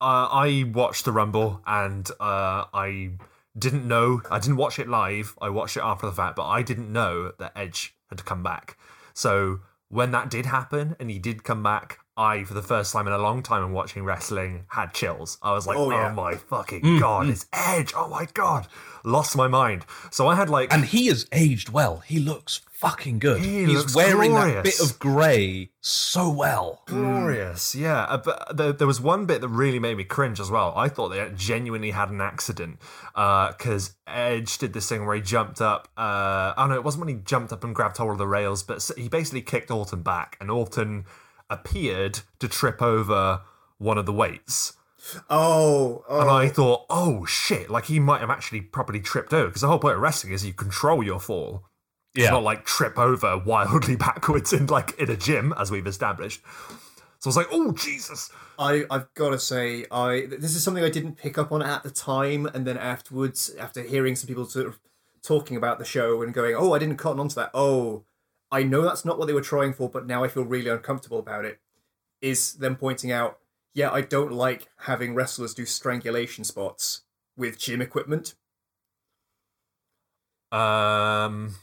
uh, I watched the Rumble and uh, I didn't know. I didn't watch it live. I watched it after the fact, but I didn't know that Edge had come back. So when that did happen and he did come back, I, for the first time in a long time in watching wrestling, had chills. I was like, Oh, oh, yeah. my fucking god, it's Edge! Oh my god, lost my mind. So I had like And he has aged well. He looks fucking good. He He's wearing that bit of grey so well. Glorious, yeah. Uh, but there, there was one bit that really made me cringe as well. I thought they genuinely had an accident because Edge did this thing where he jumped up. Uh, oh no, it wasn't when he jumped up and grabbed hold of the rails, but he basically kicked Orton back, and Orton appeared to trip over one of the weights. Oh, oh. And I oh. thought, oh shit, like he might have actually properly tripped over because the whole point of wrestling is you control your fall. It's not like trip over wildly backwards in like in a gym, as we've established. So I was like, oh Jesus. I I've got to say I this is something I didn't pick up on at the time, and then afterwards, after hearing some people sort of talking about the show and going, "Oh, I didn't cotton onto that." Oh, I know that's not what they were trying for, but now I feel really uncomfortable about it. Is them pointing out, yeah, I don't like having wrestlers do strangulation spots with gym equipment. Um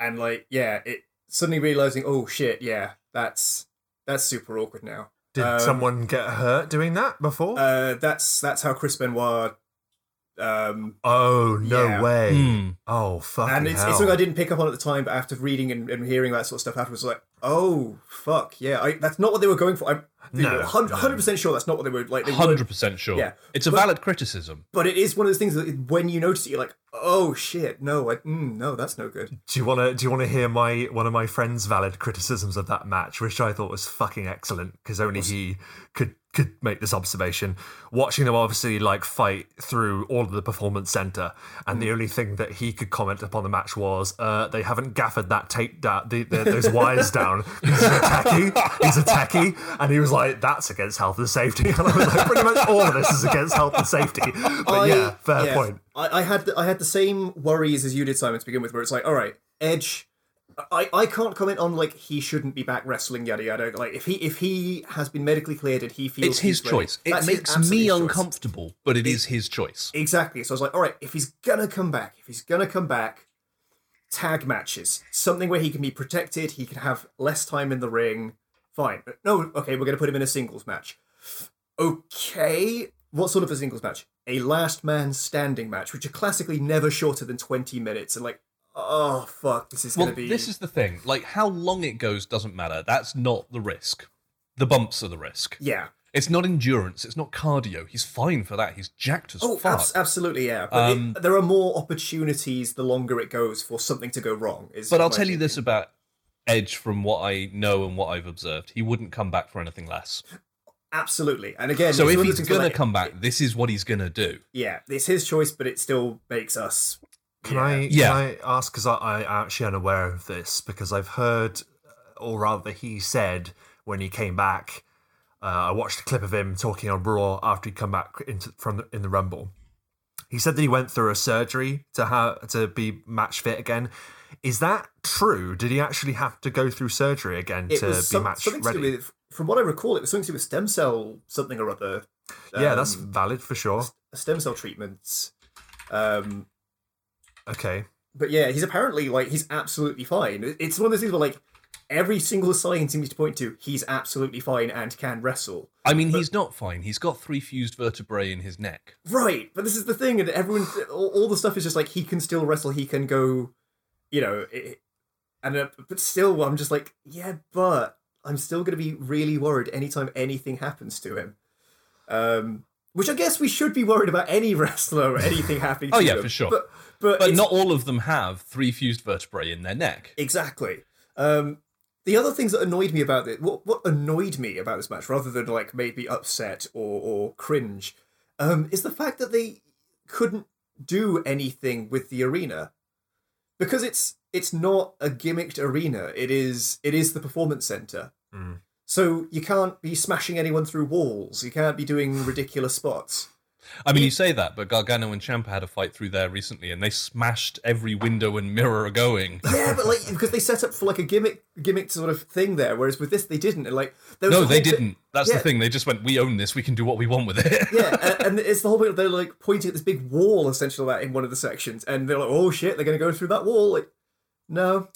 and like yeah it suddenly realizing oh shit yeah that's that's super awkward now did Um, someone get hurt doing that before? uh that's that's how chris benoit um oh no yeah. way. Hmm. Oh fuck! and it's, hell. it's something i didn't pick up on at the time but after reading and, and hearing that sort of stuff afterwards I was like oh fuck yeah I, that's not what they were going for i'm No, 100, no. percent sure that's not what they were like Hundred percent sure. Yeah. It's a But- valid criticism. but it is one of those things that when you notice it you're like oh shit no I, mm, no that's no good do you want to do you want to hear my one of my friends' valid criticisms of that match, which I thought was fucking excellent because only he could could make this observation. Watching them obviously like fight through all of the performance center, and the only thing that he could comment upon the match was uh, they haven't gaffered that tape down, the, the, those wires down. He's a techie, he's a techie, and he was like, "That's against health and safety." And I was like, "Pretty much all of this is against health and safety." But I- yeah, fair yeah, point. I, I had the, I had the same worries as you did, Simon, to begin with, where it's like, all right, Edge. I, I can't comment on like he shouldn't be back wrestling yada yada. Like if he if he has been medically cleared and he feels It's his he's ready, choice. It makes me choice. uncomfortable, but it is his choice. exactly. So I was like all right if he's gonna come back if he's gonna come back tag matches. Something where he can be protected he can have less time in the ring. Fine. But no okay we're gonna put him in a singles match. Okay what sort of a singles match? A last man standing match which are classically never shorter than 20 minutes and like oh fuck this is Well, gonna be this is the thing. Like, how long it goes doesn't matter. That's not the risk. The bumps are the risk. yeah It's not endurance. It's not cardio. He's fine for that. He's jacked as Oh, fuck. abs- absolutely, yeah. But Um, it, there are more opportunities the longer it goes for something to go wrong. Is But I'll tell you this about Edge from what I know and what I've observed. He wouldn't come back for anything less. absolutely. And again, So if he's going to come back, this is what he's going to do. yeah, it's his choice, but it still makes us. Can yeah. I Yeah. can I ask because I, I actually unaware of this because I've heard, or rather, he said when he came back. Uh, I watched a clip of him talking on Raw after he'd come back into from the, in the Rumble. He said that he went through a surgery to have to be match fit again. Is that true? Did he actually have to go through surgery again It to was be match something to ready? do with, from what I recall, it was something to do with stem cell something or other. yeah, that's um, valid for sure. stem cell treatments. Um, Okay. but yeah, he's apparently like he's absolutely fine. It's one of those things where like every single sign seems to point to he's absolutely fine and can wrestle. I mean, he's not fine. He's got three fused vertebrae in his neck. Right, but this is the thing, and everyone, all, all the stuff is just like he can still wrestle, he can go, you know, it, and uh, but still, I'm just like, yeah, but I'm still going to be really worried anytime anything happens to him. Um, which I guess we should be worried about any wrestler or anything happening. to Oh, yeah, them. for sure. But but, But not all of them have three fused vertebrae in their neck. Exactly. Um, the other things that annoyed me about it, what what annoyed me about this match, rather than like made me upset or or cringe, um, is the fact that they couldn't do anything with the arena because it's it's not a gimmicked arena. It is it is the performance center. Mm. So you can't be smashing anyone through walls. You can't be doing ridiculous spots. I mean, you say that, but Gargano and Ciampa had a fight through there recently, and they smashed every window and mirror going. Yeah, but like because they set up for like a gimmick gimmick sort of thing there, whereas with this they didn't. And like there was No, they didn't. That's Yeah. the thing. They just went, "We own this. We can do what we want with it." yeah, a- and it's the whole point. They're like pointing at this big wall, essentially, that in one of the sections, and they're like, "Oh shit, they're going to go through that wall." Like, no.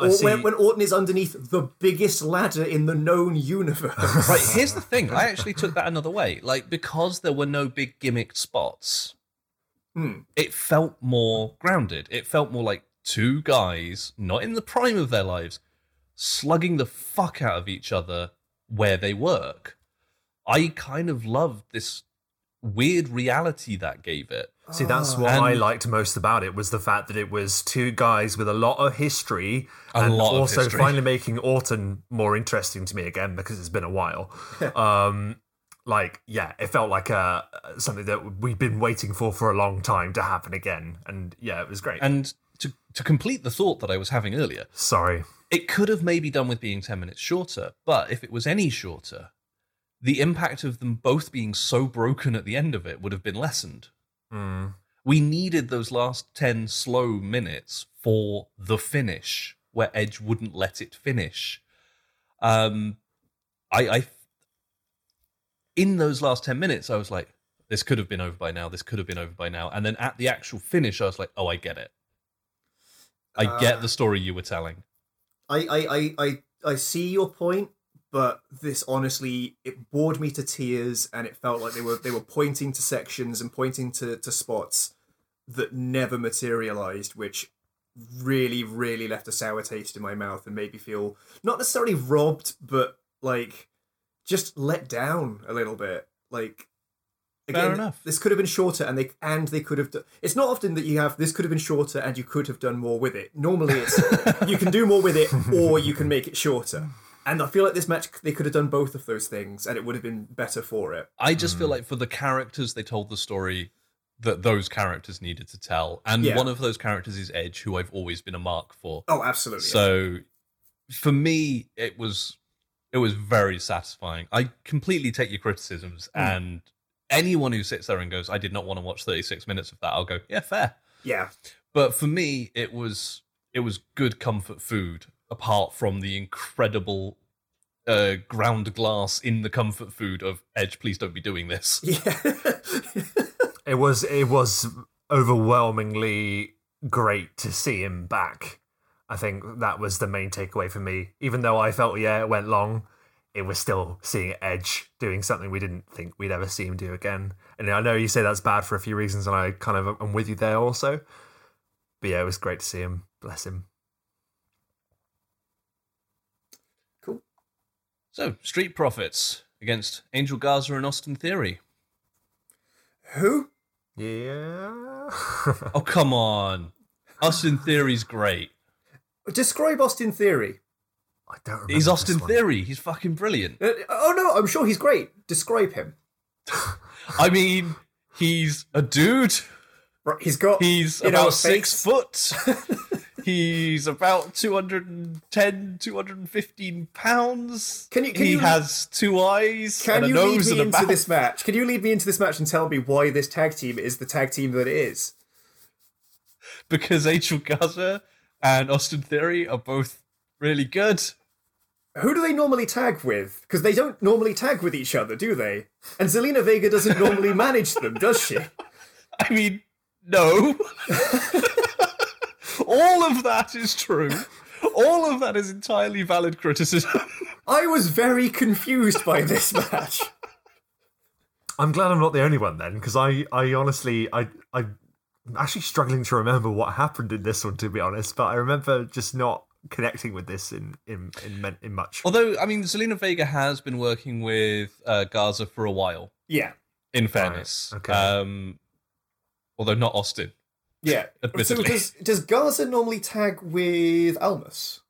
I Or see. when, when Orton is underneath the biggest ladder in the known universe. right. Here's the thing. I actually took that another way. Like because there were no big gimmicked spots, Hmm. it felt more grounded. It felt more like two guys, not in the prime of their lives, slugging the fuck out of each other where they work. I kind of loved this weird reality that gave it. See, that's what I liked most about it was the fact that it was two guys with a lot of history, and lot also history. finally making Orton more interesting to me again because it's been a while. um, like, yeah, it felt like uh, something that we've been waiting for for a long time to happen again, and yeah, it was great. And to to complete the thought that I was having earlier, Sorry, it could have maybe done with being 10 minutes shorter, but if it was any shorter, the impact of them both being so broken at the end of it would have been lessened. Mm. We needed those last 10 slow minutes for the finish, where Edge wouldn't let it finish. Um, I, I, in those last 10 minutes, I was like, this could have been over by now, this could have been over by now. And then at the actual finish, I was like, oh, I get it. I Uh, get the story you were telling. I, I, I, I, I see your point, but this honestly it bored me to tears, and it felt like they were they were pointing to sections and pointing to, to spots that never materialized, which really, really left a sour taste in my mouth and made me feel not necessarily robbed, but like just let down a little bit. Like Fair enough. This could have been shorter, and they and they could have. Do- it's not often that you have this could have been shorter, and you could have done more with it. Normally, it's you can do more with it, or you can make it shorter. And I feel like this match, they could have done both of those things, and it would have been better for it. I just feel mm. like for the characters, they told the story that those characters needed to tell. And Yeah. one of those characters is Edge, who I've always been a mark for. Oh, absolutely. So for me, it was it was very satisfying. I completely take your criticisms mm. and anyone who sits there and goes, I did not want to watch 36 minutes of that, I'll go, yeah, fair. yeah, But for me, it was it was good comfort food, apart from the incredible uh, ground glass in the comfort food of Edge, please don't be doing this. yeah. it was it was overwhelmingly great to see him back. I think that was the main takeaway for me. Even though I felt yeah it went long, it was still seeing Edge doing something we didn't think we'd ever see him do again. And I know you say that's bad for a few reasons, and I kind of am with you there also. But yeah, it was great to see him. Bless him. So, Street Profits against Angel Garza and Austin Theory. Who? Yeah. Oh, come on. Austin Theory's great. Describe Austin Theory. I don't remember. He's this Austin one. Theory. He's fucking brilliant. Uh, oh no, I'm sure he's great. Describe him. I mean, he's a dude. Right, he's got. He's you know, about six face. foot. he's about 210, 215 pounds. Can you- can he you- has two eyes Can and a you lead me into this match? Can you lead me into this match and tell me why this tag team is the tag team that it is? because Angel Garza and Austin Theory are both really good. Who do they normally tag with? Because they don't normally tag with each other, do they? And Zelina Vega doesn't normally manage them, does she? I mean, no. All of that is true. All of that is entirely valid criticism. I was very confused by this match. I'm glad I'm not the only one then, because I, I honestly, I, I'm actually struggling to remember what happened in this one, to be honest. But I remember just not connecting with this in in in, in much. Although, I mean, Zelina Vega has been working with uh, Garza for a while, Yeah, in fairness. okay. Um, although not Austin. Yeah. So does does Garza normally tag with Almus?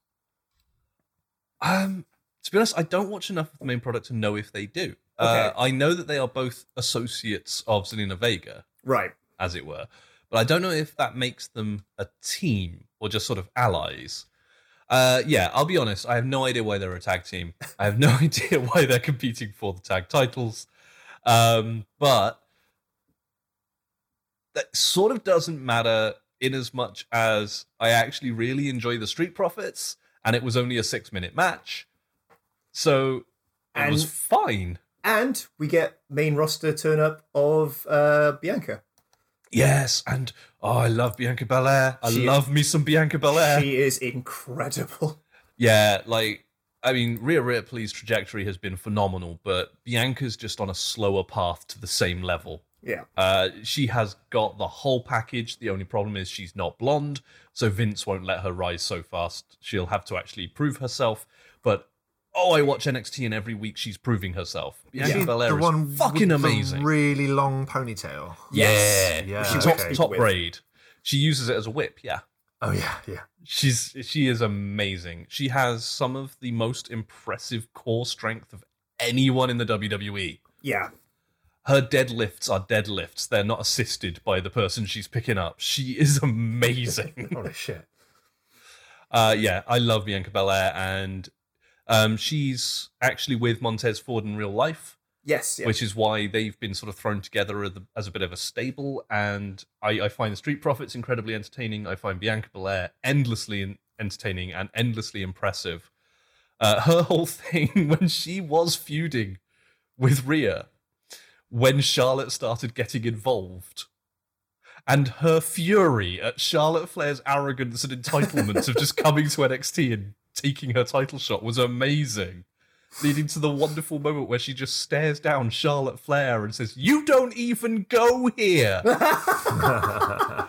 Um, to be honest, I don't watch enough of the main product to know if they do. Uh, I know that they are both associates of Zelina Vega, Right. as it were, but I don't know if that makes them a team or just sort of allies. Uh, yeah, I'll be honest. I have no idea why they're a tag team. I have no idea why they're competing for the tag titles. Um, but that sort of doesn't matter in as much as I actually really enjoy the Street Profits, and it was only a six minute match. So it was And- fine. And we get main roster turn up of uh, Bianca. Yes, and oh, I love Bianca Belair. I She- love me some Bianca Belair. She is incredible. Yeah, like I mean, Rhea Ripley's trajectory has been phenomenal, but Bianca's just on a slower path to the same level. Yeah. Uh, she has got the whole package. The only problem is she's not blonde, so Vince won't let her rise so fast. She'll have to actually prove herself. But oh, I watch NXT, and every week she's proving herself. Bianca Is it Belair the is one fucking with the amazing. really long ponytail. yeah, Yeah, She okay. top, top braid. She uses it as a whip. Yeah. Oh yeah, yeah. She's she is amazing. She has some of the most impressive core strength of anyone in the WWE. Yeah. Her deadlifts are deadlifts. They're not assisted by the person she's picking up. She is amazing. Holy shit. uh, yeah, I love Bianca Belair, and um, she's actually with Montez Ford in real life, Yes. Yeah. which is why they've been sort of thrown together as a, as a bit of a stable. And I, I find the Street Profits incredibly entertaining. I find Bianca Belair endlessly entertaining and endlessly impressive. Uh, her whole thing when she was feuding with Rhea, when Charlotte started getting involved, and her fury at Charlotte Flair's arrogance and entitlement of just coming to NXT and taking her title shot was amazing leading to the wonderful moment where she just stares down Charlotte Flair and says, "You don't even go here." oh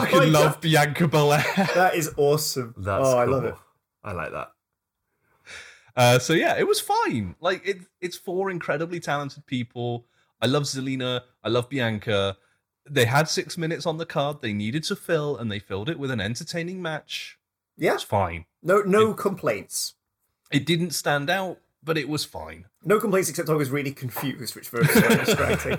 Fucking my love God. Bianca Belair. That is awesome. That's oh, I love it. I like that. Uh, so yeah, it was fine. Like it, it's four incredibly talented people. I love Zelina. I love Bianca. They had six minutes on the card they needed to fill, and they filled it with an entertaining match. Yeah. It's fine. No, no complaints. It didn't stand out, but it was fine. No complaints except I was really confused, which was very distracting.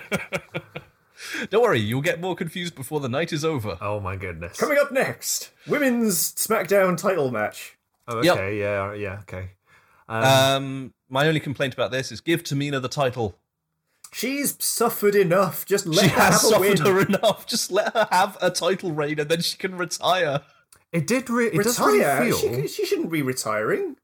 Don't worry, you'll get more confused before the night is over. Oh my goodness. Coming up next, women's SmackDown title match. Oh, Yep. okay. Yeah. Yeah. Okay. Um, Um, my only complaint about this is give Tamina the title. She's suffered enough. Just let she her has have a win. suffered her enough. Just let her have a title reign, and then she can retire. it did. Re- it does Retire? really She, feel. she shouldn't be retiring.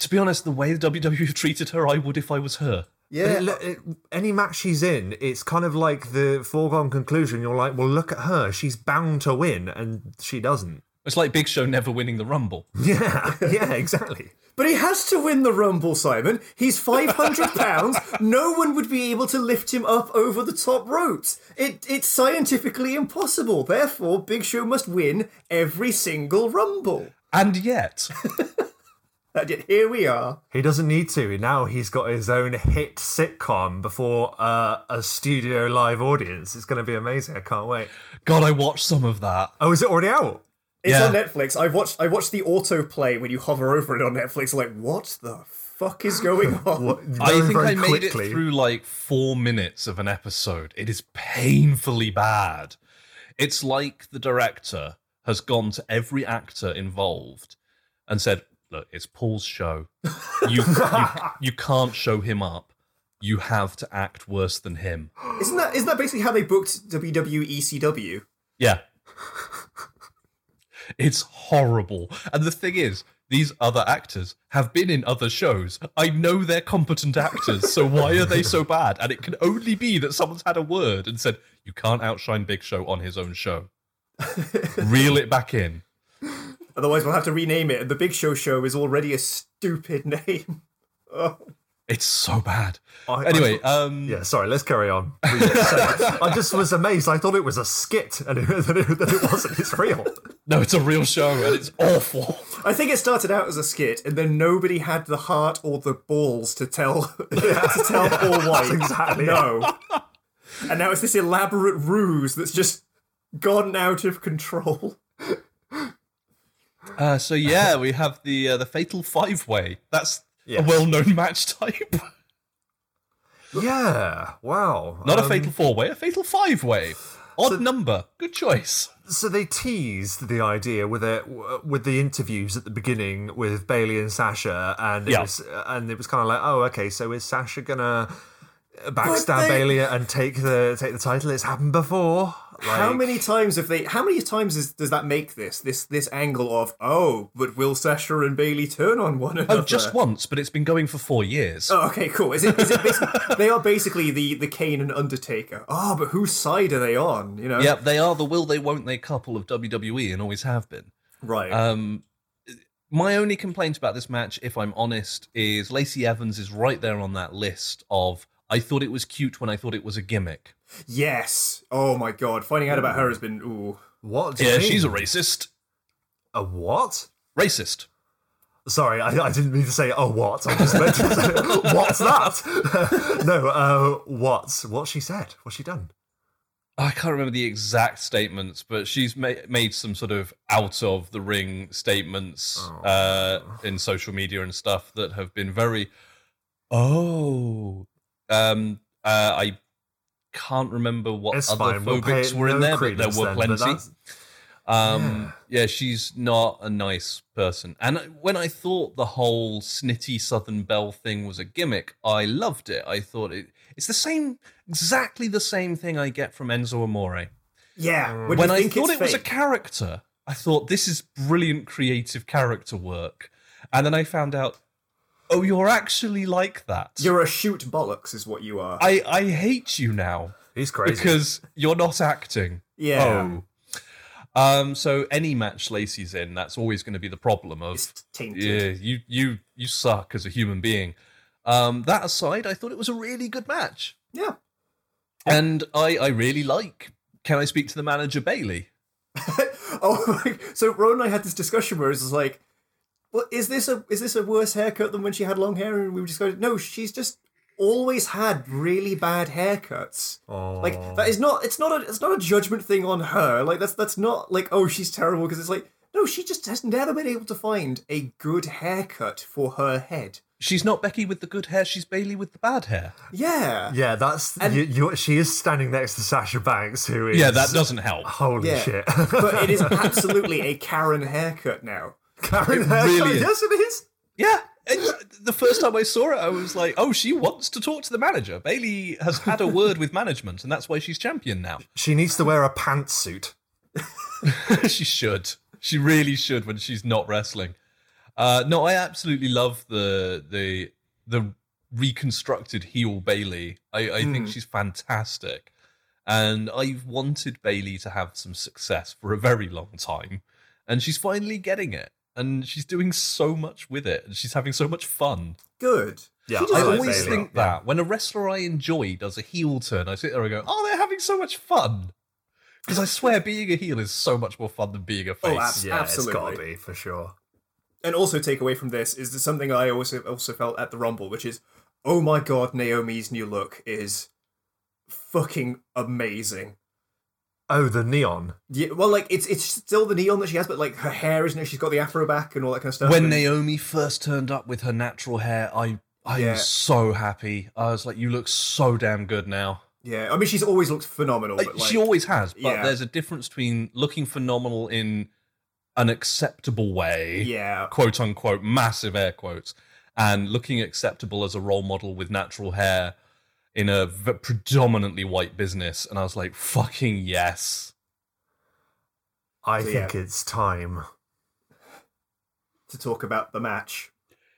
To be honest, the way the WWE treated her, I would if I was her. Yeah. It- it- any match she's in, it's kind of like the foregone conclusion. You're like, well, look at her. She's bound to win, and she doesn't. It's like Big Show never winning the Rumble. Yeah. Yeah. Exactly. But he has to win the Rumble, Simon. He's 500 pounds. No one would be able to lift him up over the top ropes. It, it's scientifically impossible. Therefore, Big Show must win every single Rumble. And yet, And yet here we are. He doesn't need to. Now he's got his own hit sitcom before uh, a studio live audience. It's going to be amazing. I can't wait. God, I watched some of that. Oh, is it already out? It's Yeah. on Netflix. I watched I watched the autoplay when you hover over it on Netflix. Like, what the fuck is going on? What- I think very I made quickly. it through like four minutes of an episode. It is painfully bad. It's like the director has gone to every actor involved and said, "Look, it's Paul's show. You you, you can't show him up. You have to act worse than him." Isn't that isn't that basically how they booked WWE CW? Yeah. It's horrible. And the thing is, these other actors have been in other shows. I know they're competent actors, so why are they so bad? And it can only be that someone's had a word and said, You can't outshine Big Show on his own show. Reel it back in. Otherwise, we'll have to rename it. The Big Show Show is already a stupid name. Oh. It's so bad. I- Anyway, I- um, yeah, sorry, let's carry on. I just was amazed. I thought it was a skit and it, that, it, that it wasn't. It's real. No, it's a real show and it's awful. I think it started out as a skit, and then nobody had the heart or the balls to tell to tell Paul White exactly no. and now it's this elaborate ruse that's just gone out of control. Uh, so yeah, we have the uh, the Fatal Five Way. That's Yes. a well known match type. Yeah. Wow. Not a Um, Fatal Four Way, a Fatal Five Way. Odd number. Good choice. So they teased the idea with it with the interviews at the beginning with Bayley and Sasha, and it Yeah. was and it was kind of like, oh, okay, so is Sasha gonna backstab they- Bayley and take the take the title? It's happened before. How many times have they? How many times is, does that make this this this angle of oh, but will Sasha and Bayley turn on one another? Oh, just once, but it's been going for four years. Oh, okay, cool. Is it? Is it? They are basically the the Kane and Undertaker. Oh, but whose side are they on? You know. Yep, they are the will they won't they couple of WWE and always have been. Right. Um, my only complaint about this match, if I'm honest, is Lacey Evans is right there on that list of I thought it was cute when I thought it was a gimmick. Yes. Oh my god. Finding out about her has been ooh. What? do you Yeah, mean? she's a racist. a what? Racist. Sorry, I, I didn't mean to say oh what. I just meant to say what's that? no, uh, what? What she said? What's she done? I can't remember the exact statements, but she's ma- made some sort of out of the ring statements uh, in social media and stuff that have been very. Oh, um, uh, I can't remember what It's other fine. We'll phobics were in there, but there were then, plenty. Um, yeah. she's not a nice person. And when I thought the whole snitty Southern Belle thing was a gimmick, I loved it. I thought it it's the same, exactly the same thing I get from Enzo Amore. Yeah. When, when I thought it was a character, I thought this is brilliant creative character work. And then I found out, oh, you're actually like that. You're a shoot bollocks, is what you are. I, I hate you now He's crazy. because you're not acting. yeah. Oh. Um, so any match Lacey's in, that's always going to be the problem of It's tainted. yeah, you you you suck as a human being. Um, that aside, I thought it was a really good match, Yeah. and I I really like. Can I speak to the manager Bayley? Oh, my, so Ron and I had this discussion where it was like, "Well, is this a is this a worse haircut than when she had long hair?" And we were just going, "No, she's just always had really bad haircuts. Like that is not it's not a it's not a judgment thing on her. Like that's that's not like oh she's terrible because it's like no she just has never been able to find a good haircut for her head. She's not Becky with the good hair. She's Bayley with the bad hair. Yeah. yeah, that's you, you, she is standing next to Sasha Banks, who is Yeah, that doesn't help. holy Yeah. shit. But it is absolutely a Karen haircut now. Karen It really yes, it is. Yeah. The first time I saw it, I was like, "Oh, she wants to talk to the manager." Bayley has had a word with management, and that's why she's champion now. She needs to wear a pantsuit. she should. She really should when she's not wrestling. Uh, no, I absolutely love the the the reconstructed heel Bayley. I, I think she's fantastic, and I've wanted Bayley to have some success for a very long time, and she's finally getting it. And she's doing so much with it, and she's having so much fun. Good. Yeah, I like always Bayley. think Yeah. that when a wrestler I enjoy does a heel turn, I sit there and go, "Oh, they're having so much fun." Because I swear, being a heel is so much more fun than being a oh, face. Oh, abs- Yeah, Absolutely. it's gotta be for sure. and also take away from this is something I also also felt at the Rumble, which is, oh my god, Naomi's new look is fucking amazing. Oh, the neon. Yeah, well, like it's it's still the neon that she has, but like her hair, isn't it? She's got the afro back and all that kind of stuff. when and- Naomi first turned up with her natural hair, I I Yeah. was so happy. I was like, "You look so damn good now." yeah, I mean, she's always looked phenomenal, Like, but like, she always has, but yeah. there's a difference between looking phenomenal in an acceptable way, yeah, quote unquote, massive air quotes, and looking acceptable as a role model with natural hair in a v- predominantly white business. And I was like, "Fucking yes." I So, think yeah. it's time. To talk about the match.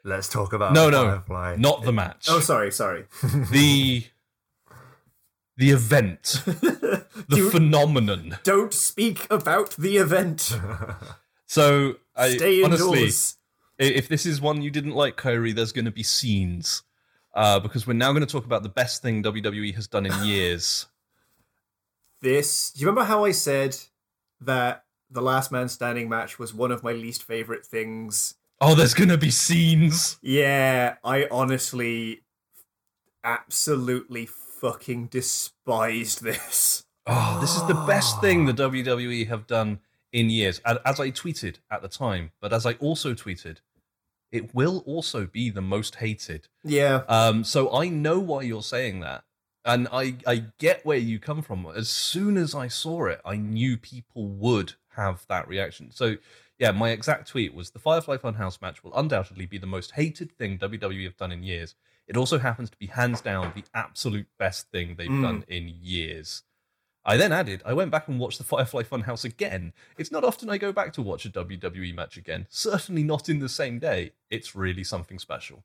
Let's talk about No, no, Firefly. not the match. Oh, sorry, sorry. the the event, the Do- phenomenon. Don't speak about the event. So I Stay honestly, indoors. i- if this is one you didn't like, Kyrie, there's going to be scenes. Uh, because we're now going to talk about the best thing WWE has done in years. This. Do you remember how I said that the Last Man Standing match was one of my least favorite things? Oh, there's going to be scenes. Yeah, I honestly absolutely fucking despised this. Oh, this is the best thing the WWE have done in years. As I tweeted at the time, but as I also tweeted, it will also be the most hated. Yeah. Um, so I know why you're saying that. And I, I get where you come from. As soon as I saw it, I knew people would have that reaction. So, yeah, my exact tweet was the Firefly Funhouse match will undoubtedly be the most hated thing WWE have done in years. It also happens to be hands down the absolute best thing they've Mm. done in years. I then added, I went back and watched the Firefly Funhouse again. It's not often I go back to watch a WWE match again, certainly not in the same day. It's really something special.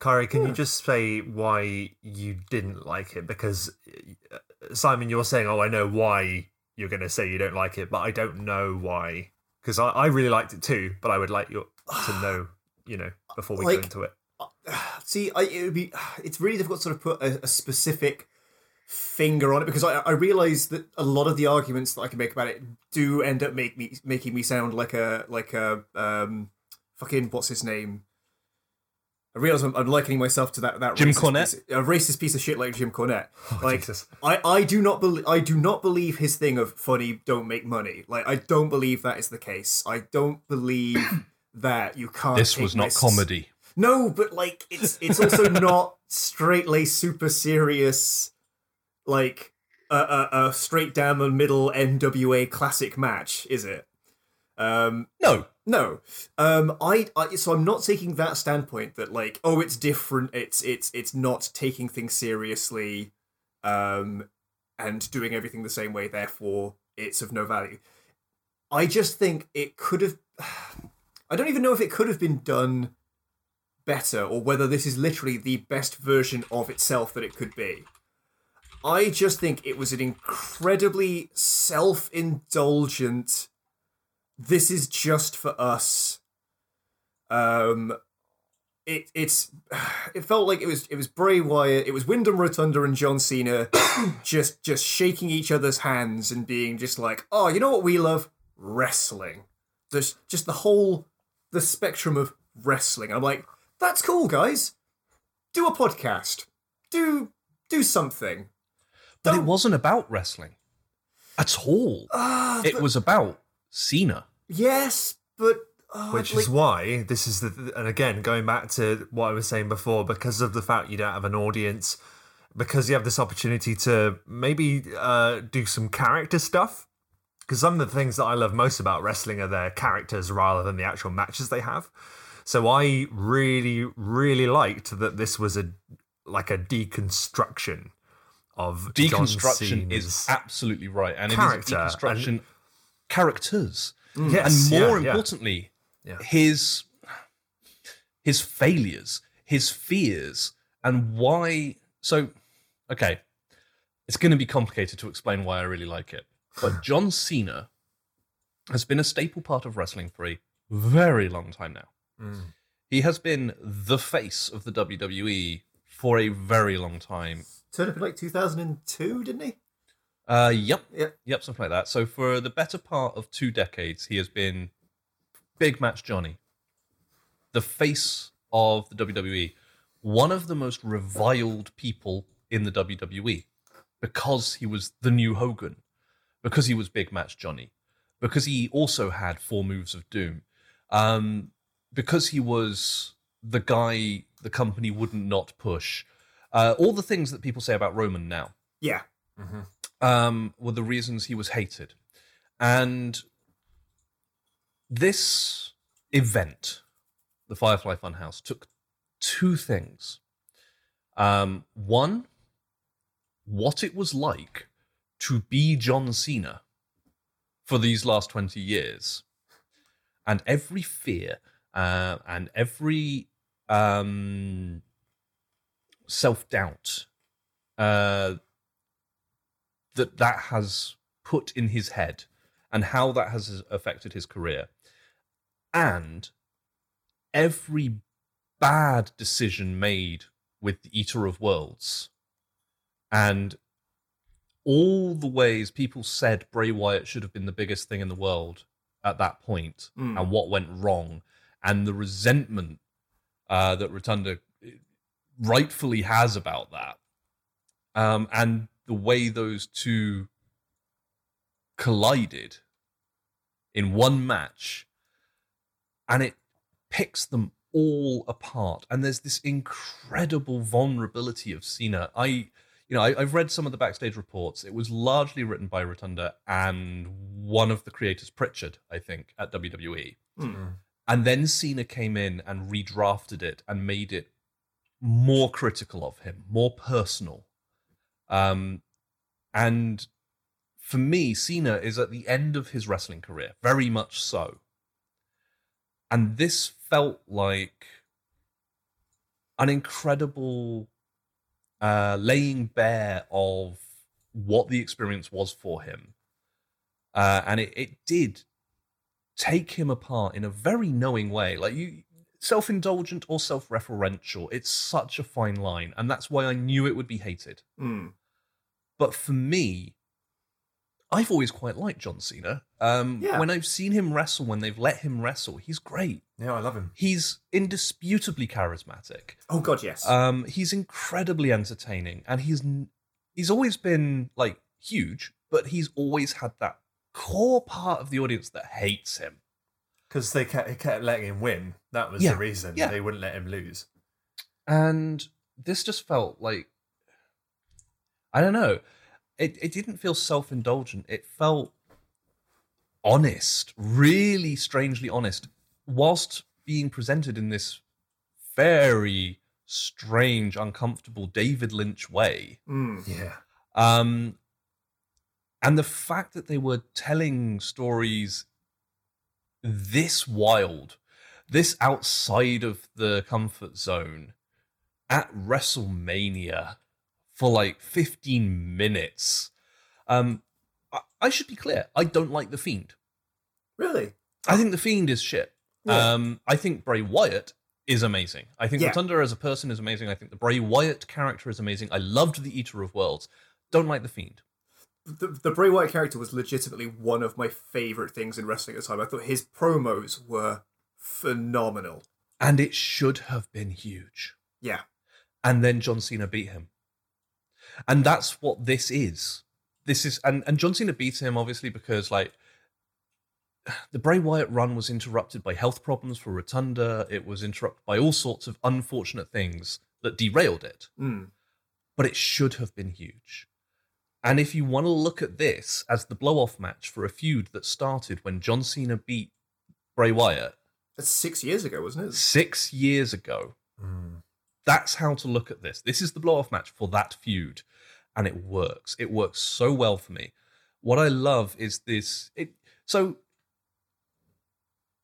Kari, can Yeah. you just say why you didn't like it? Because uh, Simon, you're saying, "Oh, I know why you're going to say you don't like it," but I don't know why. Because I, I really liked it too, but I would like you to know, you know, before we Like- go into it. See, I, it would be. It's really difficult to sort of put a, a specific finger on it because I, I realize that a lot of the arguments that I can make about it do end up make me making me sound like a like a um fucking what's his name. I realize I'm, I'm likening myself to that that Jim racist Cornette? piece- a racist piece of shit like Jim Cornette. like Jesus. I, I do not believe I do not believe his thing of funny don't make money. Like I don't believe that is the case. I don't believe that you can't. This was not risks. comedy. No, but like it's it's also not straight laced, super serious, like a, a, a straight down the middle NWA classic match, is it? Um, No, no. Um, I, I so I'm not taking that standpoint that like oh it's different. It's it's it's not taking things seriously, um, and doing everything the same way. Therefore, it's of no value. I just think it could have. I don't even know if it could have been done better or whether this is literally the best version of itself that it could be. I just think it was an incredibly self indulgent, this is just for us. Um, it it's it felt like it was it was Bray Wyatt, it was Windham Rotunda and John Cena just just shaking each other's hands and being just like, oh, you know what we love? Wrestling. There's just the whole the spectrum of wrestling. I'm like, that's cool, guys. Do a podcast. Do do something. But it wasn't about wrestling at all. Ah, It but- was about Cena. yes, but uh, Which like- is why this is the and again going back to what I was saying before, because of the fact you don't have an audience, because you have this opportunity to maybe uh, do some character stuff. Because some of the things that I love most about wrestling are their characters rather than the actual matches they have. So I really, really liked that this was a like a deconstruction of John Deconstruction is absolutely right, and character, it is deconstruction characters, Yes, and more yeah, yeah. importantly, Yeah. his his failures, his fears, and why. So, okay, it's going to be complicated to explain why I really like it, but John Cena has been a staple part of wrestling for a very long time now. Mm. He has been the face of the WWE for a very long time. Turned up in like 2002, didn't he? Uh, yep, Yep. yep, something like that. So for the better part of two decades, he has been Big Match Johnny, the face of the WWE, one of the most reviled people in the WWE, because he was the new Hogan, because he was Big Match Johnny, because he also had four moves of doom, um, because he was the guy the company wouldn't not push. Uh, all the things that people say about Roman now Yeah. um, were the reasons he was hated. And this event, the Firefly Funhouse, took two things. Um, one, what it was like to be John Cena for these last 20 years. And every fear uh, and every um, self doubt uh, that that has put in his head and how that has affected his career. And every bad decision made with the Eater of Worlds and all the ways people said Bray Wyatt should have been the biggest thing in the world at that point Mm. and what went wrong and the resentment uh, that Rotunda rightfully has about that. Um, and the way those two collided in one match and it picks them all apart. And there's this incredible vulnerability of Cena. I you know I, I've read some of the backstage reports. It was largely written by Rotunda and one of the creators Pritchard I think at WWE Hmm. and then Cena came in and redrafted it and made it more critical of him, more personal. Um, and for me, Cena is at the end of his wrestling career, very much so. And this felt like an incredible uh, laying bare of what the experience was for him. Uh, and it, it did take him apart in a very knowing way. Like you self-indulgent or self-referential. It's such a fine line, and that's why I knew it would be hated. Hmm. But for me, I've always quite liked John Cena. Um, Yeah. When I've seen him wrestle, when they've let him wrestle, he's great. Yeah, I love him. He's indisputably charismatic. Oh God, yes. Um, he's incredibly entertaining, and he's he's always been like huge, but he's always had that core part of the audience that hates him. Because they kept, kept letting him win. That was Yeah, the reason. yeah. They wouldn't let him lose. and this just felt like I don't know. It it didn't feel self indulgent. It felt honest, really strangely honest, whilst being presented in this very strange, uncomfortable David Lynch way. Hmm. Yeah. Um, and the fact that they were telling stories this wild, this outside of the comfort zone at WrestleMania for like 15 minutes. Um, I, I should be clear, I don't like The Fiend. Really? I think The Fiend is shit. Yeah. Um, I think Bray Wyatt is amazing. I think Yeah. Rotunda as a person is amazing. I think the Bray Wyatt character is amazing. I loved the Eater of Worlds. Don't like The Fiend. The, the Bray Wyatt character was legitimately one of my favorite things in wrestling at the time. I thought his promos were phenomenal. and it should have been huge. Yeah. And then John Cena beat him, and that's what this is. This is, and and John Cena beat him obviously because like the Bray Wyatt run was interrupted by health problems for Rotunda. It was interrupted by all sorts of unfortunate things that derailed it. Mm. But it should have been huge. And if you want to look at this as the blow off match for a feud that started when John Cena beat Bray Wyatt That's six years ago, wasn't it? six years ago, Mm. that's how to look at this. This is the blow off match for that feud, and it works. It works so well for me. What I love is this. It so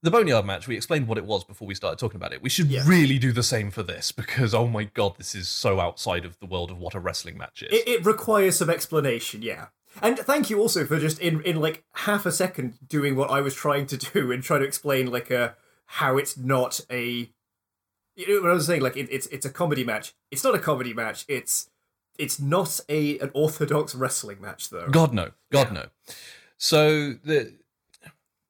the boneyard match. We explained what it was before we started talking about it. We should Yeah. really do the same for this because oh my god, this is so outside of the world of what a wrestling match is. It, it requires some explanation, yeah. And thank you also for just in, in like half a second doing what I was trying to do and trying to explain like a how it's not a you know what I was saying like it, it's it's a comedy match. It's not a comedy match. It's it's not a an orthodox wrestling match though. God no, God Yeah. no. So the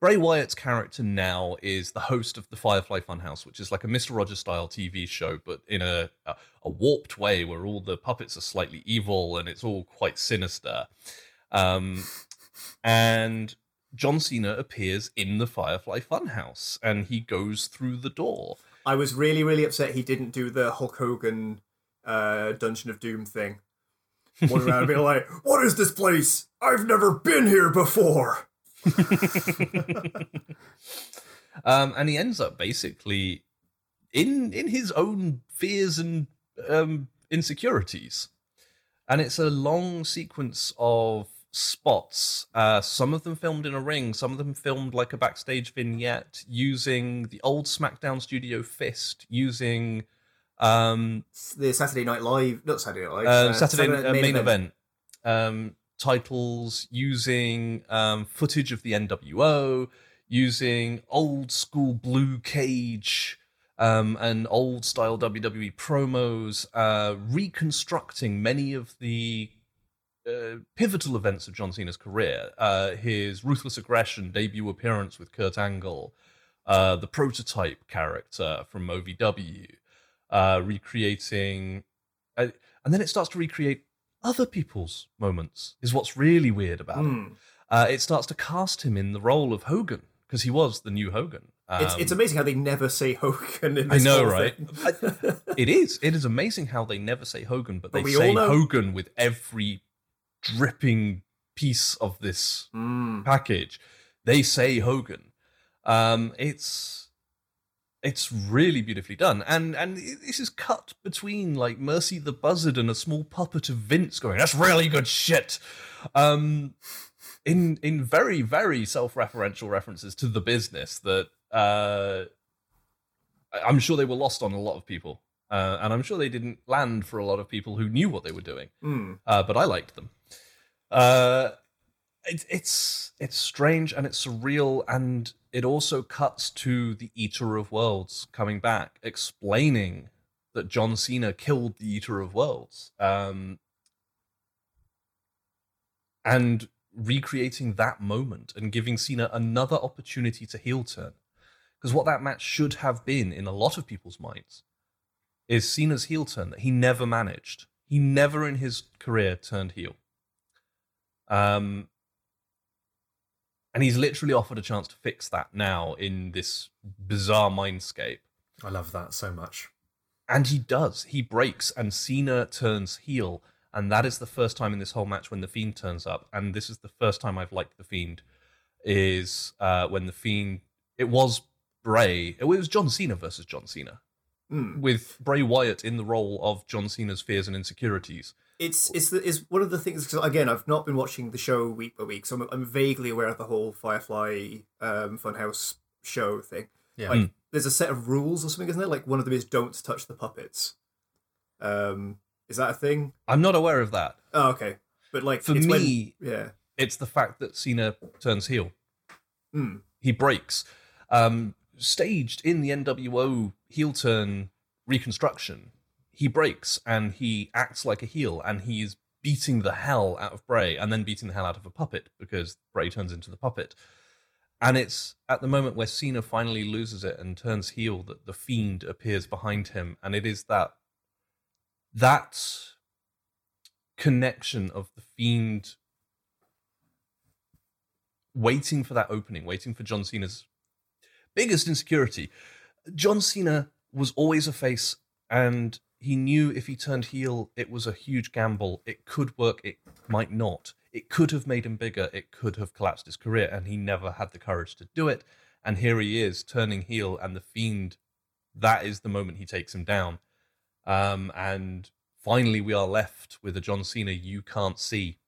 Bray Wyatt's character now is the host of the Firefly Funhouse, which is like a Mister Rogers style TV show, but in a, a a warped way where all the puppets are slightly evil and it's all quite sinister. Um, and John Cena appears in the Firefly Funhouse, and he goes through the door. I was really really upset he didn't do the Hulk Hogan uh Dungeon of Doom thing. One around being like, "What is this place? I've never been here before." Um, and he ends up basically in in his own fears and um, insecurities. And it's a long sequence of spots. Uh, some of them filmed in a ring, some of them filmed like a backstage vignette using the old SmackDown studio Fist, using um, The Saturday Night Live, not Saturday Night Live, uh, uh, Saturday uh, main, event, um, titles, using um, footage of the NWO, using old school blue cage um, and old style WWE promos, uh, reconstructing many of the uh, pivotal events of John Cena's career. Uh, his ruthless aggression debut appearance with Kurt Angle, uh, the prototype character from OVW, uh, recreating, uh, and then it starts to recreate other people's moments. Is what's really weird about it. Hmm. Uh, it starts to cast him in the role of Hogan because he was the new Hogan. It's, it's Um, amazing how they never say Hogan in I know, right? it is. It is amazing how they never say Hogan, but they But we say Hogan with every dripping piece of this Mm. package. They say Hogan. Um, it's it's really beautifully done, and and this is cut between like Mercy the Buzzard and a small puppet of Vince going. That's really good shit. Um, in in very very self-referential references to the business that uh, I'm sure they were lost on a lot of people, uh, and I'm sure they didn't land for a lot of people who knew what they were doing Mm. uh, but I liked them. Uh, it, it's it's strange and it's surreal, and it also cuts to the Eater of Worlds coming back, explaining that John Cena killed the Eater of Worlds, um, and recreating that moment and giving Cena another opportunity to heel turn. Because what that match should have been in a lot of people's minds is Cena's heel turn that he never managed. He never in his career turned heel. Um, and he's literally offered a chance to fix that now in this bizarre mindscape. I love that so much. And he does. He breaks, and Cena turns heel. And that is the first time in this whole match when the Fiend turns up. And this is the first time I've liked the Fiend. Is uh, when the Fiend. It was Bray. It was John Cena versus John Cena, Mm. with Bray Wyatt in the role of John Cena's fears and insecurities. It's it's the, it's one of the things because again I've not been watching the show week by week, so I'm, I'm vaguely aware of the whole Firefly um, Funhouse show thing. Yeah. Like, Mm. there's a set of rules or something, isn't there? Like one of them is don't touch the puppets. Um, is that a thing? I'm not aware of that. Oh, okay. But like For me, when, yeah. it's the fact that Cena turns heel. Mm. He breaks. Um, staged in the NWO heel turn reconstruction, he breaks and he acts like a heel and he is beating the hell out of Bray and then beating the hell out of a puppet because Bray turns into the puppet. And it's at the moment where Cena finally loses it and turns heel that the fiend appears behind him. And it is that that connection of the fiend waiting for that opening, waiting for John Cena's biggest insecurity. John Cena was always a face, and he knew if he turned heel, it was a huge gamble. It could work, it might not. It could have made him bigger, it could have collapsed his career, and he never had the courage to do it. And here he is turning heel, and the Fiend, that is the moment he takes him down. Um, and finally, we are left with a John Cena you can't see.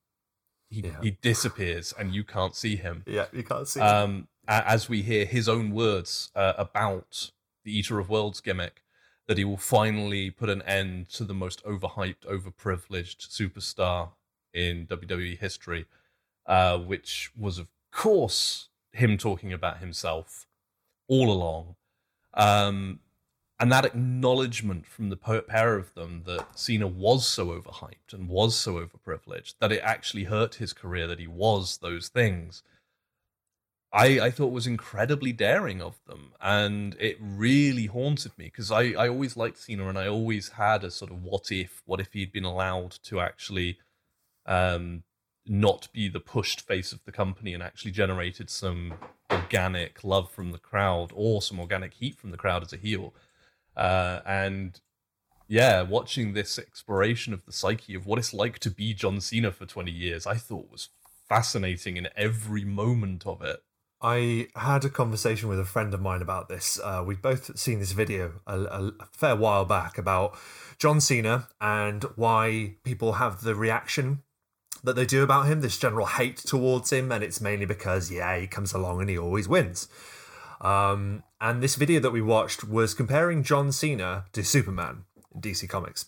He, Yeah. he disappears, and you can't see him Yeah, you can't see. um, as we hear his own words uh, about the Eater of Worlds gimmick, that he will finally put an end to the most overhyped, overprivileged superstar in WWE history, uh, which was, of course, him talking about himself all along. Um, and that acknowledgement from the pair of them that Cena was so overhyped and was so overprivileged that it actually hurt his career that he was those things. I, I thought was incredibly daring of them, and it really haunted me because I, I always liked Cena, and I always had a sort of what if, what if he'd been allowed to actually um, not be the pushed face of the company and actually generated some organic love from the crowd or some organic heat from the crowd as a heel. Uh, and yeah, watching this exploration of the psyche of what it's like to be John Cena for 20 years, I thought was fascinating in every moment of it. I had a conversation with a friend of mine about this. Uh, we'd both seen this video a, a, a fair while back about John Cena and why people have the reaction that they do about him, this general hate towards him, and it's mainly because, yeah, he comes along and he always wins. Um, and this video that we watched was comparing John Cena to Superman in DC Comics.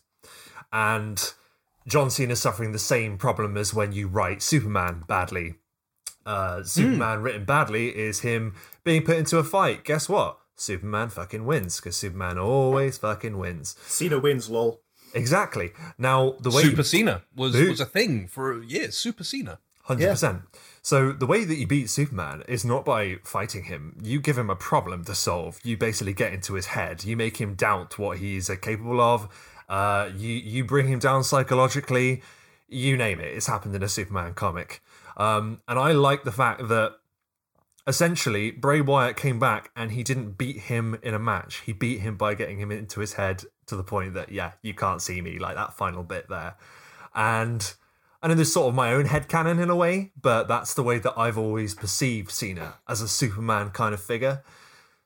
And John Cena suffering the same problem as when you write Superman badly. Uh, Superman written badly is him being put into a fight. Guess what? Superman fucking wins because Superman always fucking wins. Cena wins, lol. Exactly. Now the way Super Cena was Who- was a thing for years. Super Cena. Hundred percent. So the way that you beat Superman is not by fighting him. You give him a problem to solve. You basically get into his head. You make him doubt what he's uh, capable of. Uh, you you bring him down psychologically. You name it. It's happened in a Superman comic. Um, and I like the fact that essentially Bray Wyatt came back and he didn't beat him in a match. He beat him by getting him into his head to the point that yeah, you can't see me like that final bit there. And I know there's sort of my own head headcanon in a way, but that's the way that I've always perceived Cena as a Superman kind of figure.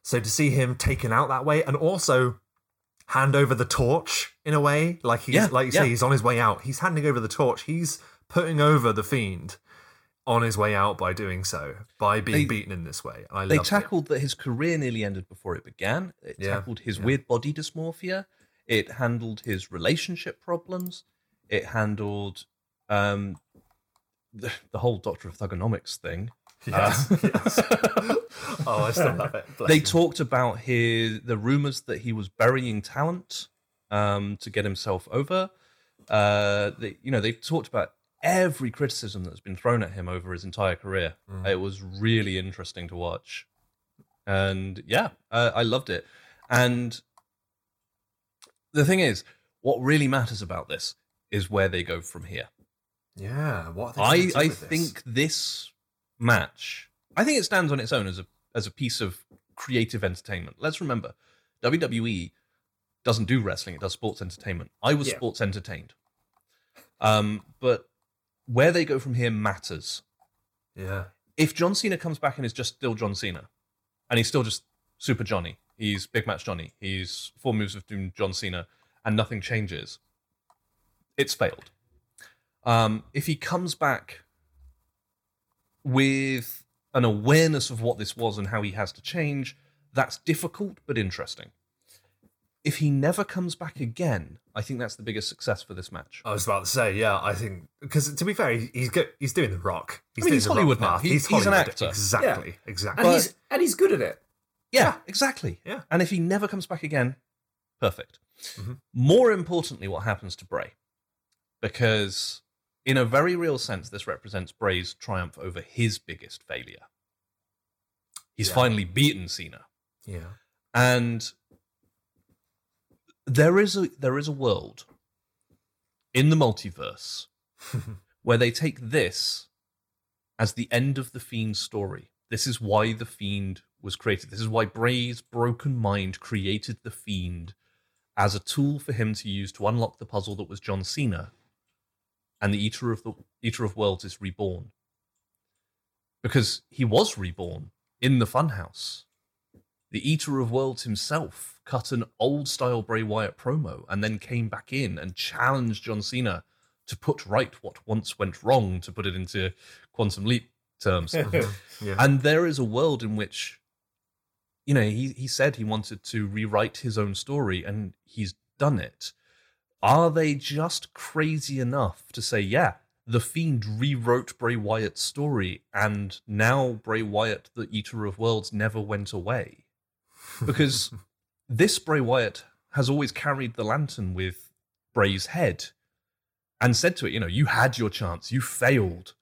So to see him taken out that way and also hand over the torch in a way, like he's Yeah, like you yeah. say, he's on his way out. He's handing over the torch. He's putting over the fiend on his way out by doing so, by being They- beaten in this way. I They loved it. tackled that his career nearly ended before it began. It Yeah, tackled his yeah. weird body dysmorphia. It handled his relationship problems. It handled um, the, the whole Doctor of Thuganomics thing. Yes, yes. oh, I still love it. Bless they him. talked about his the rumors that he was burying talent um, to get himself over. Uh, they, you know, they talked about every criticism that's been thrown at him over his entire career. It was really interesting to watch, and yeah, uh, I loved it. And the thing is, what really matters about this is where they go from here. yeah, what I trying to do I this? think this match, I think it stands on its own as a as a piece of creative entertainment. Let's remember, WWE doesn't do wrestling; it does sports entertainment. I was Yeah. sports entertained, um, but where they go from here matters. Yeah. If John Cena comes back and is just still John Cena, and he's still just Super Johnny, he's Big Match Johnny, he's four moves of doom John Cena, and nothing changes, it's failed. Um, if he comes back with an awareness of what this was and how he has to change, that's difficult but interesting. If he never comes back again, I think that's the biggest success for this match. I was about to say, yeah, I think because to be fair, he's go, he's doing the Rock. He's I mean, doing he's the Rock Hollywood now. path. He- he's an Hollywood. actor. Exactly, exactly. And But- he's and he's good at it. Yeah, exactly. Yeah. And if he never comes back again, perfect. Mhm. More importantly, what happens to Bray? Because in a very real sense, this represents Bray's triumph over his biggest failure. He's Yeah. finally beaten Cena. yeah, And there is a there is a world in the multiverse where they take this as the end of the Fiend's story. This is why the Fiend was created. This is why Bray's broken mind created the Fiend as a tool for him to use to unlock the puzzle that was John Cena. And the Eater of the Eater of Worlds is reborn. Because he was reborn in the Funhouse. The Eater of Worlds himself cut an old style Bray Wyatt promo and then came back in and challenged John Cena to put right what once went wrong, to put it into quantum leap terms. yeah. and there is a world in which, you know, he, he said he wanted to rewrite his own story and he's done it. Are they just crazy enough to say, yeah, the Fiend rewrote Bray Wyatt's story and now Bray Wyatt, the Eater of Worlds, never went away? Because this Bray Wyatt has always carried the lantern with Bray's head and said to it, you know, you had your chance, you failed.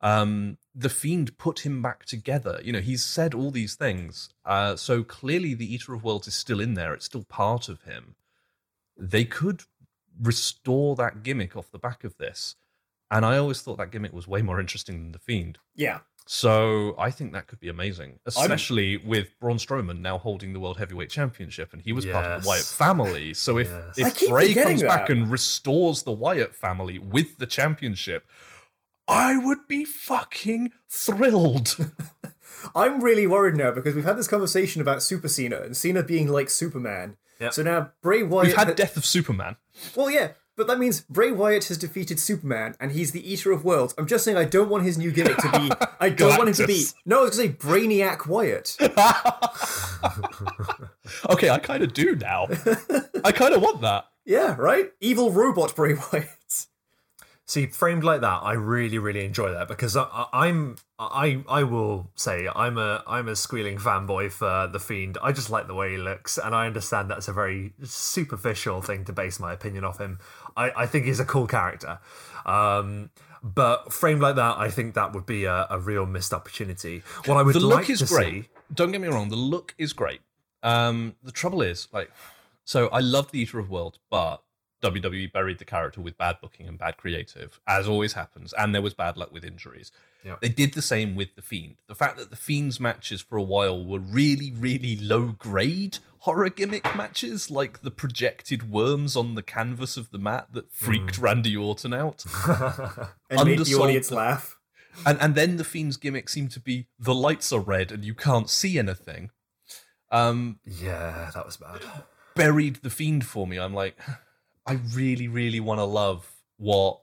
Um, the Fiend put him back together. You know, he's said all these things. Uh, so clearly, the Eater of Worlds is still in there. It's still part of him. They could restore that gimmick off the back of this. And I always thought that gimmick was way more interesting than the Fiend. Yeah. So I think that could be amazing, especially with Braun Strowman now holding the World Heavyweight Championship, and he was part of the Wyatt family. So if, Yes. If Bray comes back and restores the Wyatt family with the championship, I would be fucking thrilled. I'm really worried now because we've had this conversation about Super Cena and Cena being like Superman. Yep. So now Bray Wyatt. We've had Death of Superman. well, yeah, But that means Bray Wyatt has defeated Superman, and he's the Eater of Worlds. I'm just saying, I don't want his new gimmick to be. I don't want him to be. No, I was going to say Brainiac Wyatt. Okay, I kind of do now. I kind of want that. Yeah, right. Evil robot Bray Wyatt. See, framed like that, I really, really enjoy that because I, I, I'm, I, I will say I'm a, I'm a squealing fanboy for the fiend. I just like the way he looks, and I understand that's a very superficial thing to base my opinion off him. I, I think he's a cool character, um, but framed like that, I think that would be a, a real missed opportunity. What I would the like is to great. see, Don't get me wrong. The look is great. Um, the trouble is, like, so I love the Eater of Worlds, but WWE buried the character with bad booking and bad creative, as always happens, and there was bad luck with injuries. Yeah. They did the same with the Fiend. The fact that the Fiend's matches for a while were really, really low grade horror gimmick matches, like the projected worms on the canvas of the mat that freaked Randy Orton out. And made the audience laugh. and and then the fiend's gimmick seemed to be the lights are red and you can't see anything um yeah, that was bad. buried the fiend for me i'm like i really really want to love what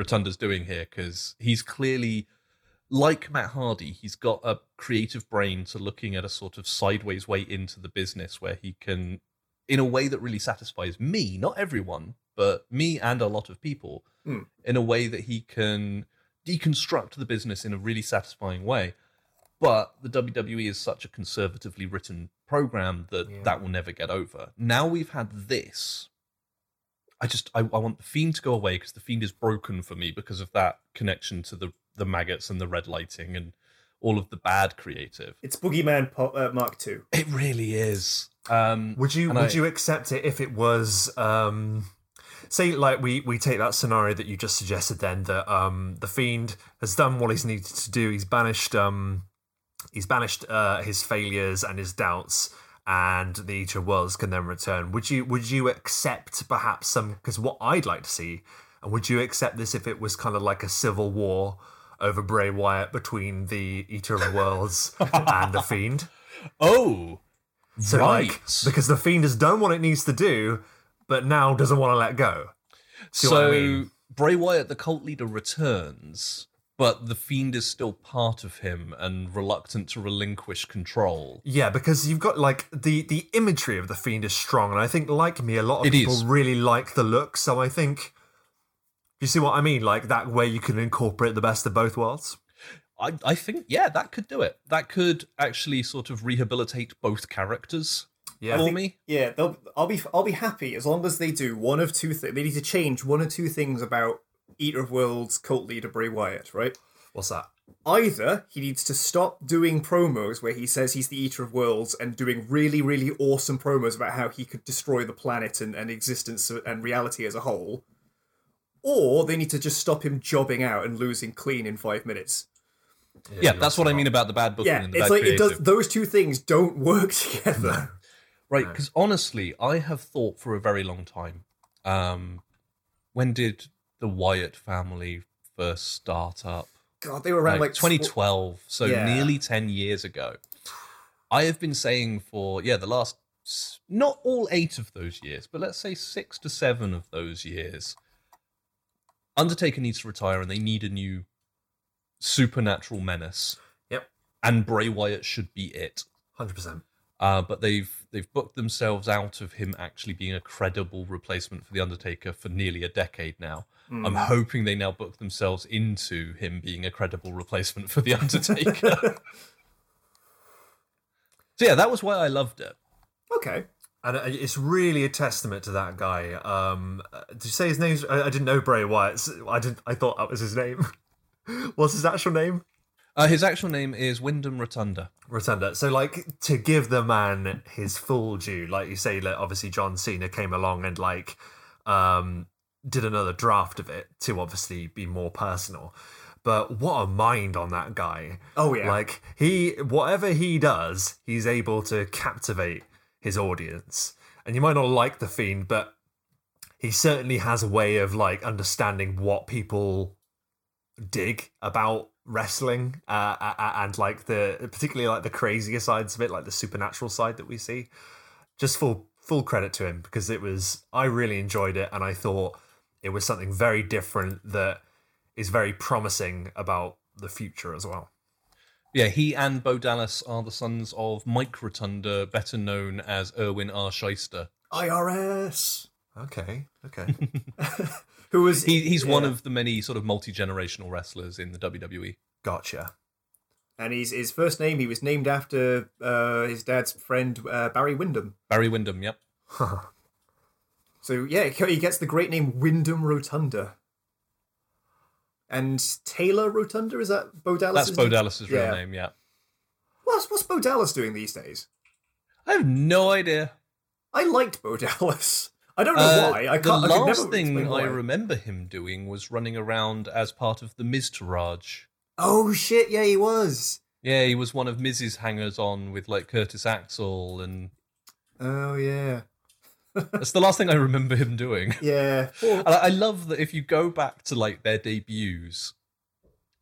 rotunda's doing here because he's clearly like matt hardy he's got a creative brain to looking at a sort of sideways way into the business where he can in a way that really satisfies me not everyone but me and a lot of people Hmm. in a way that he can deconstruct the business in a really satisfying way. But the WWE is such a conservatively written program that Yeah. that will never get over. Now we've had this. I just I, I want the fiend to go away because the fiend is broken for me because of that connection to the the maggots and the red lighting and all of the bad creative. It's Boogeyman po- uh, Mark II. It really is. Um, Would you would I- you accept it if it was um say like we we take that scenario that you just suggested then that um the fiend has done what he's needed to do he's banished um he's banished uh his failures and his doubts and the eater of worlds can then return would you would you accept perhaps some because what I'd like to see and would you accept this if it was kind of like a civil war over Bray Wyatt between the eater of worlds and the fiend Oh, so right. like because the fiend has done what it needs to do, but now doesn't want to let go. See so I mean? Bray Wyatt, the cult leader, returns, but the fiend is still part of him and reluctant to relinquish control. Yeah, because you've got like the the imagery of the fiend is strong, and I think like me, a lot of It people is. really like the look. So I think you see what I mean, like that way you can incorporate the best of both worlds. I, I think, yeah, that could do it. That could actually sort of rehabilitate both characters Yeah, for me. Yeah, they'll, I'll be I'll be happy as long as they do one of two things. They need to change one or two things about Eater of Worlds cult leader Bray Wyatt, right? what's that? Either he needs to stop doing promos where he says he's the Eater of Worlds and doing really, really awesome promos about how he could destroy the planet and, and existence and reality as a whole. Or they need to just stop him jobbing out and losing clean in five minutes. Yeah, that's what I mean about the bad booking Yeah, and the it's bad like it does. Those two things don't work together. Right, because honestly, I have thought for a very long time. Um, when did the Wyatt family first startup. God, they were around like, like 2012, so Yeah. nearly 10 years ago. I have been saying for yeah the last not all eight of those years, but let's say six to seven of those years. Undertaker needs to retire, and they need a new supernatural menace. Yep. and Bray Wyatt should be it. Hundred percent. Uh, but they've they've booked themselves out of him actually being a credible replacement for the Undertaker for nearly a decade now. I'm hoping they now book themselves into him being a credible replacement for the Undertaker. so yeah, that was why I loved it. Okay. And uh, it's really a testament to that guy. Um, uh, did you say his name? I, I didn't know Bray Wyatt. I didn't. I thought that was his name. What's his actual name? Uh, his actual name is Windham Rotunda. Rotunda. So, like, to give the man his full due, like you say, like, obviously John Cena came along and like um, did another draft of it to obviously be more personal. But what a mind on that guy! Oh yeah. Like he, whatever he does, he's able to captivate his audience. And you might not like the fiend, but he certainly has a way of like understanding what people dig about wrestling uh, a- a- and like the particularly like the crazier sides of it like the supernatural side that we see just full full credit to him because it was I really enjoyed it and I thought it was something very different that is very promising about the future as well. Yeah, he and Bo Dallas are the sons of Mike Rotunda, better known as Irwin R. Schyster. IRS. Okay, okay. Who was He, he's one of the many sort of multi generational wrestlers in the. WWE. gotcha. and he's his first name. He was named after uh, his dad's friend uh, Barry Windham. Barry Windham, yep. So yeah, he gets the great name Windham Rotunda. And Taylor Rotunda is that Bo Dallas? That's Bo Dallas's real Yeah. name, yeah. What's what's Bo Dallas doing these days? I have no idea. I liked Bo Dallas. I don't know Uh, why. I the can't. I could last never thing. I remember him doing was running around as part of the Miztourage. Oh shit! Yeah, he was. Yeah, he was one of Miz's hangers on with like Curtis Axel, and Oh yeah, that's the last thing I remember him doing. yeah. I I love that if you go back to like their debuts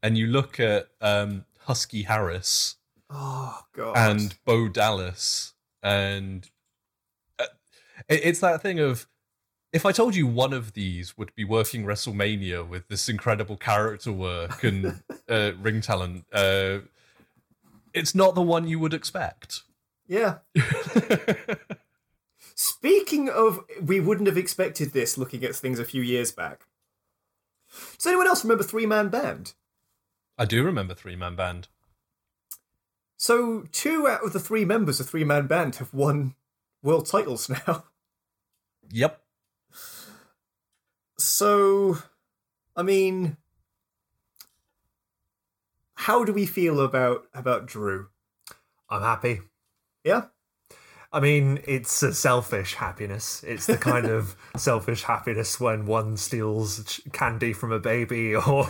and you look at um, Husky Harris oh god. and Bo Dallas, and it's that thing of if I told you one of these would be working WrestleMania with this incredible character work and uh, ring talent, uh, it's not the one you would expect. yeah. Speaking of, we wouldn't have expected this looking at things a few years back. Does anyone else remember Three Man Band? I do remember Three Man Band. So two out of the three members of Three Man Band have won world titles now. Yep. So, I mean, how do we feel about about Drew? I'm happy. Yeah, I mean, it's a selfish happiness. It's the kind of selfish happiness when one steals candy from a baby or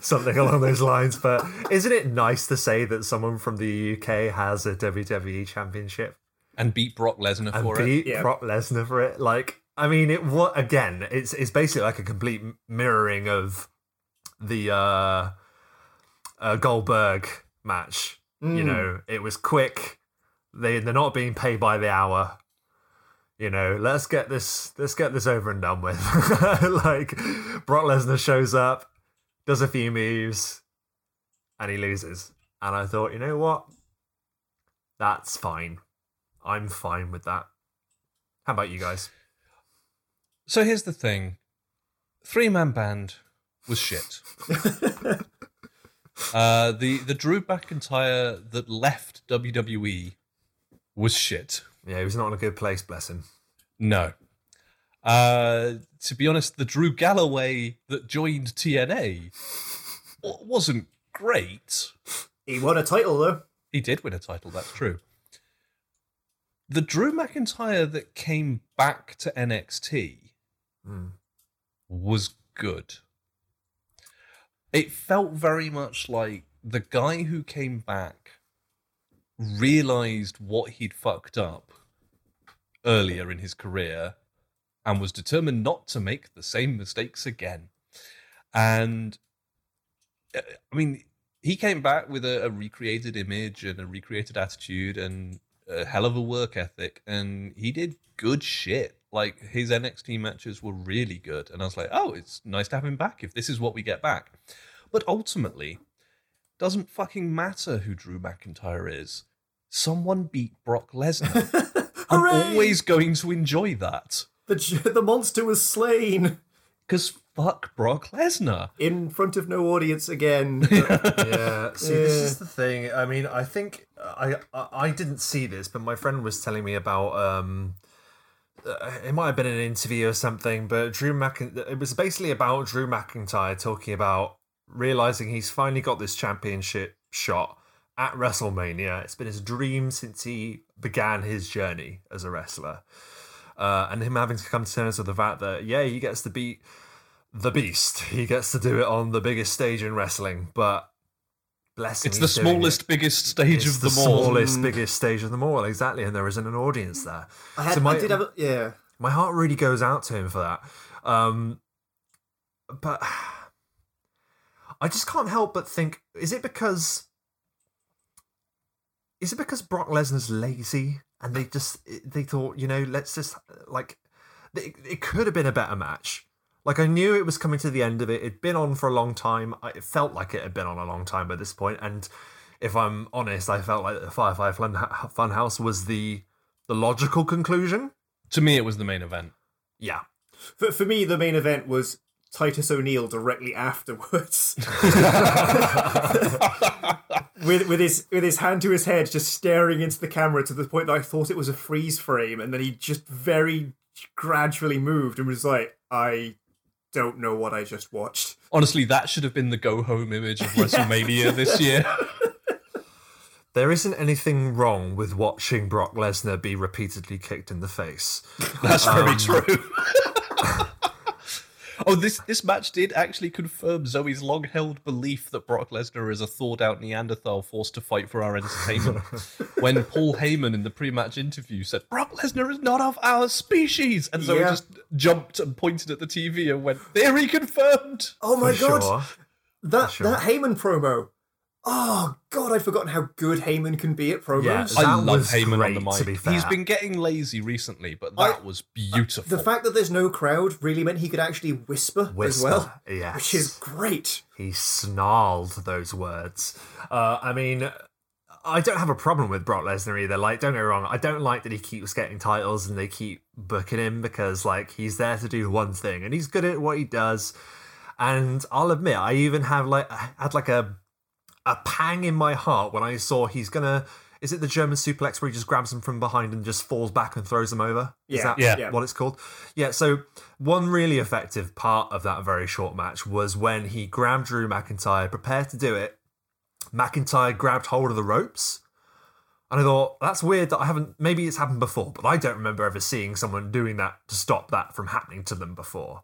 something along those lines. But isn't it nice to say that someone from the UK has a WWE championship And beat Brock Lesnar and for it. beat Yeah. Brock Lesnar for it? Like, I mean, it what again? It's it's basically like a complete mirroring of the uh, uh Goldberg match. You Mm. know, it was quick. They they're not being paid by the hour. You know, let's get this let's get this over and done with. like Brock Lesnar shows up, does a few moves, and he loses. And I thought, you know what? That's fine. I'm fine with that. How about you guys? So here's the thing Three Man Band was shit. uh, the, the Drew McIntyre that left WWE was shit. Yeah, he was not in a good place, bless him. No. Uh, to be honest, the Drew Galloway that joined TNA wasn't great. he won a title though. He did win a title, that's true. The Drew McIntyre that came back to NXT Mm. was good. It felt very much like the guy who came back realized what he'd fucked up earlier in his career and was determined not to make the same mistakes again. And uh, I mean, he came back with a, a recreated image and a recreated attitude and a hell of a work ethic, and he did good shit. Like his NXT matches were really good, and I was like, oh, it's nice to have him back if this is what we get back. But ultimately, doesn't fucking matter who Drew McIntyre is. Someone beat Brock Lesnar. I'm always going to enjoy that The the monster was slain because fuck Brock Lesnar. in front of no audience again. yeah. See this is the thing. I mean i think I, I i didn't see this but my friend was telling me about um uh, it might have been an interview or something but drew mcin it was basically about drew mcintyre talking about realizing he's finally got this championship shot at wrestlemania. It's been his dream since he began his journey as a wrestler. Uh, and him having to come to terms with the fact that yeah he gets to beat the beast he gets to do it on the biggest stage in wrestling but bless him It's the he's doing it. smallest, biggest stage It's of the them all. smallest, biggest stage of them all, exactly, and there isn't an audience there. I, had, So my- I did have a, yeah. My heart really goes out to him for that. Um, but I just can't help but think: is it because is it because Brock Lesnar's lazy and they just they thought, you know, let's just like it, it could have been a better match. Like I knew it was coming to the end of it. It'd been on for a long time. I- It felt like it had been on a long time by this point. point, and if I'm honest, I felt like the Firefly Fun Funhouse was the the logical conclusion. To me, it was the main event. Yeah, For, for me, the main event was Titus O'Neil directly afterwards, with with his with his hand to his head, just staring into the camera to the point that I thought it was a freeze frame, and then he just very gradually moved and was like, "I don't know what I just watched." Honestly, that should have been the go home image of WrestleMania this year. there isn't anything wrong with watching Brock Lesnar be repeatedly kicked in the face. That's very um, true. oh, this this match did actually confirm Zoe's long held belief that Brock Lesnar is a thawed out Neanderthal forced to fight for our entertainment. when Paul Heyman in the pre match interview said, Brock Lesnar is not of our species. And Zoe Yeah. just jumped and pointed at the TV and went, Theory confirmed. Oh my For god, sure. that sure. that Heyman promo. Oh god, I'd forgotten how good Heyman can be at promos. Yeah, I love was Heyman on the great, to be mic. fair. He's been getting lazy recently, but that I- was beautiful. The fact that there's no crowd really meant he could actually whisper, as well, yes. which is great. He snarled those words. Uh, I mean, I don't have a problem with Brock Lesnar either. Like, don't get me wrong, I don't like that he keeps getting titles and they keep booking him because, like, he's there to do one thing and he's good at what he does. And I'll admit, I even have like I had like a a pang in my heart when I saw he's gonna. Is it the German suplex where he just grabs him from behind and just falls back and throws him over? Is Yeah, that yeah. what it's called? Yeah. So one really effective part of that very short match was when he grabbed Drew McIntyre, prepared to do it. McIntyre grabbed hold of the ropes. And I thought, that's weird that I haven't, maybe it's happened before, but I don't remember ever seeing someone doing that to stop that from happening to them before.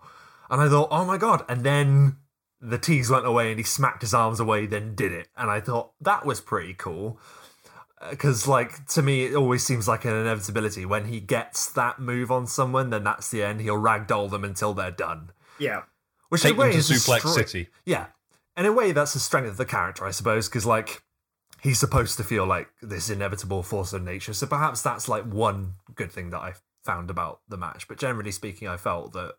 And I thought, oh my God. And then the tease went away and he smacked his arms away, then did it. And I thought, that was pretty cool. Uh, because, like, to me, it always seems like an inevitability. When he gets that move on someone, then that's the end. He'll ragdoll them until they're done. Yeah. Which Take in a way them to is a Suplex stre- City. Yeah. In a way, that's the strength of the character, I suppose, because, like, he's supposed to feel like this inevitable force of nature. So perhaps that's, like, one good thing that I found about the match. But generally speaking, I felt that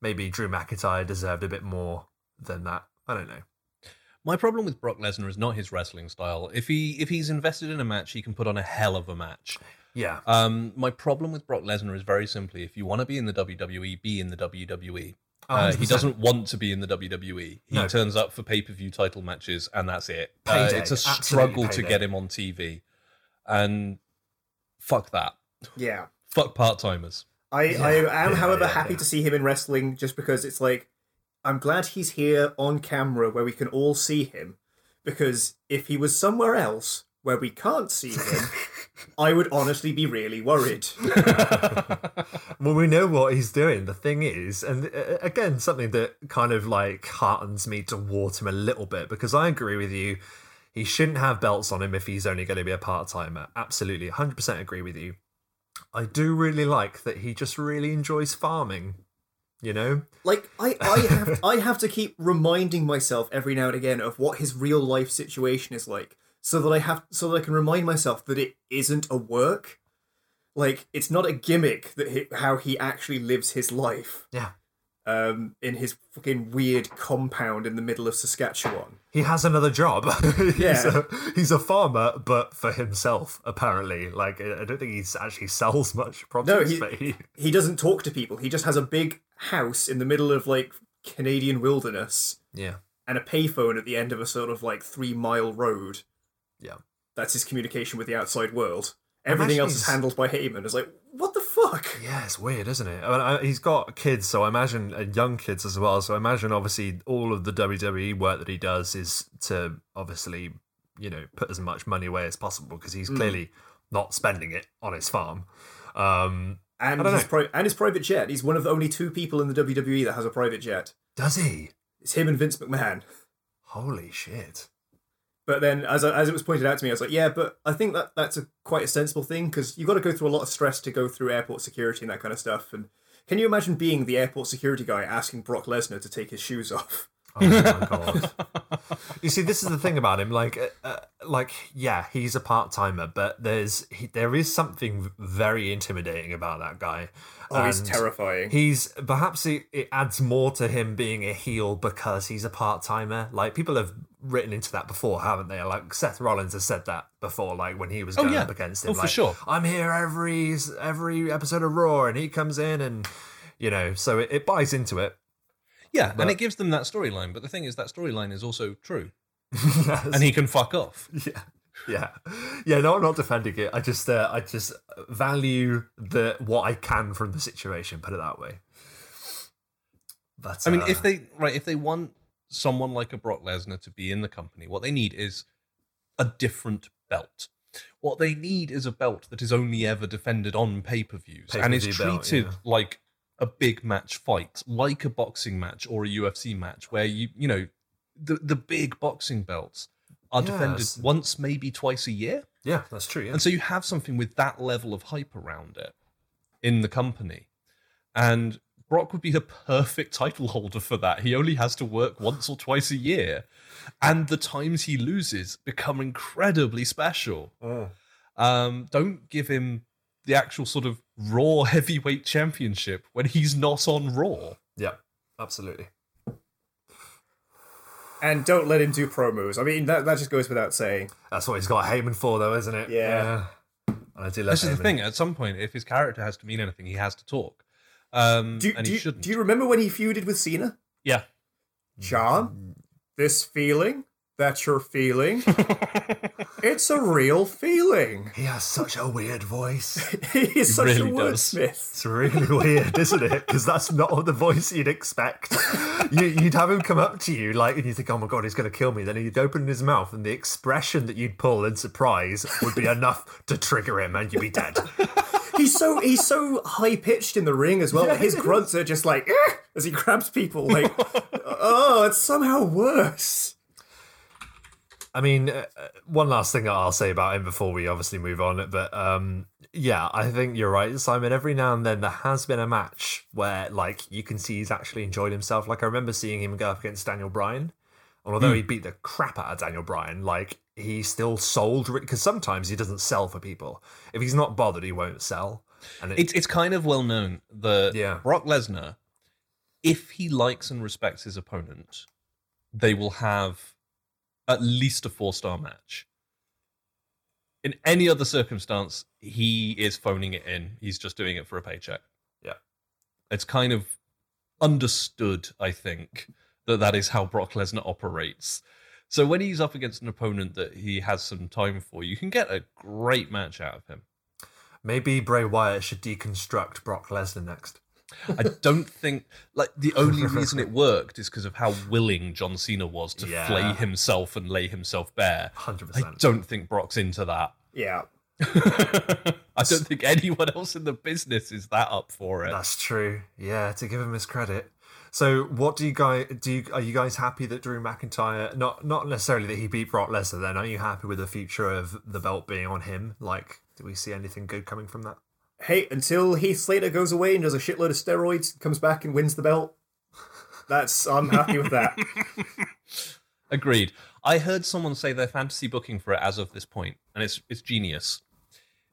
maybe Drew McIntyre deserved a bit more than that. I don't know. My problem with Brock Lesnar is not his wrestling style. If he if he's invested in a match, he can put on a hell of a match. Yeah. Um, my problem with Brock Lesnar is very simply: if you want to be in the WWE, be in the WWE. Uh, he doesn't want to be in the WWE. He No. turns up for pay per view title matches, and that's it. Uh, it's a struggle to get him on TV, and fuck that. Yeah. Fuck part timers. I, Yeah, I am, yeah, however, yeah, happy to see him in wrestling just because it's like, I'm glad he's here on camera where we can all see him. Because if he was somewhere else where we can't see him, I would honestly be really worried. Well, we know what he's doing. The thing is, and uh, again, something that kind of like heartens me toward him a little bit because I agree with you. He shouldn't have belts on him if he's only going to be a part timer. Absolutely, 100% agree with you. I do really like that he just really enjoys farming. You know? Like I, I have I have to keep reminding myself every now and again of what his real life situation is like, so that I have so that I can remind myself that it isn't a work. Like it's not a gimmick that he, how he actually lives his life. Yeah. Um, in his fucking weird compound in the middle of Saskatchewan. He has another job. he's, Yeah. a, he's a farmer, but for himself, apparently. Like, I don't think he actually sells much produce, he- but he. He doesn't talk to people. He just has a big house in the middle of like Canadian wilderness Yeah. and a payphone at the end of a sort of like three mile road. Yeah. That's his communication with the outside world. Everything else is handled by Heyman. It's like, what the fuck? Yeah, it's weird, isn't it? I mean, I, he's got kids, so I imagine uh, young kids as well. So I imagine, obviously, all of the WWE work that he does is to obviously, you know, put as much money away as possible because he's clearly not spending it on his farm. Um, And his, pri- and his private jet. He's one of the only two people in the WWE that has a private jet. does he? It's him and Vince McMahon. Holy shit! But then, as I, as it was pointed out to me, I was like, yeah, but I think that that's a quite a sensible thing because you've got to go through a lot of stress to go through airport security and that kind of stuff. And can you imagine being the airport security guy asking Brock Lesnar to take his shoes off? Oh my god! you see, this is the thing about him. Like, uh, uh, like yeah, he's a part timer, but there's he, there is something very intimidating about that guy. Oh, he's terrifying. He's perhaps it, it adds more to him being a heel because he's a part timer. Like people have written into that before, haven't they? Like Seth Rollins has said that before, like when he was Oh, going yeah. up against him. Oh, for sure. I'm here every every episode of Raw, and he comes in and you know, so it, it buys into it. Yeah, But- and it gives them that storyline. But the thing is, that storyline is also true, and he can fuck off. Yeah, yeah, yeah. No, I'm not defending it. I just, uh, I just value the what I can from the situation. Put it that way. But I mean, uh, if they right, if they want someone like a Brock Lesnar to be in the company, what they need is a different belt. What they need is a belt that is only ever defended on pay per views and is Pay-per-view belt, treated yeah. like a big match fight, like a boxing match or a UFC match, where you you know the the big boxing belts are defended once, maybe twice a year. yeah, that's true. Yeah. And so you have something with that level of hype around it in the company. And Brock would be the perfect title holder for that. He only has to work once or twice a year. And the times he loses become incredibly special. Mm. Um, don't give him the actual sort of Raw heavyweight championship when he's not on Raw. Yeah, absolutely. And don't let him do promos. I mean, that, that just goes without saying. That's what he's got Heyman for, though, isn't it? Yeah. And I do love This is the thing. At some point, if his character has to mean anything, he has to talk. Um, Do, and do, he you, shouldn't. do you remember when he feuded with Cena? yeah. John, this feeling that you're feeling, it's a real feeling. He has such a weird voice. he such really a does. It's really weird, isn't it? Because that's not the voice you'd expect. You, you'd have him come up to you, like, and you think, "Oh my god, he's going to kill me." Then he'd open his mouth, and the expression that you'd pull in surprise would be enough to trigger him, and you'd be dead. He's so he's so high pitched in the ring as well. His grunts are just like "Eh," as he grabs people. Like, oh, it's somehow worse. I mean, uh, uh, one last thing that I'll say about him before we obviously move on, but um, yeah, I think you're right, Simon. Every now and then there has been a match where, like, you can see he's actually enjoyed himself. Like, I remember seeing him go up against Daniel Bryan, and although he beat the crap out of Daniel Bryan, like, he still sold because sometimes he doesn't sell for people. If he's not bothered, he won't sell. And it, It's it's kind of well known that Yeah. Brock Lesnar, if he likes and respects his opponent, they will have at least a four star match. In any other circumstance, he is phoning it in. He's just doing it for a paycheck. Yeah. It's kind of understood, I think, that that is how Brock Lesnar operates. So when he's up against an opponent that he has some time for, you can get a great match out of him. maybe Bray Wyatt should deconstruct Brock Lesnar next. I don't think like the only reason it worked is because of how willing John Cena was to Yeah. flay himself and lay himself bare. Hundred I percent. don't think Brock's into that. Yeah. I don't think anyone else in the business is that up for it. That's true. Yeah, to give him his credit. So, what do you guys do? You, are you guys happy that Drew McIntyre? Not not necessarily that he beat Brock Lesnar. Then, are you happy with the future of the belt being on him? Like, do we see anything good coming from that? Hey, until Heath Slater goes away and does a shitload of steroids, comes back and wins the belt. That's I'm happy with that. Agreed. I heard someone say their fantasy booking for it as of this point, and it's it's genius.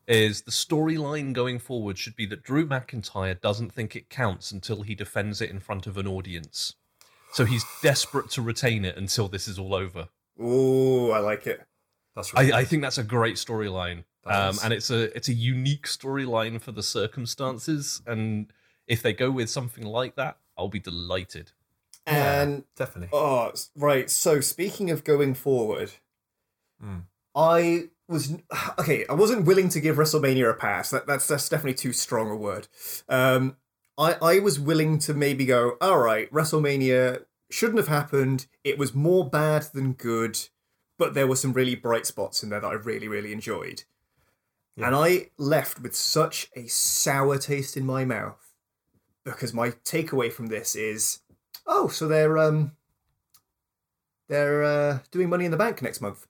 Is the storyline going forward should be that Drew McIntyre doesn't think it counts until he defends it in front of an audience. So he's desperate to retain it until this is all over. Ooh, I like it. That's right. I, I think that's a great storyline, um, and it's a it's a unique storyline for the circumstances. And if they go with something like that, I'll be delighted. And definitely. Oh, right. So speaking of going forward, Mm. I was okay. I wasn't willing to give WrestleMania a pass. That, that's that's definitely too strong a word. Um, I I was willing to maybe go. All right, WrestleMania shouldn't have happened. It was more bad than good, but there were some really bright spots in there that I really really enjoyed. Yeah. And I left with such a sour taste in my mouth because my takeaway from this is, oh, so they're um they're uh, doing Money in the Bank next month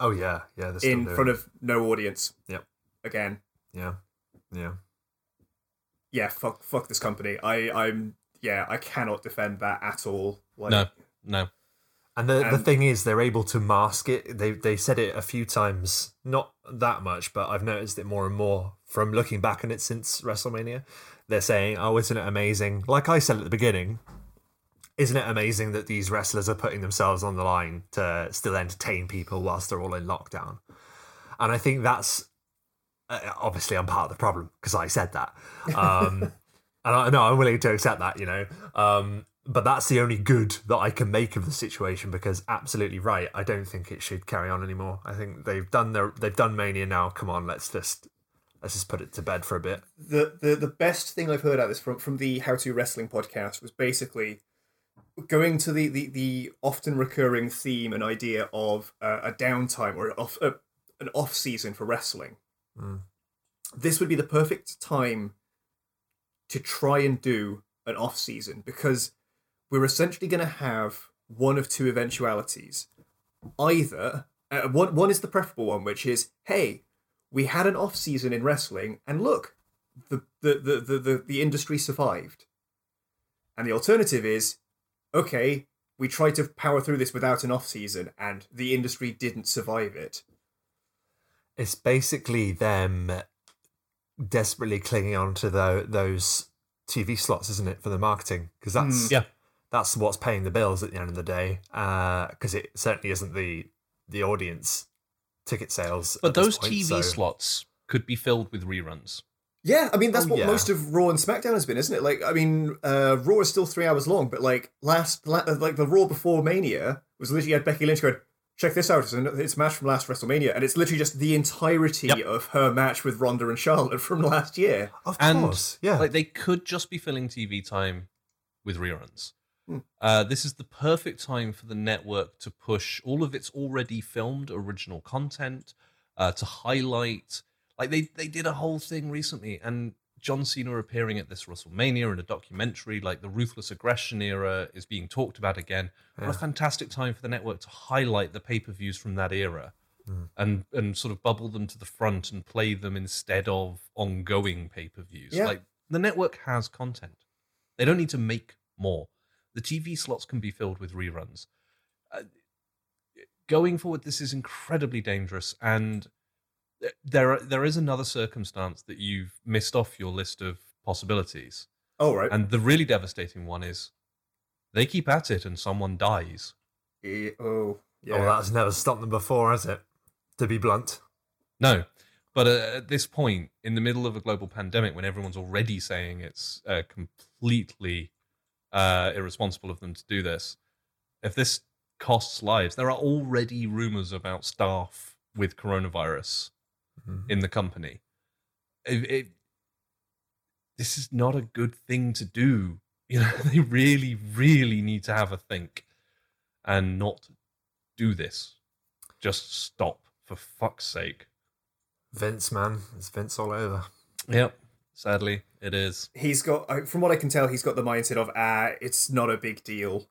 Oh yeah, yeah. They're in front of no audience. Yep. Again, yeah, yeah. yeah. Fuck, fuck this company. I, I'm, yeah. I cannot defend that at all. Like, No, no. And the, the thing is, they're able to mask it. They they said it a few times, not that much, but I've noticed it more and more from looking back on it since WrestleMania. They're saying, "Oh, isn't it amazing?" Like I said at the beginning, isn't it amazing that these wrestlers are putting themselves on the line to still entertain people whilst they're all in lockdown? And I think that's uh, obviously I'm part of the problem because I said that. Um, and I know I'm willing to accept that, you know. Um, but that's the only good that I can make of the situation because absolutely right. I don't think it should carry on anymore. I think they've done their they've done Mania now. Come on, let's just let's just put it to bed for a bit. the the the best thing I've heard out this from from the How to Wrestling podcast was basically going to the the, the often recurring theme and idea of uh, a downtime or off uh, an off season for wrestling. Mm. This would be the perfect time to try and do an off season because we're essentially going to have one of two eventualities. Either uh, one one is the preferable one, which is hey, we had an off season in wrestling, and look, the the, the, the, the the industry survived. And the alternative is, okay, we tried to power through this without an off season, and the industry didn't survive it. It's basically them desperately clinging on to the, those TV slots, isn't it, for the marketing? Because that's Yeah. That's what's paying the bills at the end of the day. Because it certainly isn't the the audience ticket sales. But those point, TV so- slots could be filled with reruns. Yeah, I mean that's Oh, what yeah. most of Raw and SmackDown has been, isn't it? Like, I mean, uh, Raw is still three hours long, but like last, la- like the Raw before Mania was literally had Becky Lynch going, "Check this out, it's a, it's a match from last WrestleMania," and it's literally just the entirety Yep. of her match with Ronda and Charlotte from last year. Of And, course, yeah. Like they could just be filling TV time with reruns. Hmm. Uh, this is the perfect time for the network to push all of its already filmed original content, uh, to highlight. Like they they did a whole thing recently, and John Cena appearing at this WrestleMania in a documentary, like the ruthless aggression era, is being talked about again. What a fantastic time for the network to highlight the pay per views from that era. And, and sort of bubble them to the front and play them instead of ongoing pay per views. Yeah. Like the network has content. They don't need to make more. The TV slots can be filled with reruns. Uh, going forward, this is incredibly dangerous, and there are, there is another circumstance that you've missed off your list of possibilities, Oh right, and the really devastating one is they keep at it and someone dies. Eh, oh yeah. Oh, that's never stopped them before, has it? To be blunt. No. But uh, at this point, in the middle of a global pandemic, when everyone's already saying it's uh, completely uh, irresponsible of them to do this, if this costs lives, there are already rumors about staff with coronavirus Mhm. in the company. It, it, this is not a good thing to do. You know, they really, really need to have a think and not do this. Just stop, for fuck's sake. Vince, man, it's Vince all over. Yep. Sadly, it is. He's got, from what I can tell, he's got the mindset of ah, it's not a big deal.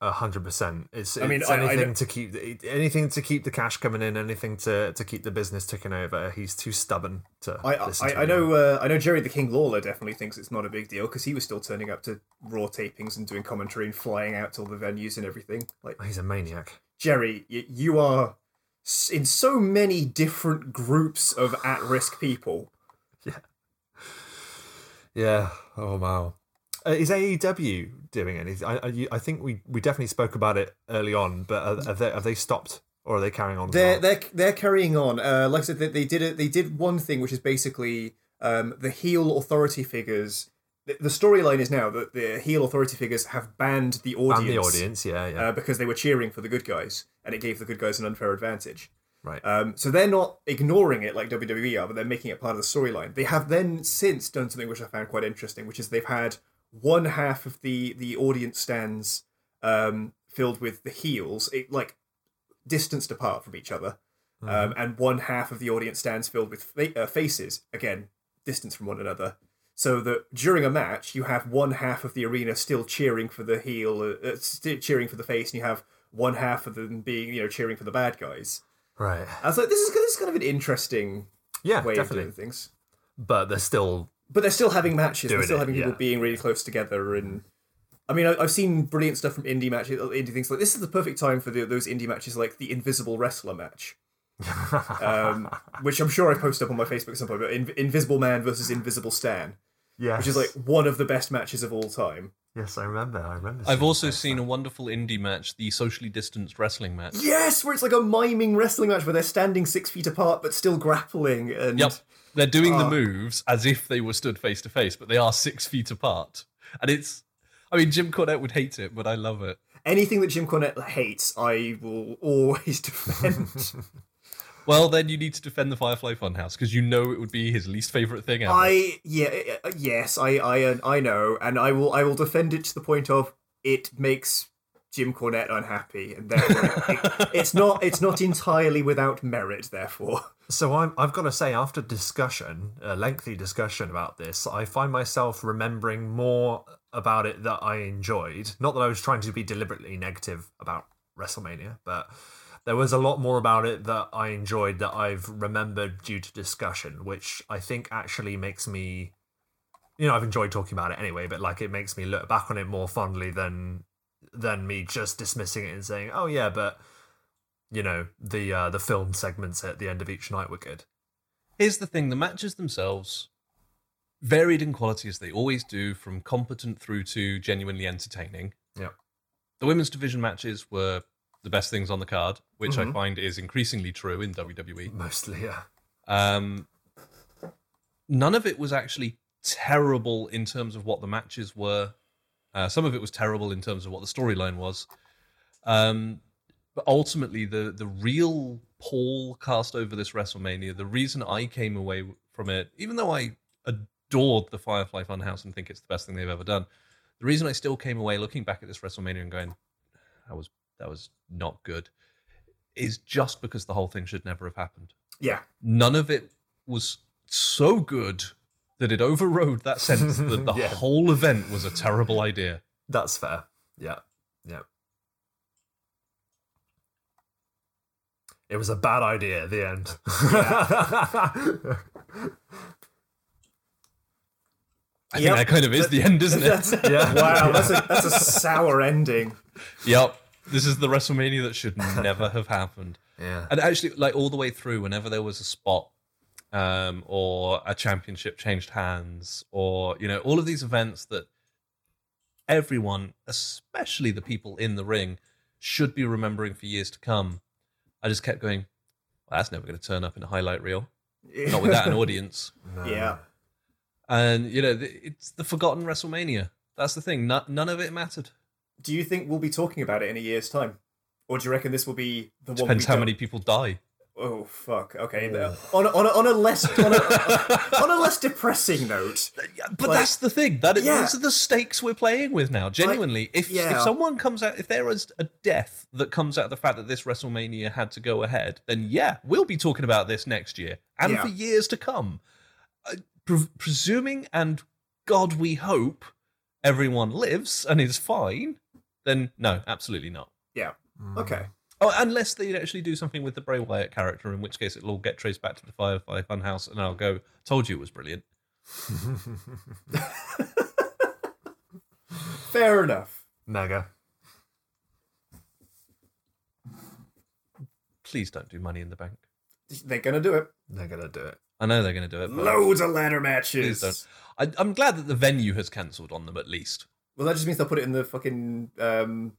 A hundred percent. It's, I mean, it's I- I anything to keep the- anything to keep the cash coming in, anything to to keep the business ticking over. He's too stubborn to. I I, to I anyone. know uh, I know Jerry the King Lawler definitely thinks it's not a big deal because he was still turning up to Raw tapings and doing commentary and flying out to all the venues and everything. Like He's a maniac. Jerry, y- you are in so many different groups of at-risk people. Yeah. Oh wow. Uh, is AEW doing anything? I, I, you- I think we, we definitely spoke about it early on, but are, have they have they stopped or are they carrying on? They're they're they're carrying on. Uh, like I said, they, they did it. They did one thing, which is basically um, the heel authority figures. The, the storyline is now that the heel authority figures have banned the audience, and the audience. Yeah, yeah. Uh, because they were cheering for the good guys, and it gave the good guys an unfair advantage. Right. Um, so they're not ignoring it like WWE are, but they're making it part of the storyline. They have then since done something which I found quite interesting, which is they've had one half of the the audience stands um, filled with the heels, it, like distanced apart from each other, um, and one half of the audience stands filled with fa- uh, faces, again distanced from one another. So that during a match, you have one half of the arena still cheering for the heel, uh, uh, still cheering for the face, and you have one half of them being, you know, cheering for the bad guys. Right. I was like, this is this is kind of an interesting Yeah, way of doing things. But they're still But they're still having matches. They're still it, having people yeah. being really close together and I mean, I, I've seen brilliant stuff from indie matches, indie things like this is the perfect time for the, those indie matches, like the Invisible Wrestler match, um, which I'm sure I posted up on my Facebook at some point. But In- Invisible Man versus Invisible Stan, yes. which is like one of the best matches of all time. Yes, I remember. I remember. I've also seen a wonderful indie match, the socially distanced wrestling match. Yes, where it's like a miming wrestling match where they're standing six feet apart but still grappling. And Yep. They're doing Oh. the ah. moves as if they were stood face to face, but they are six feet apart. And it's, I mean, Jim Cornette would hate it, but I love it. anything that Jim Cornette hates, I will always defend. Well, then you need to defend the Firefly Funhouse because you know it would be his least favorite thing ever. I yeah uh, yes I I uh, I know, and I will I will defend it to the point of it makes Jim Cornette unhappy, and therefore it, it's not it's not entirely without merit. Therefore, So I'm, I've got to say, after discussion, a lengthy discussion about this, I find myself remembering more about it that I enjoyed. Not that I was trying to be deliberately negative about WrestleMania, but there was a lot more about it that I enjoyed that I've remembered due to discussion, which I think actually makes me, you know, I've enjoyed talking about it anyway, but like it makes me look back on it more fondly than than me just dismissing it and saying, oh yeah, but you know the uh, the film segments at the end of each night were good. Here's the thing the matches themselves varied in quality as they always do, from competent through to genuinely entertaining. Yeah. The women's division matches were the best things on the card, which I Mhm. find is increasingly true in WWE. Mostly, yeah. Um, none of it was actually terrible in terms of what the matches were. Uh, some of it was terrible in terms of what the storyline was. Um, but ultimately, the the real pall cast over this WrestleMania, the reason I came away from it, even though I adored the Firefly Funhouse and think it's the best thing they've ever done, the reason I still came away looking back at this WrestleMania and going, that was that was not good, is just because the whole thing should never have happened yeah, none of it was so good that it overrode that sense that the Yeah. whole event was a terrible idea. That's fair. Yeah, yeah. It was a bad idea at the end. I Yep. think that kind of is the end, isn't it? that's yeah. wow, that's a that's a sour ending. yep. This is the WrestleMania that should never have happened. Yeah. And actually, like all the way through, whenever there was a spot um, or a championship changed hands, or you know, all of these events that everyone, especially the people in the ring, should be remembering for years to come, I just kept going. Well, that's never going to turn up in a highlight reel, not without an audience. No. yeah. And you know, it's the forgotten WrestleMania. That's the thing. No- none of it mattered. Do you think we'll be talking about it in a year's time, or do you reckon this will be the one? Depends how don't- many people die. Oh fuck. Okay. the- On a, on a, on a less on a, on a less depressing note. But Like- that's the thing. That Yeah. those are the stakes we're playing with now. Genuinely, if yeah. if someone comes out, if there is a death that comes out of the fact that this WrestleMania had to go ahead, then yeah, we'll be talking about this next year and Yeah. for years to come. Uh, pre- presuming and God, we hope everyone lives and is fine. Then no, absolutely not. Yeah. Mm. Okay. Oh, unless they actually do something with the Bray Wyatt character, in which case it'll all get traced back to the Firefly Funhouse, and I'll go, "Told you it was brilliant." Fair enough. Mega. Please don't do Money in the Bank. They're gonna do it. They're gonna do it. I know they're going to do it. Loads of ladder matches. I, I'm glad that the venue has cancelled on them at least. Well, that just means they'll put it in the fucking um,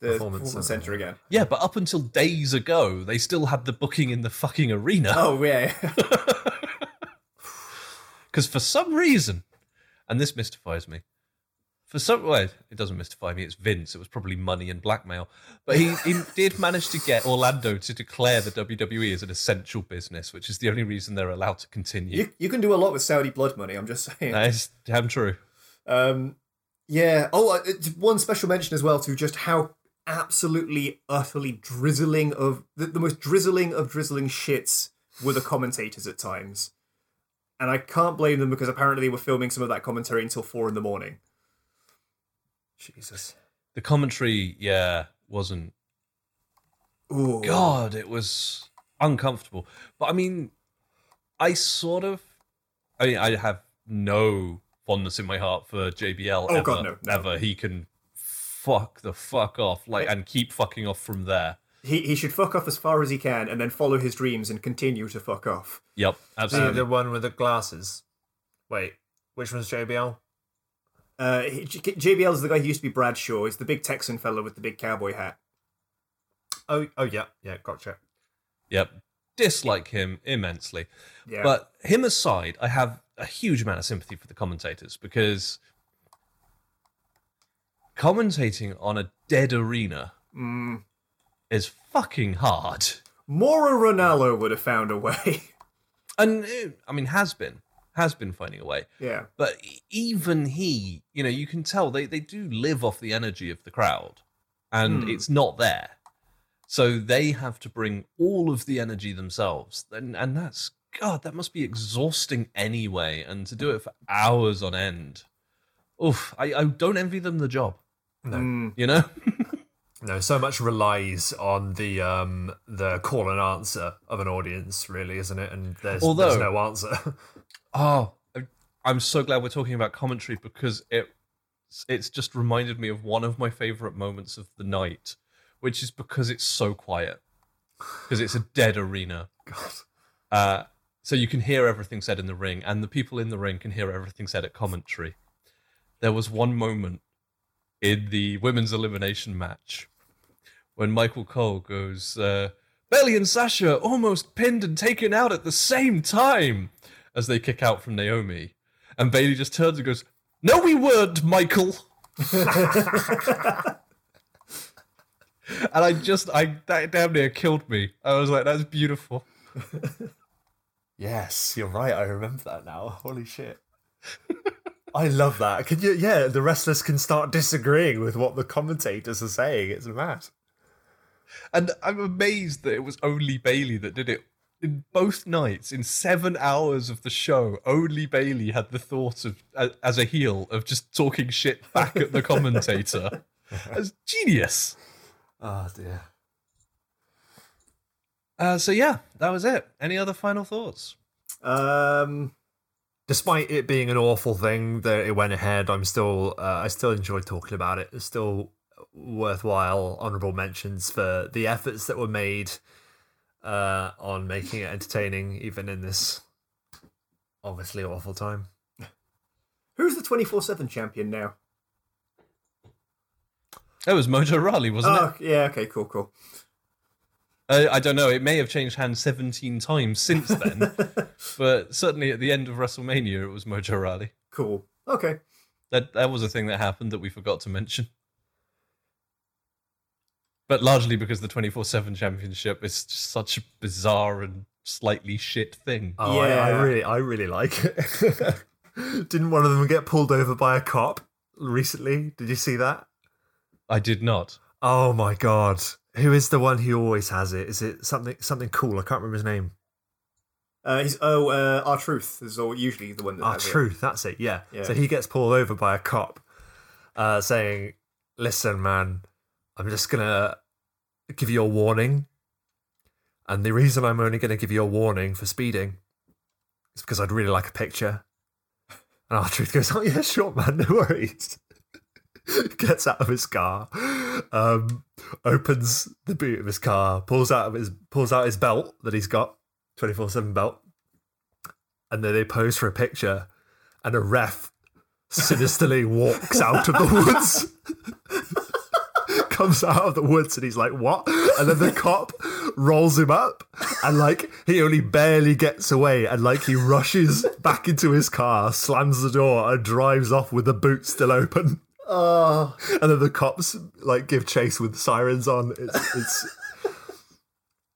the Performance performance, center. center again. Yeah, but up until days ago, they still had the booking in the fucking arena. Oh yeah. Because for some reason, and this mystifies me, for some way, it doesn't mystify me. It's Vince. It was probably money and blackmail, but he, he did manage to get Orlando to declare the WWE as an essential business, which is the only reason they're allowed to continue. you you can do a lot with Saudi blood money. I'm just saying. That is damn true. Um, yeah. Oh, uh, it's one special mention as well to just how absolutely, utterly drizzling of the, the most drizzling of drizzling shits were the commentators at times. And I can't blame them because apparently they were filming some of that commentary until four in the morning. Jesus. The commentary, yeah, wasn't Ooh. God, it was uncomfortable. But I mean, I sort of, I mean, I have no fondness in my heart for JBL. Oh, ever, God, no, no. Ever. He can fuck the fuck off, like, and keep fucking off from there. He he should fuck off as far as he can and then follow his dreams and continue to fuck off. Yep, The, absolutely. the one with the glasses. Wait, which one's JBL? Uh, he- J- JBL is the guy who used to be Bradshaw. He's the big Texan fellow with the big cowboy hat. Oh, oh yeah, yeah, gotcha. Yep. Dislike him immensely. Yeah, But him aside, I have a huge amount of sympathy for the commentators because commentating on a dead arena mm, is fucking hard. Mauro Ranallo would have found a way. And eh, I mean, has been, has been finding a way. yeah, But even he, you know, you can tell they, they do live off the energy of the crowd and Hmm. it's not there. So they have to bring all of the energy themselves. And, and that's, God, that must be exhausting anyway. And to do it for hours on end. Oof, I, I don't envy them the job, No, Mm, you know? no. So much relies on the um the call and answer of an audience, really, isn't it? And there's, there's no answer. Oh, I- I'm so glad we're talking about commentary because it it's just reminded me of one of my favorite moments of the night, which is because it's so quiet. Because it's a dead arena. God. Uh, so you can hear everything said in the ring, and the people in the ring can hear everything said at commentary. There was one moment in the women's elimination match when Michael Cole goes, uh, Bayley and Sasha almost pinned and taken out at the same time as they kick out from Naomi. And Bayley just turns and goes, No, we weren't, Michael. and I just, I that damn near killed me. I was like, That's beautiful. Yes, you're right. I remember that now. Holy shit. I love that. Can you? Yeah, the wrestlers can start disagreeing with what the commentators are saying. It's a mad. And I'm amazed that it was only Bayley that did it. In both nights, in seven hours of the show, only Bayley had the thought of, as a heel, of just talking shit back at the commentator. That's genius. Oh dear. Uh, so yeah, that was it. Any other final thoughts? um, Despite it being an awful thing that it went ahead, I'm still uh, I still enjoyed talking about it. It's still worthwhile honorable mentions for the efforts that were made uh, on making it entertaining, even in this obviously awful time. who's the twenty four seven champion now? It was Mojo Rawley, wasn't Oh, yeah. Okay. Cool. Cool. Uh, I don't know. It may have changed hands 17 times since then, but certainly at the end of WrestleMania, it was Mojo Rawley. Cool. Okay. That that was a thing that happened that we forgot to mention. But largely because the 24/7 championship is just such a bizarre and slightly shit thing. Oh, I, I really, I really like it. Didn't one of them get pulled over by a cop recently? Did you see that? I did not. Oh my god! Who is the one who always has it? Is it something something cool? I can't remember his name. Uh, he's oh, uh, R-Truth is all, usually the one that. Has it. truth. That's it. Yeah. Yeah. So he gets pulled over by a cop, uh, saying, "Listen, man, I'm just gonna give you a warning, and the reason I'm only gonna give you a warning for speeding is because I'd really like a picture." And R-Truth goes, "Oh yeah, sure, man, no worries." Gets out of his car, um, opens the boot of his car, pulls out of his pulls out his belt that he's got, twenty four seven belt, and then they pose for a picture, and a ref sinisterly walks out of the woods. Comes out of the woods and he's like, What? And then the cop rolls him up and like he only barely gets away and like he rushes back into his car, slams the door, and drives off with the boot still open. Oh, And then the cops like give chase with sirens on. It's, it's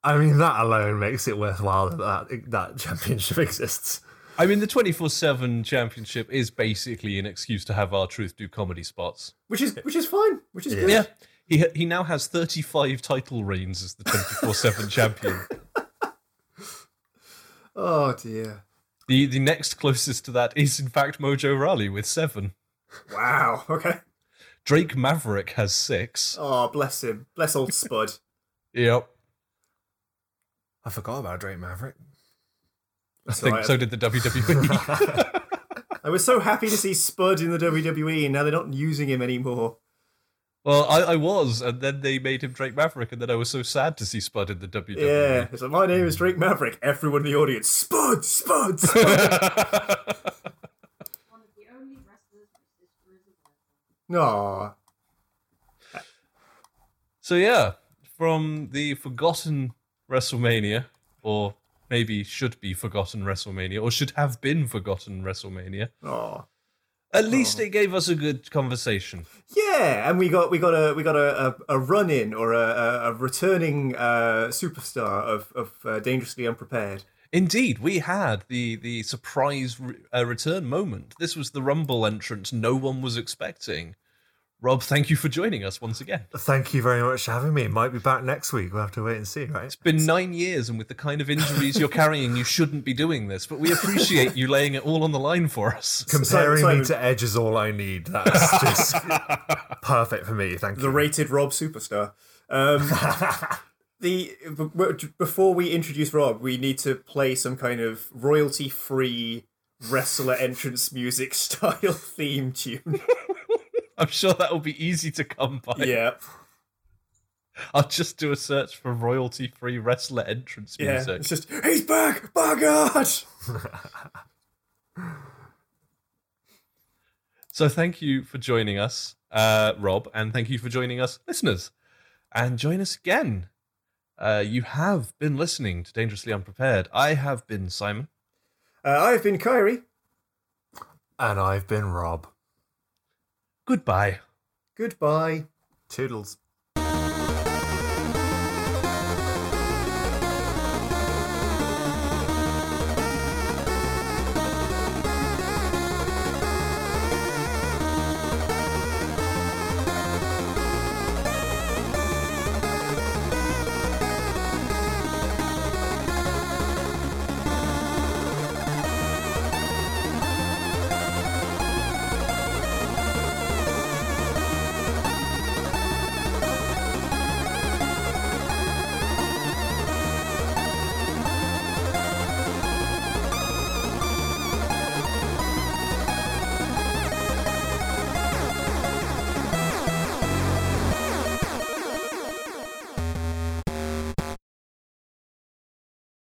I mean, that alone makes it worthwhile that that, that championship exists. I mean, the 24 7 championship is basically an excuse to have R-Truth do comedy spots. which is which is fine. Which is good. Yeah. He, he now has 35 title reigns as the 24 7 champion. Oh dear. The, the next closest to that is, in fact, Mojo Rawley with seven. Wow. Okay. Drake Maverick has six. Oh, bless him. Bless old Spud. Yep. I forgot about Drake Maverick. I think right. so did the WWE. I was so happy to see Spud in the WWE, and now they're not using him anymore. Well, I, I was, and then they made him Drake Maverick, and then I was so sad to see Spud in the WWE. Yeah, it's like my name is Drake Maverick. Everyone in the audience, Spud, Spud, Spud. One of the only wrestlers whose sister is Aw. So yeah, from the forgotten WrestleMania, or maybe should be forgotten WrestleMania, or should have been forgotten WrestleMania. Aw. At least it gave us a good conversation. Yeah, and we got we got a we got a, a, a run in or a, a, a returning uh, superstar of of uh, dangerously unprepared. Indeed, we had the the surprise re- uh, return moment. This was the Rumble entrance no one was expecting. Rob, thank you for joining us once again. Thank you very much for having me. Might be back next week. We'll have to wait and see, right? It's been nine years, and with the kind of injuries you're carrying, you shouldn't be doing this. But we appreciate you laying it all on the line for us. Comparing Simon- me to Edge is all I need. That's just perfect for me. Thank The you. The rated Rob superstar. Um, the before we introduce Rob, we need to play some kind of royalty free wrestler entrance music style theme tune. I'm sure that will be easy to come by. yeah, I'll just do a search for royalty-free wrestler entrance yeah. music. It's just he's back. By God. So thank you for joining us, uh, Rob, and thank you for joining us, listeners. And join us again. Uh, you have been listening to Dangerously Unprepared. I have been Simon. Uh, I've been Kyrie. And I've been Rob. Goodbye. Goodbye. Toodles.